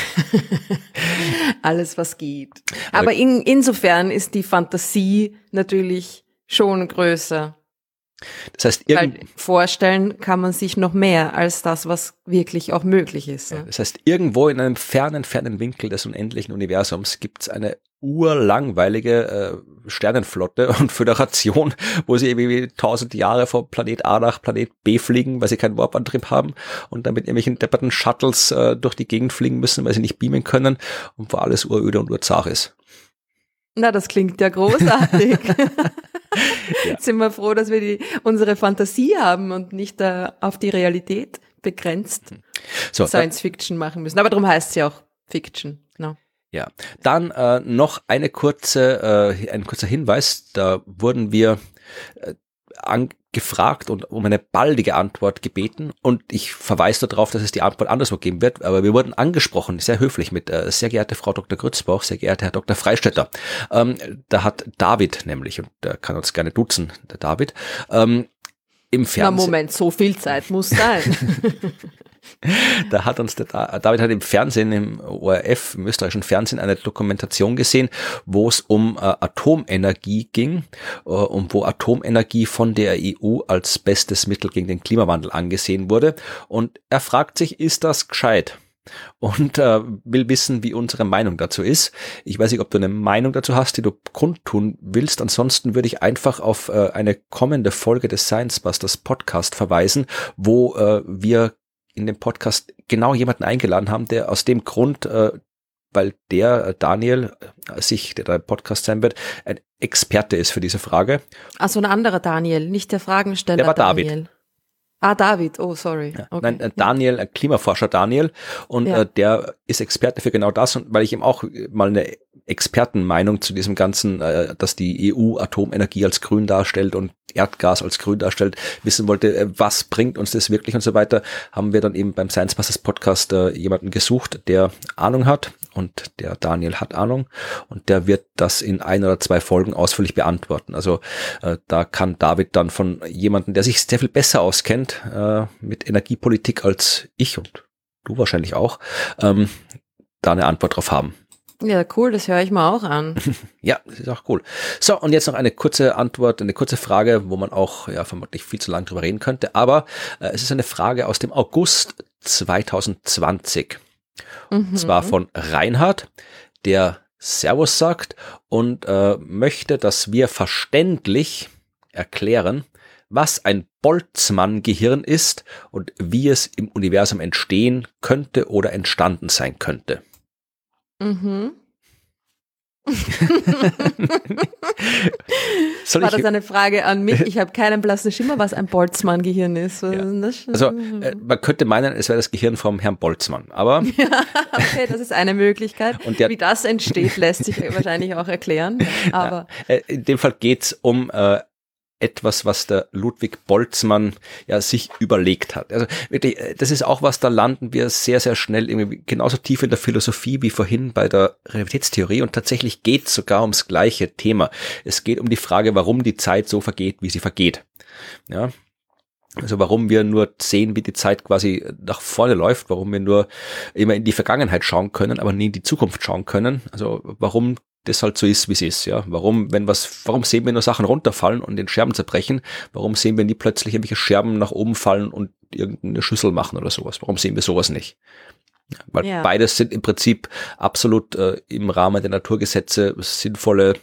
[SPEAKER 2] alles, was gibt. Aber in, insofern ist die Fantasie natürlich schon größer.
[SPEAKER 1] Das heißt,
[SPEAKER 2] Weil vorstellen kann man sich noch mehr als das, was wirklich auch möglich ist.
[SPEAKER 1] Ne? Das heißt, irgendwo in einem fernen, fernen Winkel des unendlichen Universums gibt es eine urlangweilige äh, Sternenflotte und Föderation, wo sie irgendwie tausend Jahre von Planet A nach Planet B fliegen, weil sie keinen Warp-Antrieb haben und damit irgendwelchen depperten Shuttles äh, durch die Gegend fliegen müssen, weil sie nicht beamen können und wo alles uröde und urzach ist.
[SPEAKER 2] Na, das klingt ja großartig. ja. Sind wir froh, dass wir die, unsere Fantasie haben und nicht äh, auf die Realität begrenzt so, Science Fiction machen müssen. Aber darum heißt es ja auch Fiction. Genau.
[SPEAKER 1] Ja, dann äh, noch eine kurze, äh, ein kurzer Hinweis. Da wurden wir äh, angefragt und um eine baldige Antwort gebeten und ich verweise darauf, dass es die Antwort anderswo geben wird, aber wir wurden angesprochen, sehr höflich mit äh, sehr geehrte Frau Dr. Grützbauch, sehr geehrter Herr Dr. Freistetter. Ähm, da hat David nämlich, und der kann uns gerne duzen, der David, ähm, im Fernsehen.
[SPEAKER 2] Na Moment, so viel Zeit muss sein.
[SPEAKER 1] da hat uns der David hat im Fernsehen, im ORF, im österreichischen Fernsehen, eine Dokumentation gesehen, wo es um äh, Atomenergie ging äh, und wo Atomenergie von der EU als bestes Mittel gegen den Klimawandel angesehen wurde. Und er fragt sich, ist das gescheit? und äh, will wissen, wie unsere Meinung dazu ist. Ich weiß nicht, ob du eine Meinung dazu hast, die du kundtun willst. Ansonsten würde ich einfach auf äh, eine kommende Folge des Science Busters Podcast verweisen, wo äh, wir in dem Podcast genau jemanden eingeladen haben, der aus dem Grund, äh, weil der äh, Daniel, äh, sich, der da im Podcast sein wird, ein Experte ist für diese Frage.
[SPEAKER 2] Also ein anderer Daniel, nicht der Fragensteller
[SPEAKER 1] der war
[SPEAKER 2] Daniel.
[SPEAKER 1] David.
[SPEAKER 2] Ah, David, oh, sorry.
[SPEAKER 1] Ja, okay. Nein, äh, Daniel, äh, Klimaforscher Daniel, und ja. äh, der ist Experte für genau das, und weil ich ihm auch mal eine Expertenmeinung zu diesem ganzen, äh, dass die EU Atomenergie als grün darstellt und Erdgas als grün darstellt, wissen wollte, äh, was bringt uns das wirklich und so weiter, haben wir dann eben beim Science Busters Podcast äh, jemanden gesucht, der Ahnung hat und der Daniel hat Ahnung und der wird das in ein oder zwei Folgen ausführlich beantworten. Also äh, da kann David dann von jemandem, der sich sehr viel besser auskennt äh, mit Energiepolitik als ich und du wahrscheinlich auch, ähm, da eine Antwort drauf haben.
[SPEAKER 2] Ja, cool, das höre ich mal auch an.
[SPEAKER 1] ja, das ist auch cool. So, und jetzt noch eine kurze Antwort, eine kurze Frage, wo man auch ja vermutlich viel zu lange drüber reden könnte, aber äh, es ist eine Frage aus dem August 2020. Mhm. Und zwar von Reinhard, der Servus sagt und äh, möchte, dass wir verständlich erklären, was ein Boltzmann-Gehirn ist und wie es im Universum entstehen könnte oder entstanden sein könnte. Mhm.
[SPEAKER 2] War das eine Frage an mich? Ich habe keinen blassen Schimmer, was ein Boltzmann-Gehirn ist. Ja.
[SPEAKER 1] Also äh, man könnte meinen, es wäre das Gehirn vom Herrn Boltzmann, aber
[SPEAKER 2] ja, okay, das ist eine Möglichkeit. Und Wie das entsteht, lässt sich wahrscheinlich auch erklären. Aber
[SPEAKER 1] ja, äh, in dem Fall geht's um äh, etwas, was der Ludwig Boltzmann ja sich überlegt hat. Also wirklich, äh, das ist auch was, da landen wir sehr, sehr schnell irgendwie genauso tief in der Philosophie wie vorhin bei der Realitätstheorie und tatsächlich geht es sogar ums gleiche Thema. Es geht um die Frage, warum die Zeit so vergeht, wie sie vergeht. Ja. Also warum wir nur sehen, wie die Zeit quasi nach vorne läuft, warum wir nur immer in die Vergangenheit schauen können, aber nie in die Zukunft schauen können. Also warum das halt so ist, wie es ist, ja. Warum, wenn was, warum sehen wir nur Sachen runterfallen und den Scherben zerbrechen? Warum sehen wir nie plötzlich irgendwelche Scherben nach oben fallen und irgendeine Schüssel machen oder sowas? Warum sehen wir sowas nicht? Weil ja. beides sind im Prinzip absolut äh, im Rahmen der Naturgesetze sinnvolle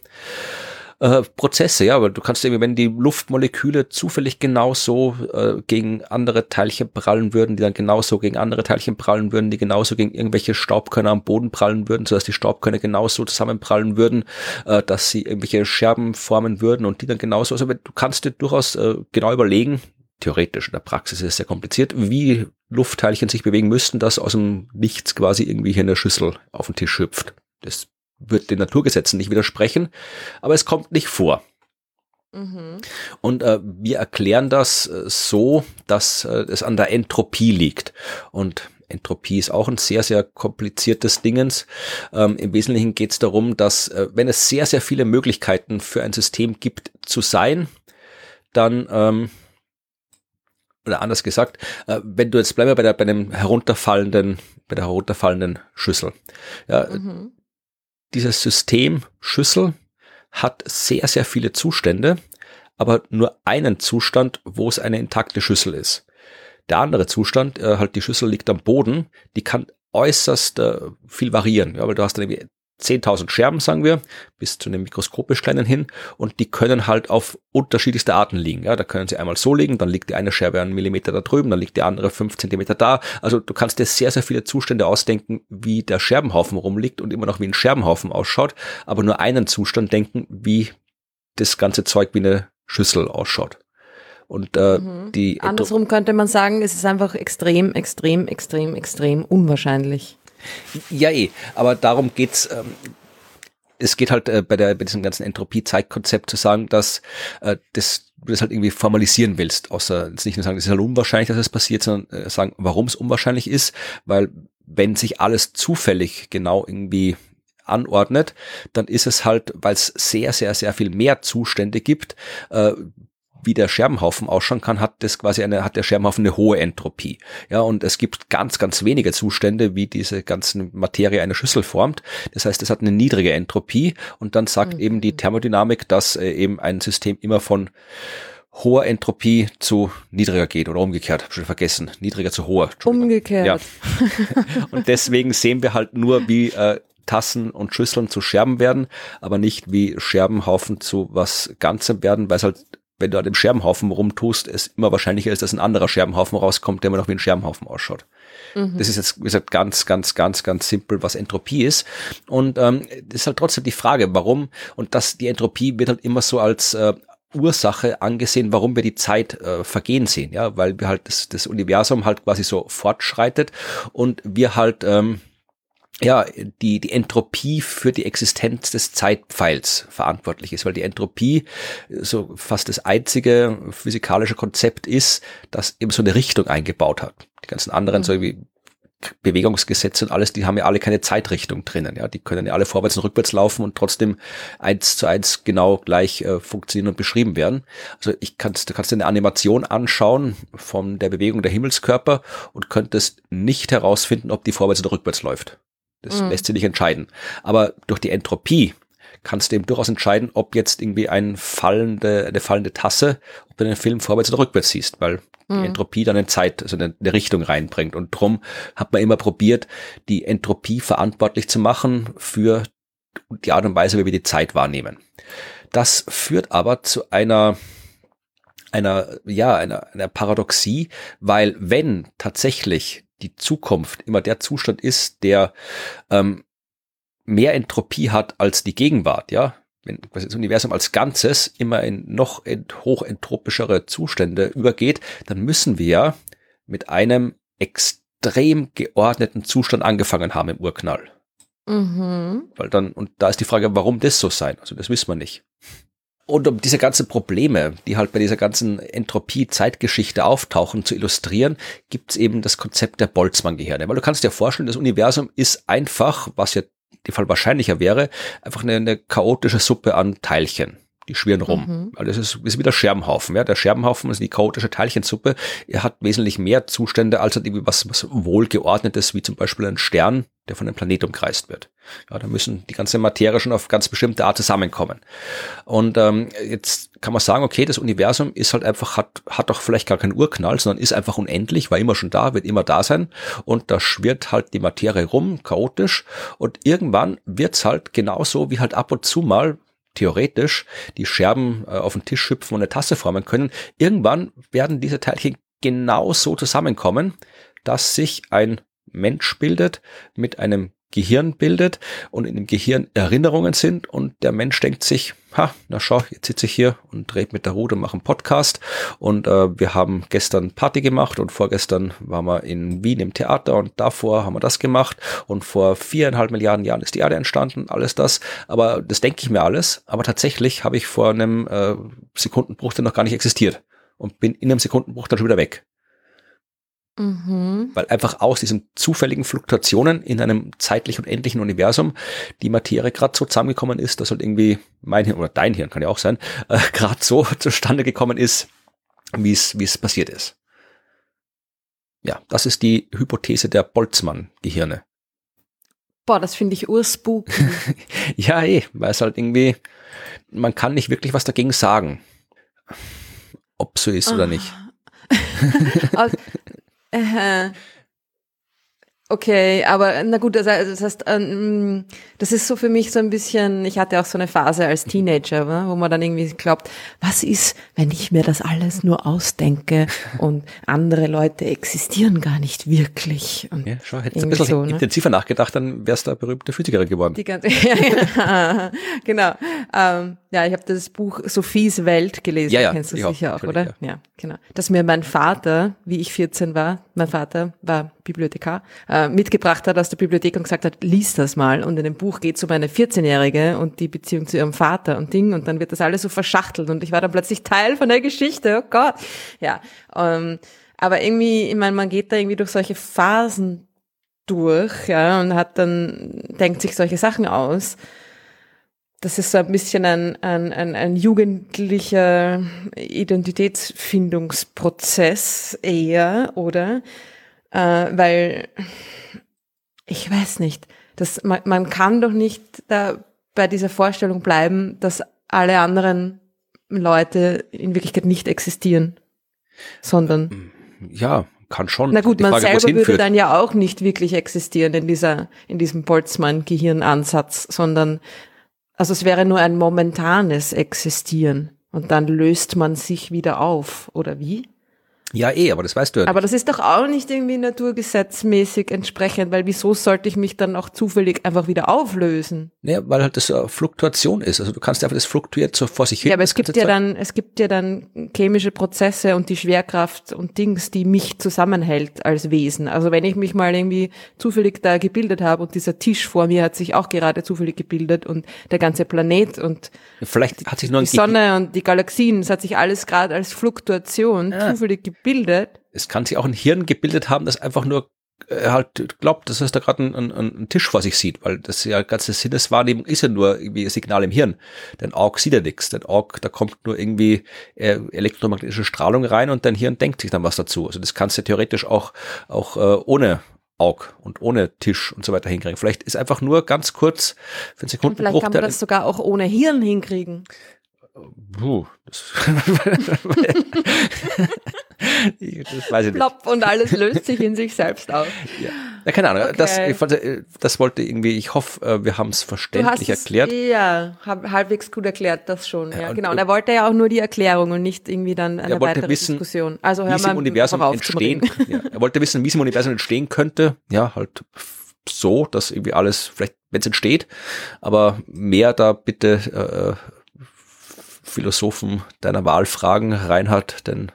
[SPEAKER 1] äh, Prozesse, ja, aber du kannst irgendwie, wenn die Luftmoleküle zufällig genauso äh, gegen andere Teilchen prallen würden, die dann genauso gegen andere Teilchen prallen würden, die genauso gegen irgendwelche Staubkörner am Boden prallen würden, sodass die Staubkörner genauso zusammenprallen würden, äh, dass sie irgendwelche Scherben formen würden und die dann genauso, also du kannst dir durchaus äh, genau überlegen, theoretisch, in der Praxis ist es sehr kompliziert, wie Luftteilchen sich bewegen müssten, dass aus dem Nichts quasi irgendwie hier eine Schüssel auf den Tisch hüpft. Das wird den Naturgesetzen nicht widersprechen, aber es kommt nicht vor. Mhm. Und äh, wir erklären das äh, so, dass äh, es an der Entropie liegt. Und Entropie ist auch ein sehr, sehr kompliziertes Dingens. Ähm, Im Wesentlichen geht es darum, dass äh, wenn es sehr, sehr viele Möglichkeiten für ein System gibt zu sein, dann ähm, oder anders gesagt, äh, wenn du jetzt bleiben wir bei der bei dem herunterfallenden bei der herunterfallenden Schüssel. Ja, mhm dieses System Schüssel hat sehr, sehr viele Zustände, aber nur einen Zustand, wo es eine intakte Schüssel ist. Der andere Zustand, äh, halt die Schüssel liegt am Boden, die kann äußerst äh, viel variieren, ja, weil du hast dann irgendwie 10.000 Scherben, sagen wir, bis zu einem mikroskopisch kleinen hin und die können halt auf unterschiedlichste Arten liegen. Ja, da können sie einmal so liegen, dann liegt die eine Scherbe einen Millimeter da drüben, dann liegt die andere fünf Zentimeter da. Also du kannst dir sehr, sehr viele Zustände ausdenken, wie der Scherbenhaufen rumliegt und immer noch wie ein Scherbenhaufen ausschaut, aber nur einen Zustand denken, wie das ganze Zeug wie eine Schüssel ausschaut. Und äh, mhm. die
[SPEAKER 2] andersrum könnte man sagen, es ist einfach extrem, extrem, extrem, extrem unwahrscheinlich.
[SPEAKER 1] Ja, eh, aber darum geht's. Ähm, es geht halt äh, bei, der, bei diesem ganzen Entropie-Zeitkonzept zu sagen, dass äh, das, du das halt irgendwie formalisieren willst, außer jetzt nicht nur sagen, es ist halt unwahrscheinlich, dass es passiert, sondern äh, sagen, warum es unwahrscheinlich ist, weil wenn sich alles zufällig genau irgendwie anordnet, dann ist es halt, weil es sehr, sehr, sehr viel mehr Zustände gibt, äh, wie der Scherbenhaufen ausschauen kann, hat das quasi eine, hat der Scherbenhaufen eine hohe Entropie. Ja, und es gibt ganz, ganz wenige Zustände, wie diese ganzen Materie eine Schüssel formt. Das heißt, es hat eine niedrige Entropie und dann sagt mhm. eben die Thermodynamik, dass äh, eben ein System immer von hoher Entropie zu niedriger geht oder umgekehrt, hab schon vergessen, niedriger zu hoher.
[SPEAKER 2] Umgekehrt. Ja.
[SPEAKER 1] und deswegen sehen wir halt nur, wie äh, Tassen und Schüsseln zu Scherben werden, aber nicht wie Scherbenhaufen zu was Ganzem werden, weil es halt wenn du an dem Scherbenhaufen rumtust, es immer wahrscheinlicher ist, dass ein anderer Scherbenhaufen rauskommt, der immer noch wie ein Scherbenhaufen ausschaut. Mhm. Das ist jetzt, wie gesagt, ganz, ganz, ganz, ganz simpel, was Entropie ist. Und ähm, das ist halt trotzdem die Frage, warum, und das, die Entropie wird halt immer so als äh, Ursache angesehen, warum wir die Zeit äh, vergehen sehen, ja, weil wir halt das, das Universum halt quasi so fortschreitet und wir halt ähm, ja, die, die Entropie für die Existenz des Zeitpfeils verantwortlich ist, weil die Entropie so fast das einzige physikalische Konzept ist, das eben so eine Richtung eingebaut hat. Die ganzen anderen, mhm. so wie Bewegungsgesetze und alles, die haben ja alle keine Zeitrichtung drinnen. Ja, die können ja alle vorwärts und rückwärts laufen und trotzdem eins zu eins genau gleich äh, funktionieren und beschrieben werden. Also ich kannst, du kannst dir eine Animation anschauen von der Bewegung der Himmelskörper und könntest nicht herausfinden, ob die vorwärts oder rückwärts läuft. Das mhm. lässt sich nicht entscheiden. Aber durch die Entropie kannst du eben durchaus entscheiden, ob jetzt irgendwie ein fallende, eine fallende Tasse, ob du den Film vorwärts oder rückwärts siehst, weil die mhm. Entropie dann eine Zeit, also eine, eine, Richtung reinbringt. Und drum hat man immer probiert, die Entropie verantwortlich zu machen für die Art und Weise, wie wir die Zeit wahrnehmen. Das führt aber zu einer einer, ja, einer, einer Paradoxie, weil wenn tatsächlich die Zukunft immer der Zustand ist, der ähm, mehr Entropie hat als die Gegenwart, ja, wenn das Universum als Ganzes immer in noch ent hochentropischere Zustände übergeht, dann müssen wir ja mit einem extrem geordneten Zustand angefangen haben im Urknall. Mhm. Weil dann, und da ist die Frage, warum das so sein? Also das wissen wir nicht. Und um diese ganzen Probleme, die halt bei dieser ganzen Entropie-Zeitgeschichte auftauchen, zu illustrieren, gibt's eben das Konzept der Boltzmann-Gehirne. Weil du kannst dir vorstellen, das Universum ist einfach, was ja die Fall wahrscheinlicher wäre, einfach eine, eine chaotische Suppe an Teilchen. Die schwirren rum. Mhm. Also das ist, ist wie der Scherbenhaufen. Ja? Der Scherbenhaufen ist die chaotische Teilchensuppe. Er hat wesentlich mehr Zustände als halt irgendwie was, was wohlgeordnetes, wie zum Beispiel ein Stern, der von einem Planet umkreist wird. Ja, da müssen die ganze Materie schon auf ganz bestimmte Art zusammenkommen. Und ähm, jetzt kann man sagen, okay, das Universum ist halt einfach, hat, hat doch vielleicht gar keinen Urknall, sondern ist einfach unendlich, war immer schon da, wird immer da sein. Und da schwirrt halt die Materie rum, chaotisch. Und irgendwann wird's halt genauso wie halt ab und zu mal theoretisch die Scherben äh, auf den Tisch hüpfen und eine Tasse formen können. Irgendwann werden diese Teilchen genau so zusammenkommen, dass sich ein Mensch bildet mit einem Gehirn bildet und in dem Gehirn Erinnerungen sind und der Mensch denkt sich, ha, na schau, jetzt sitze ich hier und dreht mit der Rute und mache einen Podcast und äh, wir haben gestern Party gemacht und vorgestern waren wir in Wien im Theater und davor haben wir das gemacht und vor viereinhalb Milliarden Jahren ist die Erde entstanden, alles das, aber das denke ich mir alles, aber tatsächlich habe ich vor einem äh, Sekundenbruch noch gar nicht existiert und bin in einem Sekundenbruch dann schon wieder weg. Mhm. Weil einfach aus diesen zufälligen Fluktuationen in einem zeitlich unendlichen Universum die Materie gerade so zusammengekommen ist, dass halt irgendwie mein Hirn oder dein Hirn kann ja auch sein, äh, gerade so zustande gekommen ist, wie es wie es passiert ist. Ja, das ist die Hypothese der Boltzmann-Gehirne.
[SPEAKER 2] Boah, das finde ich urspuk.
[SPEAKER 1] ja, eh, weil es halt irgendwie, man kann nicht wirklich was dagegen sagen, ob so ist oder nicht.
[SPEAKER 2] Äh, Okay, aber na gut, das, heißt, ähm, das ist so für mich so ein bisschen, ich hatte auch so eine Phase als Teenager, wo man dann irgendwie glaubt, was ist, wenn ich mir das alles nur ausdenke und andere Leute existieren gar nicht wirklich. Und
[SPEAKER 1] ja, schau, hättest du ein bisschen so, ne? intensiver nachgedacht, dann wärst du eine berühmte Physikerin geworden. Die ganze,
[SPEAKER 2] ja, genau. Ähm, ja, ich habe das Buch Sophies Welt gelesen,
[SPEAKER 1] ja, ja,
[SPEAKER 2] kennst du sicher auch, oder? Ja. ja, genau. Dass mir mein Vater, wie ich 14 war, mein Vater war Bibliothekar, äh, mitgebracht hat aus der Bibliothek und gesagt hat, lies das mal. Und in dem Buch geht es um eine 14-Jährige und die Beziehung zu ihrem Vater und Ding. Und dann wird das alles so verschachtelt. Und ich war dann plötzlich Teil von der Geschichte. Oh Gott. Ja. Ähm, aber irgendwie, ich meine, man geht da irgendwie durch solche Phasen durch, ja, und hat dann, denkt sich solche Sachen aus. Das ist so ein bisschen ein, ein, ein, ein jugendlicher Identitätsfindungsprozess eher, oder? äh, weil ich weiß nicht, dass man, man kann doch nicht da bei dieser Vorstellung bleiben, dass alle anderen Leute in Wirklichkeit nicht existieren, sondern
[SPEAKER 1] ja, kann schon.
[SPEAKER 2] Na gut, man Frage, selber würde dann ja auch nicht wirklich existieren in dieser in diesem Boltzmann-Gehirnansatz, sondern also es wäre nur ein momentanes Existieren und dann löst man sich wieder auf, oder wie?
[SPEAKER 1] Ja, eh, aber das weißt du ja.
[SPEAKER 2] Aber das ist doch auch nicht irgendwie naturgesetzmäßig entsprechend, weil wieso sollte ich mich dann auch zufällig einfach wieder auflösen?
[SPEAKER 1] Naja, weil halt das eine Fluktuation ist. Also du kannst einfach, das fluktuiert so vor sich hin.
[SPEAKER 2] Ja, aber es gibt ja dann, es gibt ja dann chemische Prozesse und die Schwerkraft und Dings, die mich zusammenhält als Wesen. Also wenn ich mich mal irgendwie zufällig da gebildet habe und dieser Tisch vor mir hat sich auch gerade zufällig gebildet und der ganze Planet und
[SPEAKER 1] Vielleicht hat sich nur
[SPEAKER 2] die Sonne und die Galaxien, es hat sich alles gerade als Fluktuation ja. zufällig gebildet gebildet.
[SPEAKER 1] Es kann sich auch ein Hirn gebildet haben, das einfach nur äh, halt glaubt, dass es da gerade einen, einen, Tisch vor sich sieht, weil das ja ganze Sinneswahrnehmung ist ja nur irgendwie ein Signal im Hirn. Dein Auge sieht ja nichts. Dein Auge, da kommt nur irgendwie äh, elektromagnetische Strahlung rein und dein Hirn denkt sich dann was dazu. Also das kannst du theoretisch auch, auch äh, ohne Auge und ohne Tisch und so weiter hinkriegen. Vielleicht ist einfach nur ganz kurz für einen Sekunden.
[SPEAKER 2] Vielleicht kann man das sogar auch ohne Hirn hinkriegen.
[SPEAKER 1] Puh, das, das weiß ich nicht.
[SPEAKER 2] Plopp und alles löst sich in sich selbst auf.
[SPEAKER 1] Ja, ja keine Ahnung. Okay. Das, ich wollte, das wollte irgendwie, ich hoffe, äh, wir haben es verständlich erklärt.
[SPEAKER 2] Ja, halbwegs gut erklärt, das schon. Ja, ja genau. Und er wollte ja auch nur die Erklärung und nicht irgendwie dann eine weitere wissen, Diskussion. Also hör
[SPEAKER 1] wie es im Universum entstehen. Ja, er wollte wissen, wie es im Universum entstehen könnte. Ja, halt so, dass irgendwie alles vielleicht, wenn es entsteht, aber mehr da bitte äh, Philosophen deiner Wahl fragen, Reinhard, denn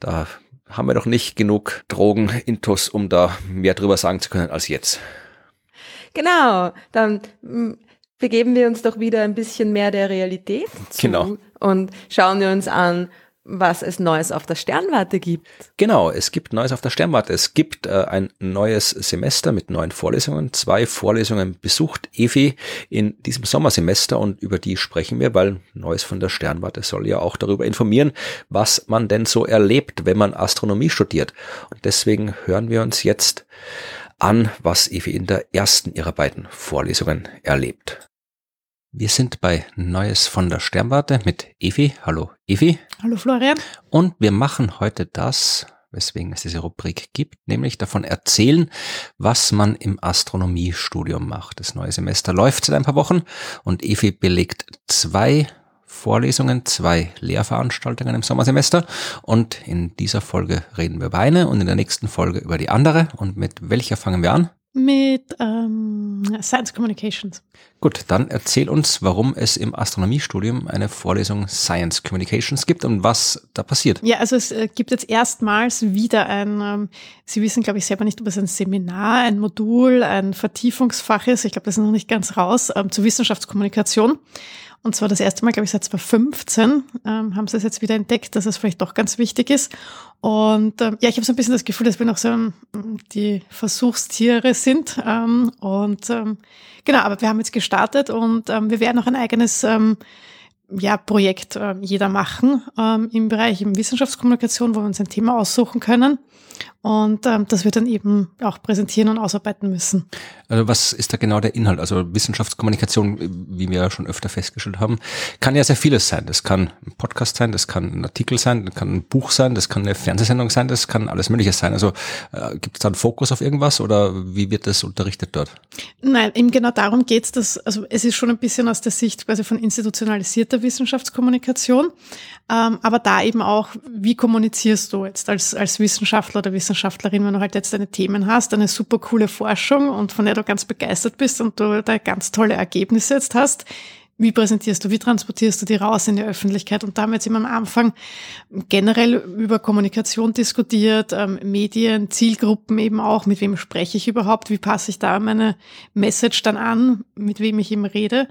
[SPEAKER 1] da haben wir doch nicht genug Drogen-Intus, um da mehr drüber sagen zu können als jetzt.
[SPEAKER 2] Genau, dann hm, begeben wir uns doch wieder ein bisschen mehr der Realität zu
[SPEAKER 1] genau.
[SPEAKER 2] und schauen wir uns an, was es Neues auf der Sternwarte gibt.
[SPEAKER 1] Genau, es gibt Neues auf der Sternwarte. Es gibt äh, ein neues Semester mit neuen Vorlesungen. Zwei Vorlesungen besucht Evi in diesem Sommersemester und über die sprechen wir, weil Neues von der Sternwarte soll ja auch darüber informieren, was man denn so erlebt, wenn man Astronomie studiert. Und deswegen hören wir uns jetzt an, was Evi in der ersten ihrer beiden Vorlesungen erlebt. Wir sind bei Neues von der Sternwarte mit Evi. Hallo Evi.
[SPEAKER 3] Hallo Florian.
[SPEAKER 1] Und wir machen heute das, weswegen es diese Rubrik gibt, nämlich davon erzählen, was man im Astronomiestudium macht. Das neue Semester läuft seit ein paar Wochen und Evi belegt zwei Vorlesungen, zwei Lehrveranstaltungen im Sommersemester und in dieser Folge reden wir über eine und in der nächsten Folge über die andere. Und mit welcher fangen wir an?
[SPEAKER 3] Mit ähm, Science Communications.
[SPEAKER 1] Gut, dann erzähl uns, warum es im Astronomiestudium eine Vorlesung Science Communications gibt und was da passiert.
[SPEAKER 3] Ja, also es äh, gibt jetzt erstmals wieder ein, ähm, Sie wissen, glaube ich, selber nicht, ob es ein Seminar, ein Modul, ein Vertiefungsfach ist. Ich glaube, das ist noch nicht ganz raus, ähm, zur Wissenschaftskommunikation. Und zwar das erste Mal, glaube ich, seit 2015 ähm, haben sie es jetzt wieder entdeckt, dass es vielleicht doch ganz wichtig ist. Und ähm, ja, ich habe so ein bisschen das Gefühl, dass wir noch so ähm, die Versuchstiere sind. Ähm, und ähm, genau, aber wir haben jetzt gestartet und ähm, wir werden auch ein eigenes ähm, ja, Projekt äh, jeder machen ähm, im Bereich Wissenschaftskommunikation, wo wir uns ein Thema aussuchen können und ähm, das wir dann eben auch präsentieren und ausarbeiten müssen.
[SPEAKER 1] Also was ist da genau der Inhalt? Also Wissenschaftskommunikation, wie wir ja schon öfter festgestellt haben, kann ja sehr vieles sein. Das kann ein Podcast sein, das kann ein Artikel sein, das kann ein Buch sein, das kann eine Fernsehsendung sein, das kann alles Mögliche sein. Also äh, gibt es da einen Fokus auf irgendwas oder wie wird das unterrichtet dort?
[SPEAKER 3] Nein, eben genau darum geht's. dass also es ist schon ein bisschen aus der Sicht quasi von institutionalisierter Wissenschaftskommunikation, ähm, aber da eben auch, wie kommunizierst du jetzt als, als Wissenschaftler oder Wissenschaftlerin, wenn du halt jetzt deine Themen hast, eine super coole Forschung und von der du ganz begeistert bist und du da ganz tolle Ergebnisse jetzt hast. Wie präsentierst du, wie transportierst du die raus in die Öffentlichkeit? Und da haben wir jetzt immer am Anfang generell über Kommunikation diskutiert, ähm, Medien, Zielgruppen eben auch, mit wem spreche ich überhaupt, wie passe ich da meine Message dann an, mit wem ich eben rede.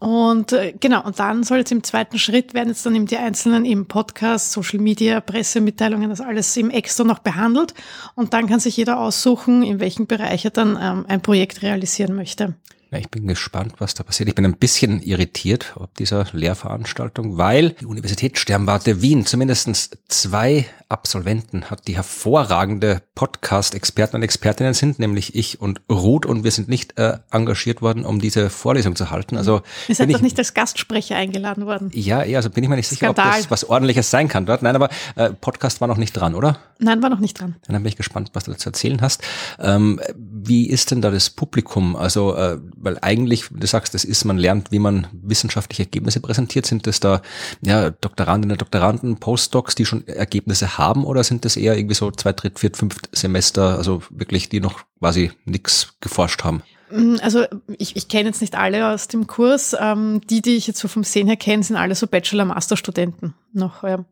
[SPEAKER 3] Und äh, genau, und dann soll jetzt im zweiten Schritt werden jetzt dann eben die einzelnen eben Podcasts, Social Media, Pressemitteilungen, das alles eben extra noch behandelt. Und dann kann sich jeder aussuchen, in welchem Bereich er dann ähm, ein Projekt realisieren möchte.
[SPEAKER 1] Ja, ich bin gespannt, was da passiert. Ich bin ein bisschen irritiert ob dieser Lehrveranstaltung, weil die Universität Sternwarte Wien zumindest zwei Absolventen hat, die hervorragende Podcast-Experten und Expertinnen sind, nämlich ich und Ruth, und wir sind nicht äh, engagiert worden, um diese Vorlesung zu halten. Also
[SPEAKER 3] Ihr seid doch nicht als Gastsprecher eingeladen worden.
[SPEAKER 1] Ja, ja, also bin ich mir nicht sicher, Skandal. ob das was ordentliches sein kann dort. Nein, aber äh, Podcast war noch nicht dran, oder?
[SPEAKER 3] Nein, war noch nicht dran.
[SPEAKER 1] Dann bin ich gespannt, was du dazu erzählen hast. Ähm, wie ist denn da das Publikum? Also äh, weil eigentlich, du sagst, das ist, man lernt, wie man wissenschaftliche Ergebnisse präsentiert. Sind das da ja, Doktorandinnen, Doktoranden, Postdocs, die schon Ergebnisse haben oder sind das eher irgendwie so zwei, dritt, viert, fünft Semester, also wirklich, die noch quasi nichts geforscht haben?
[SPEAKER 3] Mm, also ich, ich kenne jetzt nicht alle aus dem Kurs. Ähm, die, die ich jetzt so vom Sehen her kenne, sind alle so Bachelor-Master-Studenten noch. Ja.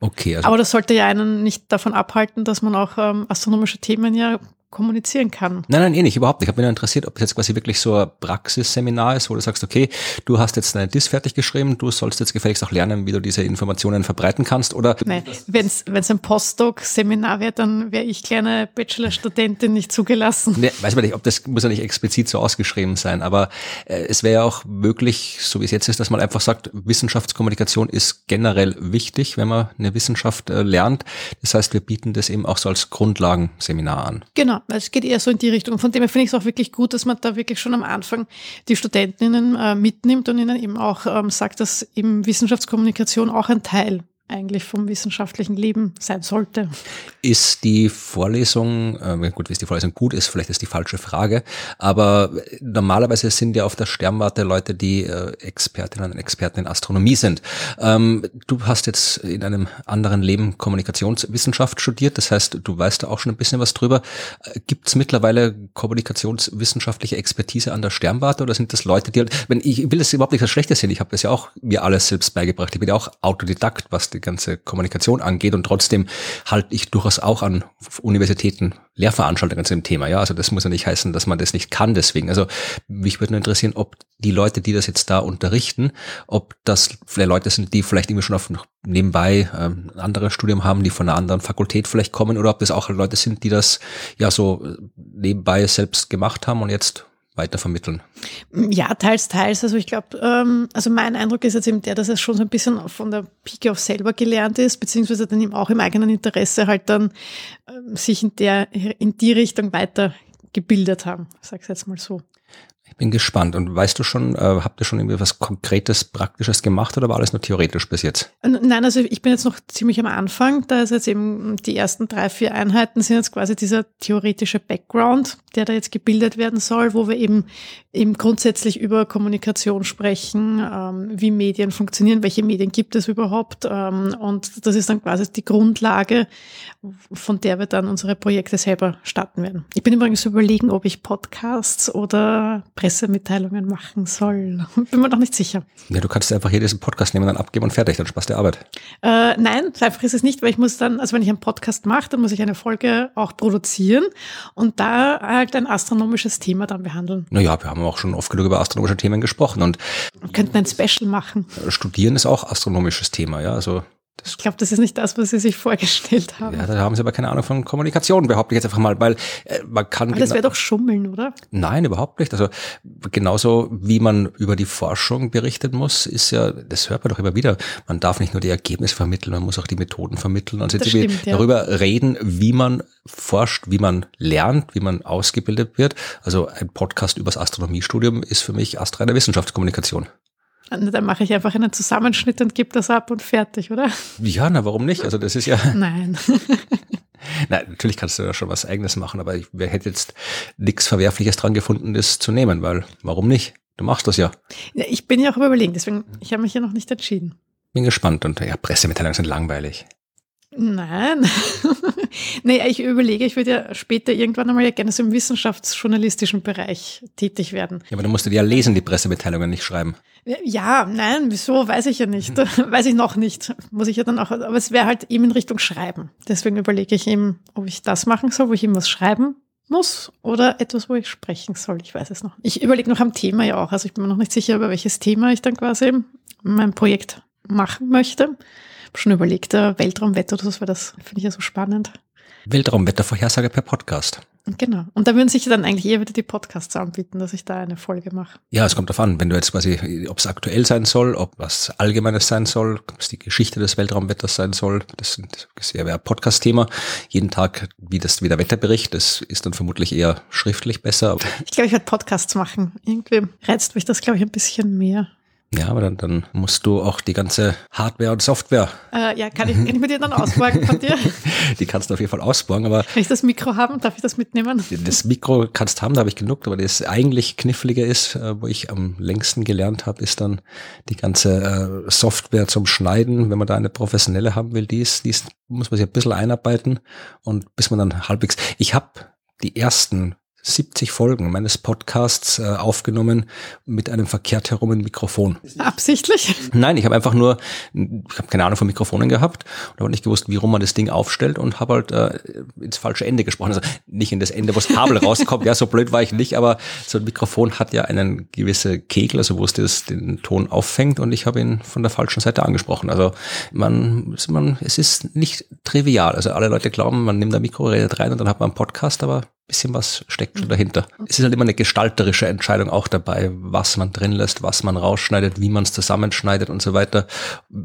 [SPEAKER 1] Okay.
[SPEAKER 3] Also Aber das sollte ja einen nicht davon abhalten, dass man auch ähm, astronomische Themen ja kommunizieren kann.
[SPEAKER 1] Nein, nein, eh nicht, überhaupt nicht. Ich habe mich nur interessiert, ob es jetzt quasi wirklich so ein Praxisseminar ist, wo du sagst, okay, du hast jetzt deine DIS fertig geschrieben, du sollst jetzt gefälligst auch lernen, wie du diese Informationen verbreiten kannst, oder?
[SPEAKER 3] Nein, wenn es ein Postdoc-Seminar wäre, dann wäre ich kleine Bachelorstudentin nicht zugelassen.
[SPEAKER 1] Nee, weiß man nicht, ob das muss ja nicht explizit so ausgeschrieben sein, aber äh, es wäre ja auch möglich, so wie es jetzt ist, dass man einfach sagt, Wissenschaftskommunikation ist generell wichtig, wenn man eine Wissenschaft äh, lernt. Das heißt, wir bieten das eben auch so als Grundlagenseminar an.
[SPEAKER 3] Genau. Genau, es geht eher so in die Richtung. Von dem her finde ich es auch wirklich gut, dass man da wirklich schon am Anfang die Studentinnen äh, mitnimmt und ihnen eben auch ähm, sagt, dass eben Wissenschaftskommunikation auch ein Teil eigentlich vom wissenschaftlichen Leben sein sollte.
[SPEAKER 1] Ist die Vorlesung, äh, gut, ist die Vorlesung gut ist, vielleicht ist die falsche Frage, aber normalerweise sind ja auf der Sternwarte Leute, die äh, Expertinnen und Experten in Astronomie sind. Ähm, du hast jetzt in einem anderen Leben Kommunikationswissenschaft studiert, das heißt, du weißt da auch schon ein bisschen was drüber. Äh, Gibt es mittlerweile kommunikationswissenschaftliche Expertise an der Sternwarte oder sind das Leute, die halt, wenn ich will das überhaupt nicht das Schlechte sehen, ich habe das ja auch mir alles selbst beigebracht, ich bin ja auch Autodidakt, was die ganze Kommunikation angeht. Und trotzdem halte ich durchaus auch an Universitäten Lehrveranstaltungen zu dem Thema. Ja, also das muss ja nicht heißen, dass man das nicht kann. Deswegen, also mich würde nur interessieren, ob die Leute, die das jetzt da unterrichten, ob das vielleicht Leute sind, die vielleicht irgendwie schon auf nebenbei ähm, ein anderes Studium haben, die von einer anderen Fakultät vielleicht kommen, oder ob das auch Leute sind, die das ja so nebenbei selbst gemacht haben und jetzt weitervermitteln?
[SPEAKER 3] Ja, teils, teils. Also ich glaube, ähm, also mein Eindruck ist jetzt eben der, dass es schon so ein bisschen von der Pike auf selber gelernt ist, beziehungsweise dann eben auch im eigenen Interesse halt dann ähm, sich in der, in die Richtung weitergebildet haben. Ich sag's jetzt mal so.
[SPEAKER 1] Bin gespannt. Und weißt du schon, äh, habt ihr schon irgendwie was Konkretes, Praktisches gemacht oder war alles nur theoretisch bis jetzt?
[SPEAKER 3] Nein, also ich bin jetzt noch ziemlich am Anfang. Da ist jetzt eben die ersten drei, vier Einheiten sind jetzt quasi dieser theoretische Background, der da jetzt gebildet werden soll, wo wir eben, eben grundsätzlich über Kommunikation sprechen, ähm, wie Medien funktionieren, welche Medien gibt es überhaupt. Ähm, und das ist dann quasi die Grundlage, von der wir dann unsere Projekte selber starten werden. Ich bin übrigens überlegen, ob ich Podcasts oder Pressemitteilungen machen soll. Bin mir noch nicht sicher.
[SPEAKER 1] Ja, du kannst einfach hier diesen Podcast nehmen, dann abgeben und fertig, dann Spaß der Arbeit.
[SPEAKER 3] Äh, nein, einfach ist es nicht, weil ich muss dann, also wenn ich einen Podcast mache, dann muss ich eine Folge auch produzieren und da halt ein astronomisches Thema dann behandeln.
[SPEAKER 1] Naja, wir haben auch schon oft genug über astronomische Themen gesprochen und
[SPEAKER 3] wir könnten ein Special machen.
[SPEAKER 1] Studieren ist auch astronomisches Thema, ja, also
[SPEAKER 3] das ich glaube, das ist nicht das, was Sie sich vorgestellt haben.
[SPEAKER 1] Ja, da haben Sie aber keine Ahnung von Kommunikation, behaupte ich jetzt einfach mal, weil äh, man kann.
[SPEAKER 3] Aber das wäre doch Schummeln, oder?
[SPEAKER 1] Nein, überhaupt nicht. Also genauso wie man über die Forschung berichten muss, ist ja, das hört man doch immer wieder. Man darf nicht nur die Ergebnisse vermitteln, man muss auch die Methoden vermitteln und jetzt stimmt, ja. darüber reden, wie man forscht, wie man lernt, wie man ausgebildet wird. Also ein Podcast übers Astronomiestudium ist für mich astreine Wissenschaftskommunikation.
[SPEAKER 3] Dann mache ich einfach einen Zusammenschnitt und gebe das ab und fertig, oder?
[SPEAKER 1] Ja, na, warum nicht? Also das ist ja.
[SPEAKER 3] Nein.
[SPEAKER 1] Na, natürlich kannst du da schon was Eigenes machen, aber ich hätte jetzt nichts Verwerfliches dran gefunden, das zu nehmen, weil warum nicht? Du machst das ja.
[SPEAKER 3] ja ich bin ja auch überlegen, deswegen, ich habe mich ja noch nicht entschieden.
[SPEAKER 1] Bin gespannt und ja, Pressemitteilungen sind langweilig.
[SPEAKER 3] Nein. nee, ich überlege, ich würde ja später irgendwann einmal ja gerne so im wissenschaftsjournalistischen Bereich tätig werden.
[SPEAKER 1] Ja, aber dann musst du die ja lesen, die Pressemitteilungen nicht schreiben.
[SPEAKER 3] Ja, nein, wieso, weiß ich ja nicht. weiß ich noch nicht. Muss ich ja dann auch, aber es wäre halt eben in Richtung Schreiben. Deswegen überlege ich eben, ob ich das machen soll, wo ich eben was schreiben muss oder etwas, wo ich sprechen soll. Ich weiß es noch. Ich überlege noch am Thema ja auch. Also ich bin mir noch nicht sicher, über welches Thema ich dann quasi mein Projekt machen möchte schon überlegt, Weltraumwetter oder so, weil das finde ich ja so spannend.
[SPEAKER 1] Weltraumwettervorhersage per Podcast.
[SPEAKER 3] Genau. Und da würden sich dann eigentlich eher wieder die Podcasts anbieten, dass ich da eine Folge mache.
[SPEAKER 1] Ja, es kommt darauf an, wenn du jetzt quasi, ob es aktuell sein soll, ob was Allgemeines sein soll, ob es die Geschichte des Weltraumwetters sein soll. Das, das wäre ein Podcast-Thema. Jeden Tag wie das wie der Wetterbericht, das ist dann vermutlich eher schriftlich besser.
[SPEAKER 3] Ich glaube, ich werde Podcasts machen. Irgendwie reizt mich das, glaube ich, ein bisschen mehr.
[SPEAKER 1] Ja, aber dann, dann musst du auch die ganze Hardware und Software.
[SPEAKER 3] Äh, ja, kann ich, kann ich mit dir dann ausborgen von dir?
[SPEAKER 1] die kannst du auf jeden Fall ausborgen, aber.
[SPEAKER 3] Kann ich das Mikro haben? Darf ich das mitnehmen?
[SPEAKER 1] Das Mikro kannst haben, da habe ich genug, aber das eigentlich knifflige ist, äh, wo ich am längsten gelernt habe, ist dann die ganze äh, Software zum Schneiden. Wenn man da eine professionelle haben will, die ist, die ist, muss man sich ein bisschen einarbeiten und bis man dann halbwegs. Ich habe die ersten 70 Folgen meines Podcasts äh, aufgenommen mit einem verkehrt herum Mikrofon.
[SPEAKER 3] Absichtlich?
[SPEAKER 1] Nein, ich habe einfach nur, ich habe keine Ahnung von Mikrofonen gehabt und habe nicht gewusst, wie rum man das Ding aufstellt und habe halt äh, ins falsche Ende gesprochen. Also nicht in das Ende, wo das Kabel rauskommt. Ja, so blöd war ich nicht, aber so ein Mikrofon hat ja einen gewisse Kegel, also wo es das, den Ton auffängt und ich habe ihn von der falschen Seite angesprochen. Also man, man, es ist nicht trivial. Also alle Leute glauben, man nimmt ein Mikro, redet rein und dann hat man einen Podcast, aber bisschen was steckt schon dahinter. Es ist halt immer eine gestalterische Entscheidung auch dabei, was man drin lässt, was man rausschneidet, wie man es zusammenschneidet und so weiter.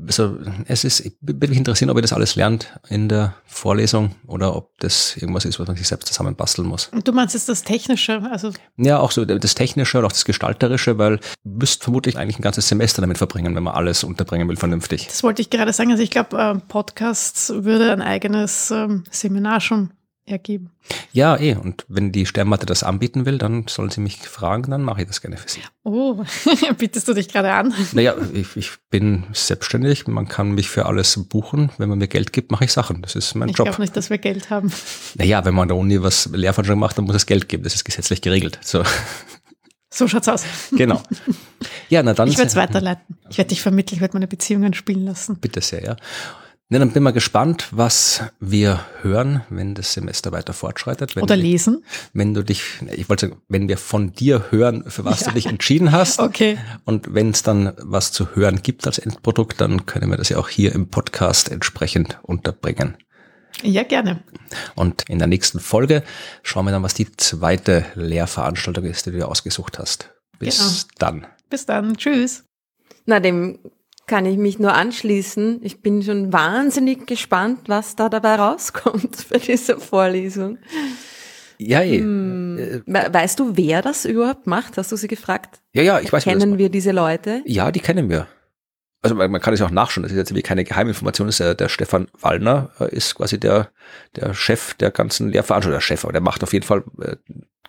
[SPEAKER 1] Also es ist, ich bin mich interessieren, ob ihr das alles lernt in der Vorlesung oder ob das irgendwas ist, was man sich selbst zusammenbasteln muss.
[SPEAKER 3] Und du meinst jetzt das Technische, also?
[SPEAKER 1] Ja, auch so das Technische und auch das Gestalterische, weil müsst vermutlich eigentlich ein ganzes Semester damit verbringen, wenn man alles unterbringen will vernünftig.
[SPEAKER 3] Das wollte ich gerade sagen. Also ich glaube, äh, Podcasts würde ein eigenes ähm, Seminar schon ergeben.
[SPEAKER 1] Ja, eh. Und wenn die Sternmatte das anbieten will, dann sollen sie mich fragen, dann mache ich das gerne für sie.
[SPEAKER 3] Oh, bietest du dich gerade an?
[SPEAKER 1] Naja, ich, ich bin selbstständig. Man kann mich für alles buchen. Wenn man mir Geld gibt, mache ich Sachen. Das ist mein
[SPEAKER 3] ich
[SPEAKER 1] Job.
[SPEAKER 3] Ich glaube nicht, dass wir Geld haben.
[SPEAKER 1] Naja, wenn man an der Uni was Lehrveranstaltung macht, dann muss es Geld geben. Das ist gesetzlich geregelt. So.
[SPEAKER 3] So schaut's aus.
[SPEAKER 1] Genau. Ja, na dann.
[SPEAKER 3] Ich werde es weiterleiten. Ich werde dich vermitteln, ich werde meine Beziehungen spielen lassen.
[SPEAKER 1] Bitte sehr, ja. Ne, dann bin mal gespannt, was wir hören, wenn das Semester weiter fortschreitet.
[SPEAKER 3] Oder lesen.
[SPEAKER 1] Wenn du dich, ich wollte sagen, wenn wir von dir hören, für was ja. du dich entschieden hast.
[SPEAKER 3] Okay.
[SPEAKER 1] Und wenn es dann was zu hören gibt als Endprodukt, dann können wir das ja auch hier im Podcast entsprechend unterbringen.
[SPEAKER 3] Ja, gerne.
[SPEAKER 1] Und in der nächsten Folge schauen wir dann, was die zweite Lehrveranstaltung ist, die du dir ausgesucht hast. Bis genau. dann.
[SPEAKER 3] Bis dann. Tschüss.
[SPEAKER 2] Na, dem kann ich mich nur anschließen. Ich bin schon wahnsinnig gespannt, was da dabei rauskommt für diese Vorlesung.
[SPEAKER 1] Ja, eh. hm.
[SPEAKER 2] Weißt du, wer das überhaupt macht? Hast du sie gefragt?
[SPEAKER 1] Ja, ja, ich weiß.
[SPEAKER 2] Kennen wir diese Leute?
[SPEAKER 1] Ja, die kennen wir. Also man, man kann es auch nachschauen, das ist jetzt wie keine Geheiminformation, ist der, der Stefan Wallner äh, ist quasi der, der Chef der ganzen Lehrveranstaltung, der Chef, aber der macht auf jeden Fall äh,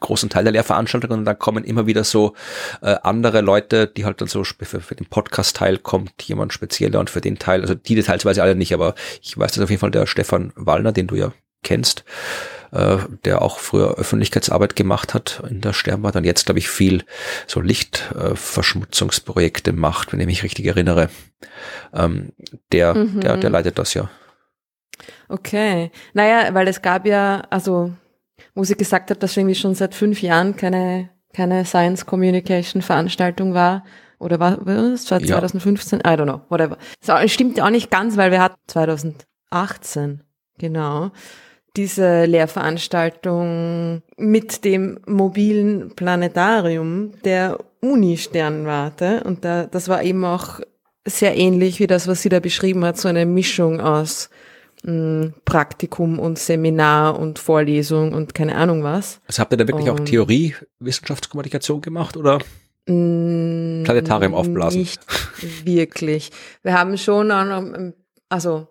[SPEAKER 1] großen Teil der Lehrveranstaltung und dann kommen immer wieder so äh, andere Leute, die halt dann so für, für den Podcast-Teil kommt jemand spezieller und für den Teil, also die Details weiß ich alle nicht, aber ich weiß, dass auf jeden Fall der Stefan Wallner, den du ja kennst, äh, der auch früher Öffentlichkeitsarbeit gemacht hat in der Sternbad und jetzt, glaube ich, viel so Lichtverschmutzungsprojekte äh, macht, wenn ich mich richtig erinnere. Ähm, der, mhm. der, der leitet das ja.
[SPEAKER 2] Okay. Naja, weil es gab ja, also wo sie gesagt hat, dass irgendwie schon seit fünf Jahren keine, keine Science Communication Veranstaltung war. Oder war, war das 2015? Ja. I don't know, whatever. Das stimmt auch nicht ganz, weil wir hatten 2018, genau, diese Lehrveranstaltung mit dem mobilen Planetarium der Uni-Sternwarte. Und da, das war eben auch sehr ähnlich wie das, was sie da beschrieben hat, so eine Mischung aus Praktikum und Seminar und Vorlesung und keine Ahnung was.
[SPEAKER 1] Also habt ihr da wirklich und auch Theorie, Wissenschaftskommunikation gemacht oder Planetarium aufblasen?
[SPEAKER 2] Nicht wirklich. Wir haben schon, also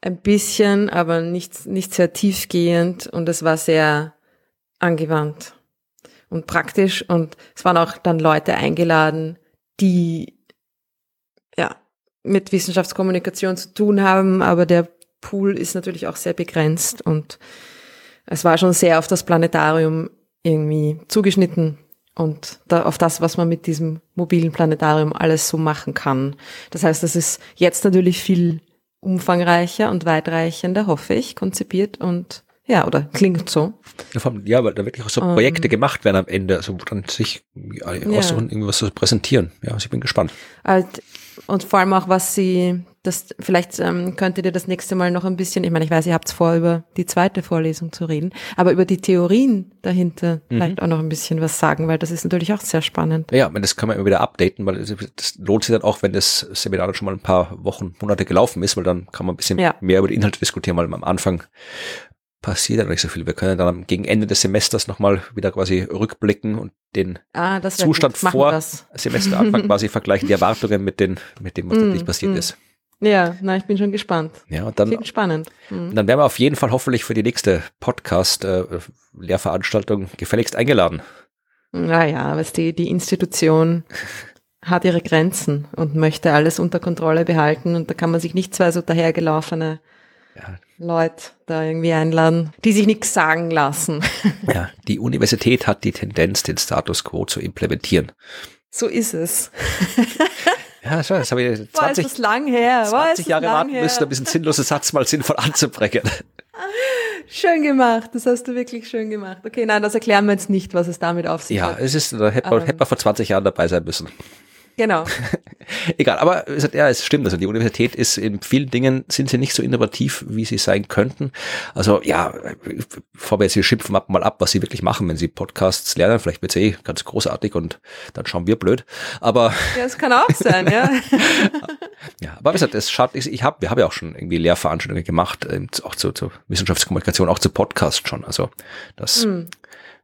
[SPEAKER 2] ein bisschen, aber nicht, nicht sehr tiefgehend und es war sehr angewandt und praktisch und es waren auch dann Leute eingeladen, die ja mit Wissenschaftskommunikation zu tun haben, aber der Pool ist natürlich auch sehr begrenzt und es war schon sehr auf das Planetarium irgendwie zugeschnitten und da, auf das, was man mit diesem mobilen Planetarium alles so machen kann. Das heißt, das ist jetzt natürlich viel umfangreicher und weitreichender, hoffe ich, konzipiert und ja, oder klingt so.
[SPEAKER 1] Ja, weil da wirklich auch so Projekte um, gemacht werden am Ende, also wo dann sich aussuchen, ja. irgendwas zu präsentieren. Ja, also ich bin gespannt.
[SPEAKER 2] Und vor allem auch, was sie das, vielleicht ähm, könntet ihr das nächste Mal noch ein bisschen, ich meine, ich weiß, ihr habt vor, über die zweite Vorlesung zu reden, aber über die Theorien dahinter mhm. vielleicht auch noch ein bisschen was sagen, weil das ist natürlich auch sehr spannend.
[SPEAKER 1] Ja, das kann man immer wieder updaten, weil das lohnt sich dann auch, wenn das Seminar dann schon mal ein paar Wochen, Monate gelaufen ist, weil dann kann man ein bisschen ja. mehr über die Inhalte diskutieren, weil am Anfang passiert ja nicht so viel. Wir können dann gegen Ende des Semesters nochmal wieder quasi rückblicken und den
[SPEAKER 2] ah,
[SPEAKER 1] Zustand vor Semesteranfang quasi vergleichen, die Erwartungen mit, den, mit dem, was mm, wirklich passiert mm. ist.
[SPEAKER 2] Ja, na, ich bin schon gespannt.
[SPEAKER 1] Ja, und dann,
[SPEAKER 2] Klingt spannend.
[SPEAKER 1] Mhm. Dann werden wir auf jeden Fall hoffentlich für die nächste Podcast-Lehrveranstaltung äh, gefälligst eingeladen.
[SPEAKER 2] Naja, was die, die Institution hat ihre Grenzen und möchte alles unter Kontrolle behalten und da kann man sich nicht zwei so dahergelaufene ja. Leute da irgendwie einladen, die sich nichts sagen lassen.
[SPEAKER 1] Ja, die Universität hat die Tendenz, den Status quo zu implementieren.
[SPEAKER 2] So ist es.
[SPEAKER 1] Ja, schon, das habe ich 20,
[SPEAKER 2] Boah, ist lang her.
[SPEAKER 1] 20 Jahre warten her. müssen, um diesen sinnlosen Satz mal sinnvoll anzubrechen.
[SPEAKER 2] Schön gemacht, das hast du wirklich schön gemacht. Okay, nein, das erklären wir jetzt nicht, was es damit auf sich
[SPEAKER 1] ja,
[SPEAKER 2] hat.
[SPEAKER 1] Ja, es ist, da hätte man, hätte man vor 20 Jahren dabei sein müssen.
[SPEAKER 2] Genau.
[SPEAKER 1] Egal, aber ja, es stimmt. Also die Universität ist in vielen Dingen sind sie nicht so innovativ, wie sie sein könnten. Also ja, bevor wir jetzt hier schimpfen ab mal ab, was sie wirklich machen, wenn sie Podcasts lernen. Vielleicht wird es eh ganz großartig und dann schauen wir blöd. Aber
[SPEAKER 2] ja, es kann auch sein, ja.
[SPEAKER 1] ja, aber wie gesagt, es schadet. Ich habe, wir haben ja auch schon irgendwie Lehrveranstaltungen gemacht, ähm, auch zu, zu Wissenschaftskommunikation, auch zu Podcasts schon. Also das, hm.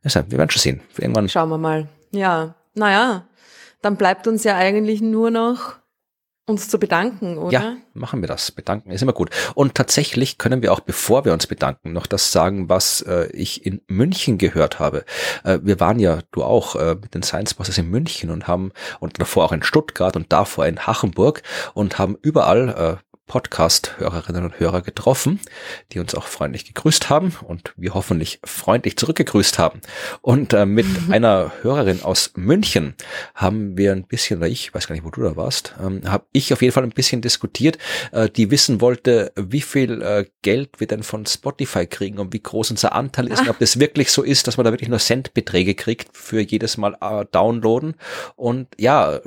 [SPEAKER 1] ja, wir werden schon sehen.
[SPEAKER 2] Irgendwann. Schauen wir mal. Ja, naja dann bleibt uns ja eigentlich nur noch uns zu bedanken, oder?
[SPEAKER 1] Ja, machen wir das. Bedanken ist immer gut. Und tatsächlich können wir auch, bevor wir uns bedanken, noch das sagen, was äh, ich in München gehört habe. Äh, wir waren ja, du auch, äh, mit den Science Bosses in München und haben, und davor auch in Stuttgart und davor in Hachenburg und haben überall äh, Podcast-Hörerinnen und Hörer getroffen, die uns auch freundlich gegrüßt haben und wir hoffentlich freundlich zurückgegrüßt haben. Und äh, mit einer Hörerin aus München haben wir ein bisschen, oder ich weiß gar nicht, wo du da warst, ähm, habe ich auf jeden Fall ein bisschen diskutiert, äh, die wissen wollte, wie viel äh, Geld wir denn von Spotify kriegen und wie groß unser Anteil ist und ob das wirklich so ist, dass man da wirklich nur Centbeträge kriegt für jedes Mal äh, downloaden. Und ja,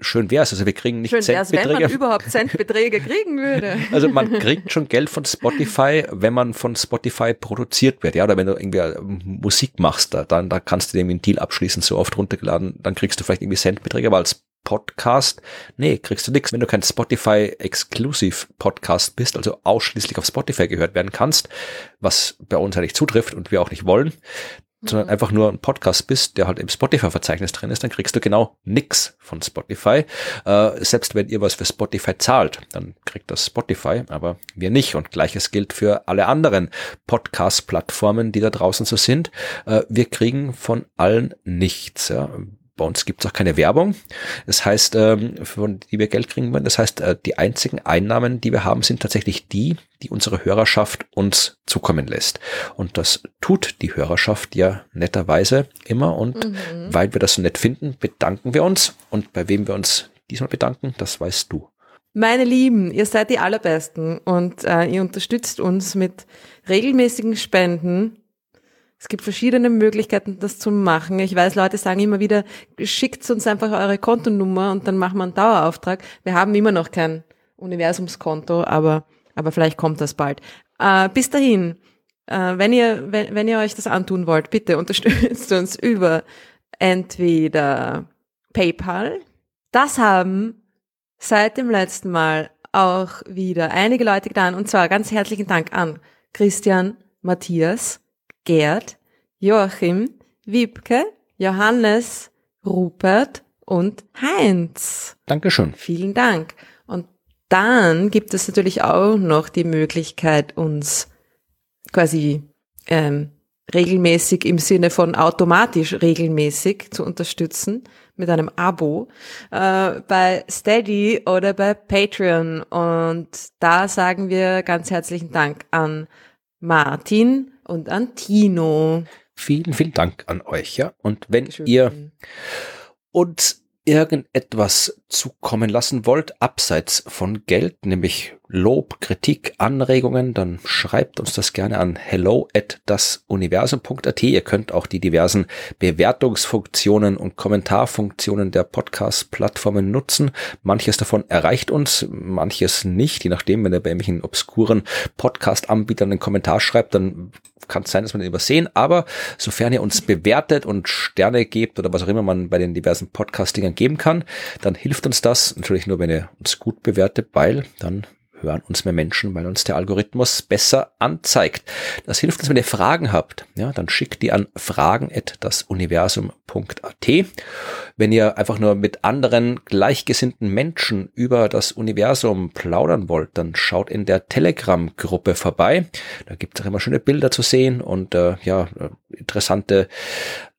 [SPEAKER 1] schön wäre es. Also wir kriegen nicht
[SPEAKER 2] Schön wär's, wenn
[SPEAKER 1] Centbeträge.
[SPEAKER 2] man überhaupt Centbeträge kriegen würde.
[SPEAKER 1] Also man kriegt schon Geld von Spotify, wenn man von Spotify produziert wird, ja, oder wenn du irgendwie äh, Musik machst, da, dann da kannst du einen Deal abschließen, so oft runtergeladen, dann kriegst du vielleicht irgendwie Centbeträge, aber als Podcast, nee, kriegst du nichts. Wenn du kein Spotify Exclusive Podcast bist, also ausschließlich auf Spotify gehört werden kannst, was bei uns ja nicht zutrifft und wir auch nicht wollen, sondern einfach nur ein Podcast bist, der halt im Spotify-Verzeichnis drin ist, dann kriegst du genau nix von Spotify. Äh, selbst wenn ihr was für Spotify zahlt, dann kriegt das Spotify, aber wir nicht. Und gleiches gilt für alle anderen Podcast-Plattformen, die da draußen so sind. Äh, wir kriegen von allen nichts. Ja. Bei uns gibt es auch keine Werbung. Das heißt, ähm, von die wir Geld kriegen wollen. Das heißt, äh, die einzigen Einnahmen, die wir haben, sind tatsächlich die, die unsere Hörerschaft uns zukommen lässt. Und das tut die Hörerschaft ja netterweise immer. Und weil wir das so nett finden, bedanken wir uns. Und bei wem wir uns diesmal bedanken, das weißt du.
[SPEAKER 2] Meine Lieben, ihr seid die Allerbesten und äh, ihr unterstützt uns mit regelmäßigen Spenden. Es gibt verschiedene Möglichkeiten, das zu machen. Ich weiß, Leute sagen immer wieder, schickt uns einfach eure Kontonummer und dann machen wir einen Dauerauftrag. Wir haben immer noch kein Universumskonto, aber, aber vielleicht kommt das bald. Äh, bis dahin, äh, wenn ihr, wenn, wenn ihr euch das antun wollt, bitte unterstützt uns über entweder PayPal. Das haben seit dem letzten Mal auch wieder einige Leute getan. Und zwar ganz herzlichen Dank an Christian, Matthias, Gerd, Joachim, Wiebke, Johannes, Rupert und Heinz.
[SPEAKER 1] Dankeschön.
[SPEAKER 2] Vielen Dank. Und dann gibt es natürlich auch noch die Möglichkeit, uns quasi ähm, regelmäßig im Sinne von automatisch regelmäßig zu unterstützen mit einem Abo äh, bei Steady oder bei Patreon. Und da sagen wir ganz herzlichen Dank an Martin und an Tino.
[SPEAKER 1] Vielen, vielen Dank an euch, ja. Und wenn
[SPEAKER 2] Dankeschön.
[SPEAKER 1] ihr uns irgendetwas zukommen lassen wollt, abseits von Geld, nämlich Lob, Kritik, Anregungen, dann schreibt uns das gerne an hello at dasuniversum.at. Ihr könnt auch die diversen Bewertungsfunktionen und Kommentarfunktionen der Podcast-Plattformen nutzen. Manches davon erreicht uns, manches nicht, je nachdem, wenn ihr bei irgendwelchen obskuren Podcast-Anbietern einen Kommentar schreibt, dann kann es sein, dass wir den übersehen, aber sofern ihr uns bewertet und Sterne gebt oder was auch immer man bei den diversen Podcast-Dingern geben kann, dann hilft uns das natürlich nur, wenn ihr uns gut bewertet, weil dann hören uns mehr Menschen, weil uns der Algorithmus besser anzeigt. Das hilft uns, wenn ihr Fragen habt. Ja, dann schickt die an fragen.dasuniversum.at. Wenn ihr einfach nur mit anderen gleichgesinnten Menschen über das Universum plaudern wollt, dann schaut in der Telegram-Gruppe vorbei. Da gibt es auch immer schöne Bilder zu sehen und äh, ja, äh, interessante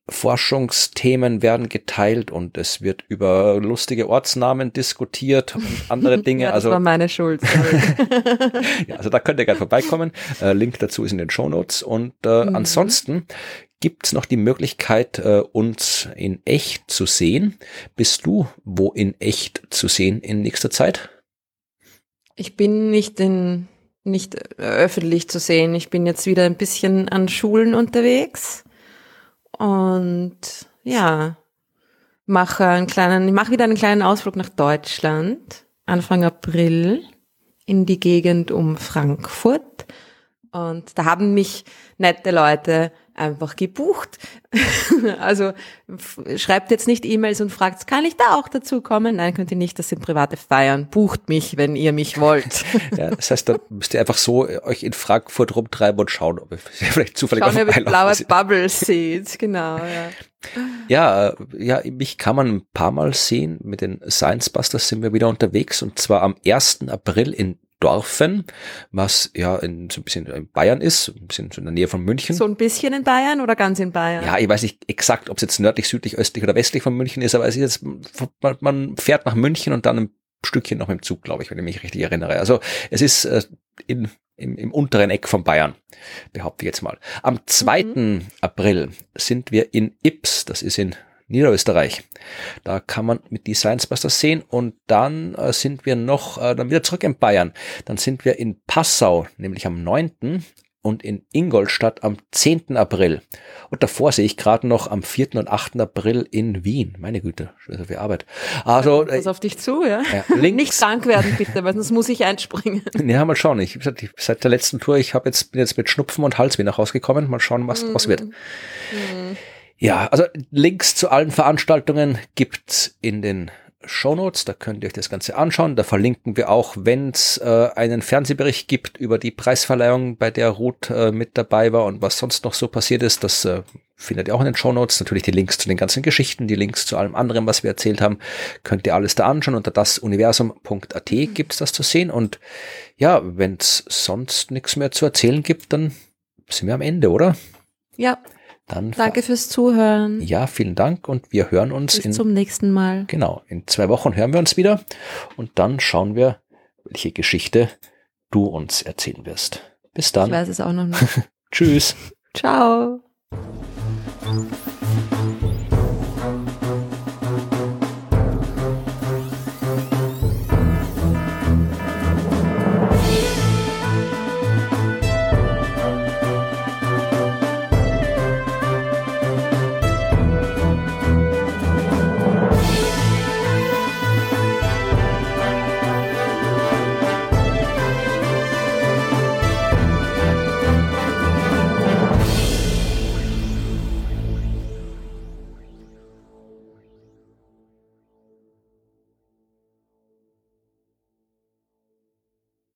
[SPEAKER 1] Forschungsthemen werden geteilt und es wird über lustige Ortsnamen diskutiert und andere Dinge.
[SPEAKER 2] Ja, das
[SPEAKER 1] also
[SPEAKER 2] war meine Schuld.
[SPEAKER 1] ja, also da könnt ihr gerne vorbeikommen. Äh, Link dazu ist in den Show Notes. Und äh,
[SPEAKER 2] Mhm.
[SPEAKER 1] ansonsten gibt's noch die Möglichkeit, äh, uns in echt zu sehen. Bist du wo in echt zu sehen in nächster Zeit?
[SPEAKER 2] Ich bin nicht in, nicht äh, öffentlich zu sehen. Ich bin jetzt wieder ein bisschen an Schulen unterwegs und ja, mache einen kleinen, ich mache wieder einen kleinen Ausflug nach Deutschland. Anfang April in die Gegend um Frankfurt. Und da haben mich nette Leute einfach gebucht. also schreibt jetzt nicht E-Mails und fragt, kann ich da auch dazu kommen? Nein, könnt ihr nicht, das sind private Feiern. Bucht mich, wenn ihr mich wollt.
[SPEAKER 1] Ja, das heißt, da müsst ihr einfach so äh, euch in Frankfurt rumtreiben und schauen, ob ihr vielleicht zufällig
[SPEAKER 2] Schauen, ob ihr
[SPEAKER 1] vorbeilaufen
[SPEAKER 2] blaue
[SPEAKER 1] seht.
[SPEAKER 2] Bubbles seht. Genau, ja.
[SPEAKER 1] Ja, ja, mich kann man ein paar Mal sehen. Mit den Science Busters sind wir wieder unterwegs und zwar am 1. April in Dorfen, was ja in, so ein bisschen in Bayern ist, ein bisschen so in der Nähe von München.
[SPEAKER 2] So ein bisschen in Bayern oder ganz in Bayern?
[SPEAKER 1] Ja, ich weiß nicht exakt, ob es jetzt nördlich, südlich, östlich oder westlich von München ist, aber es ist jetzt, man, man fährt nach München und dann ein Stückchen noch mit dem Zug, glaube ich, wenn ich mich richtig erinnere. Also es ist äh, in, im, im unteren Eck von Bayern, behaupte ich jetzt mal. Am 2. Mhm. April sind wir in Ips, das ist in Niederösterreich. Da kann man mit Designs Busters sehen und dann äh, sind wir noch, äh, dann wieder zurück in Bayern. Dann sind wir in Passau, nämlich am 9 und in Ingolstadt am 10. April. Und davor sehe ich gerade noch am 4. und 8. April in Wien. Meine Güte, so viel Arbeit. Also,
[SPEAKER 2] ja, pass auf dich zu, ja. ja links. Nicht krank werden, bitte, weil sonst muss ich einspringen.
[SPEAKER 1] Ja, mal schauen. Ich, ich seit der letzten Tour, ich habe jetzt, bin jetzt mit Schnupfen und Halsweh nach Hause gekommen. Mal schauen, was draus wird. Mhm. Ja, also Links zu allen Veranstaltungen gibt's in den Shownotes, da könnt ihr euch das Ganze anschauen. Da verlinken wir auch, wenn es äh, einen Fernsehbericht gibt über die Preisverleihung, bei der Ruth äh, mit dabei war und was sonst noch so passiert ist. Das äh, findet ihr auch in den Shownotes. Natürlich die Links zu den ganzen Geschichten, die Links zu allem anderen, was wir erzählt haben, könnt ihr alles da anschauen. Unter dasuniversum.at gibt's das zu sehen. Und ja, wenn es sonst nichts mehr zu erzählen gibt, dann sind wir am Ende, oder?
[SPEAKER 2] Ja, dann Danke fürs Zuhören.
[SPEAKER 1] Ja, vielen Dank und wir hören uns
[SPEAKER 2] Bis in, zum nächsten Mal.
[SPEAKER 1] Genau, in zwei Wochen hören wir uns wieder und dann schauen wir, welche Geschichte du uns erzählen wirst. Bis dann.
[SPEAKER 2] Ich weiß es auch noch nicht.
[SPEAKER 1] Tschüss.
[SPEAKER 2] Ciao.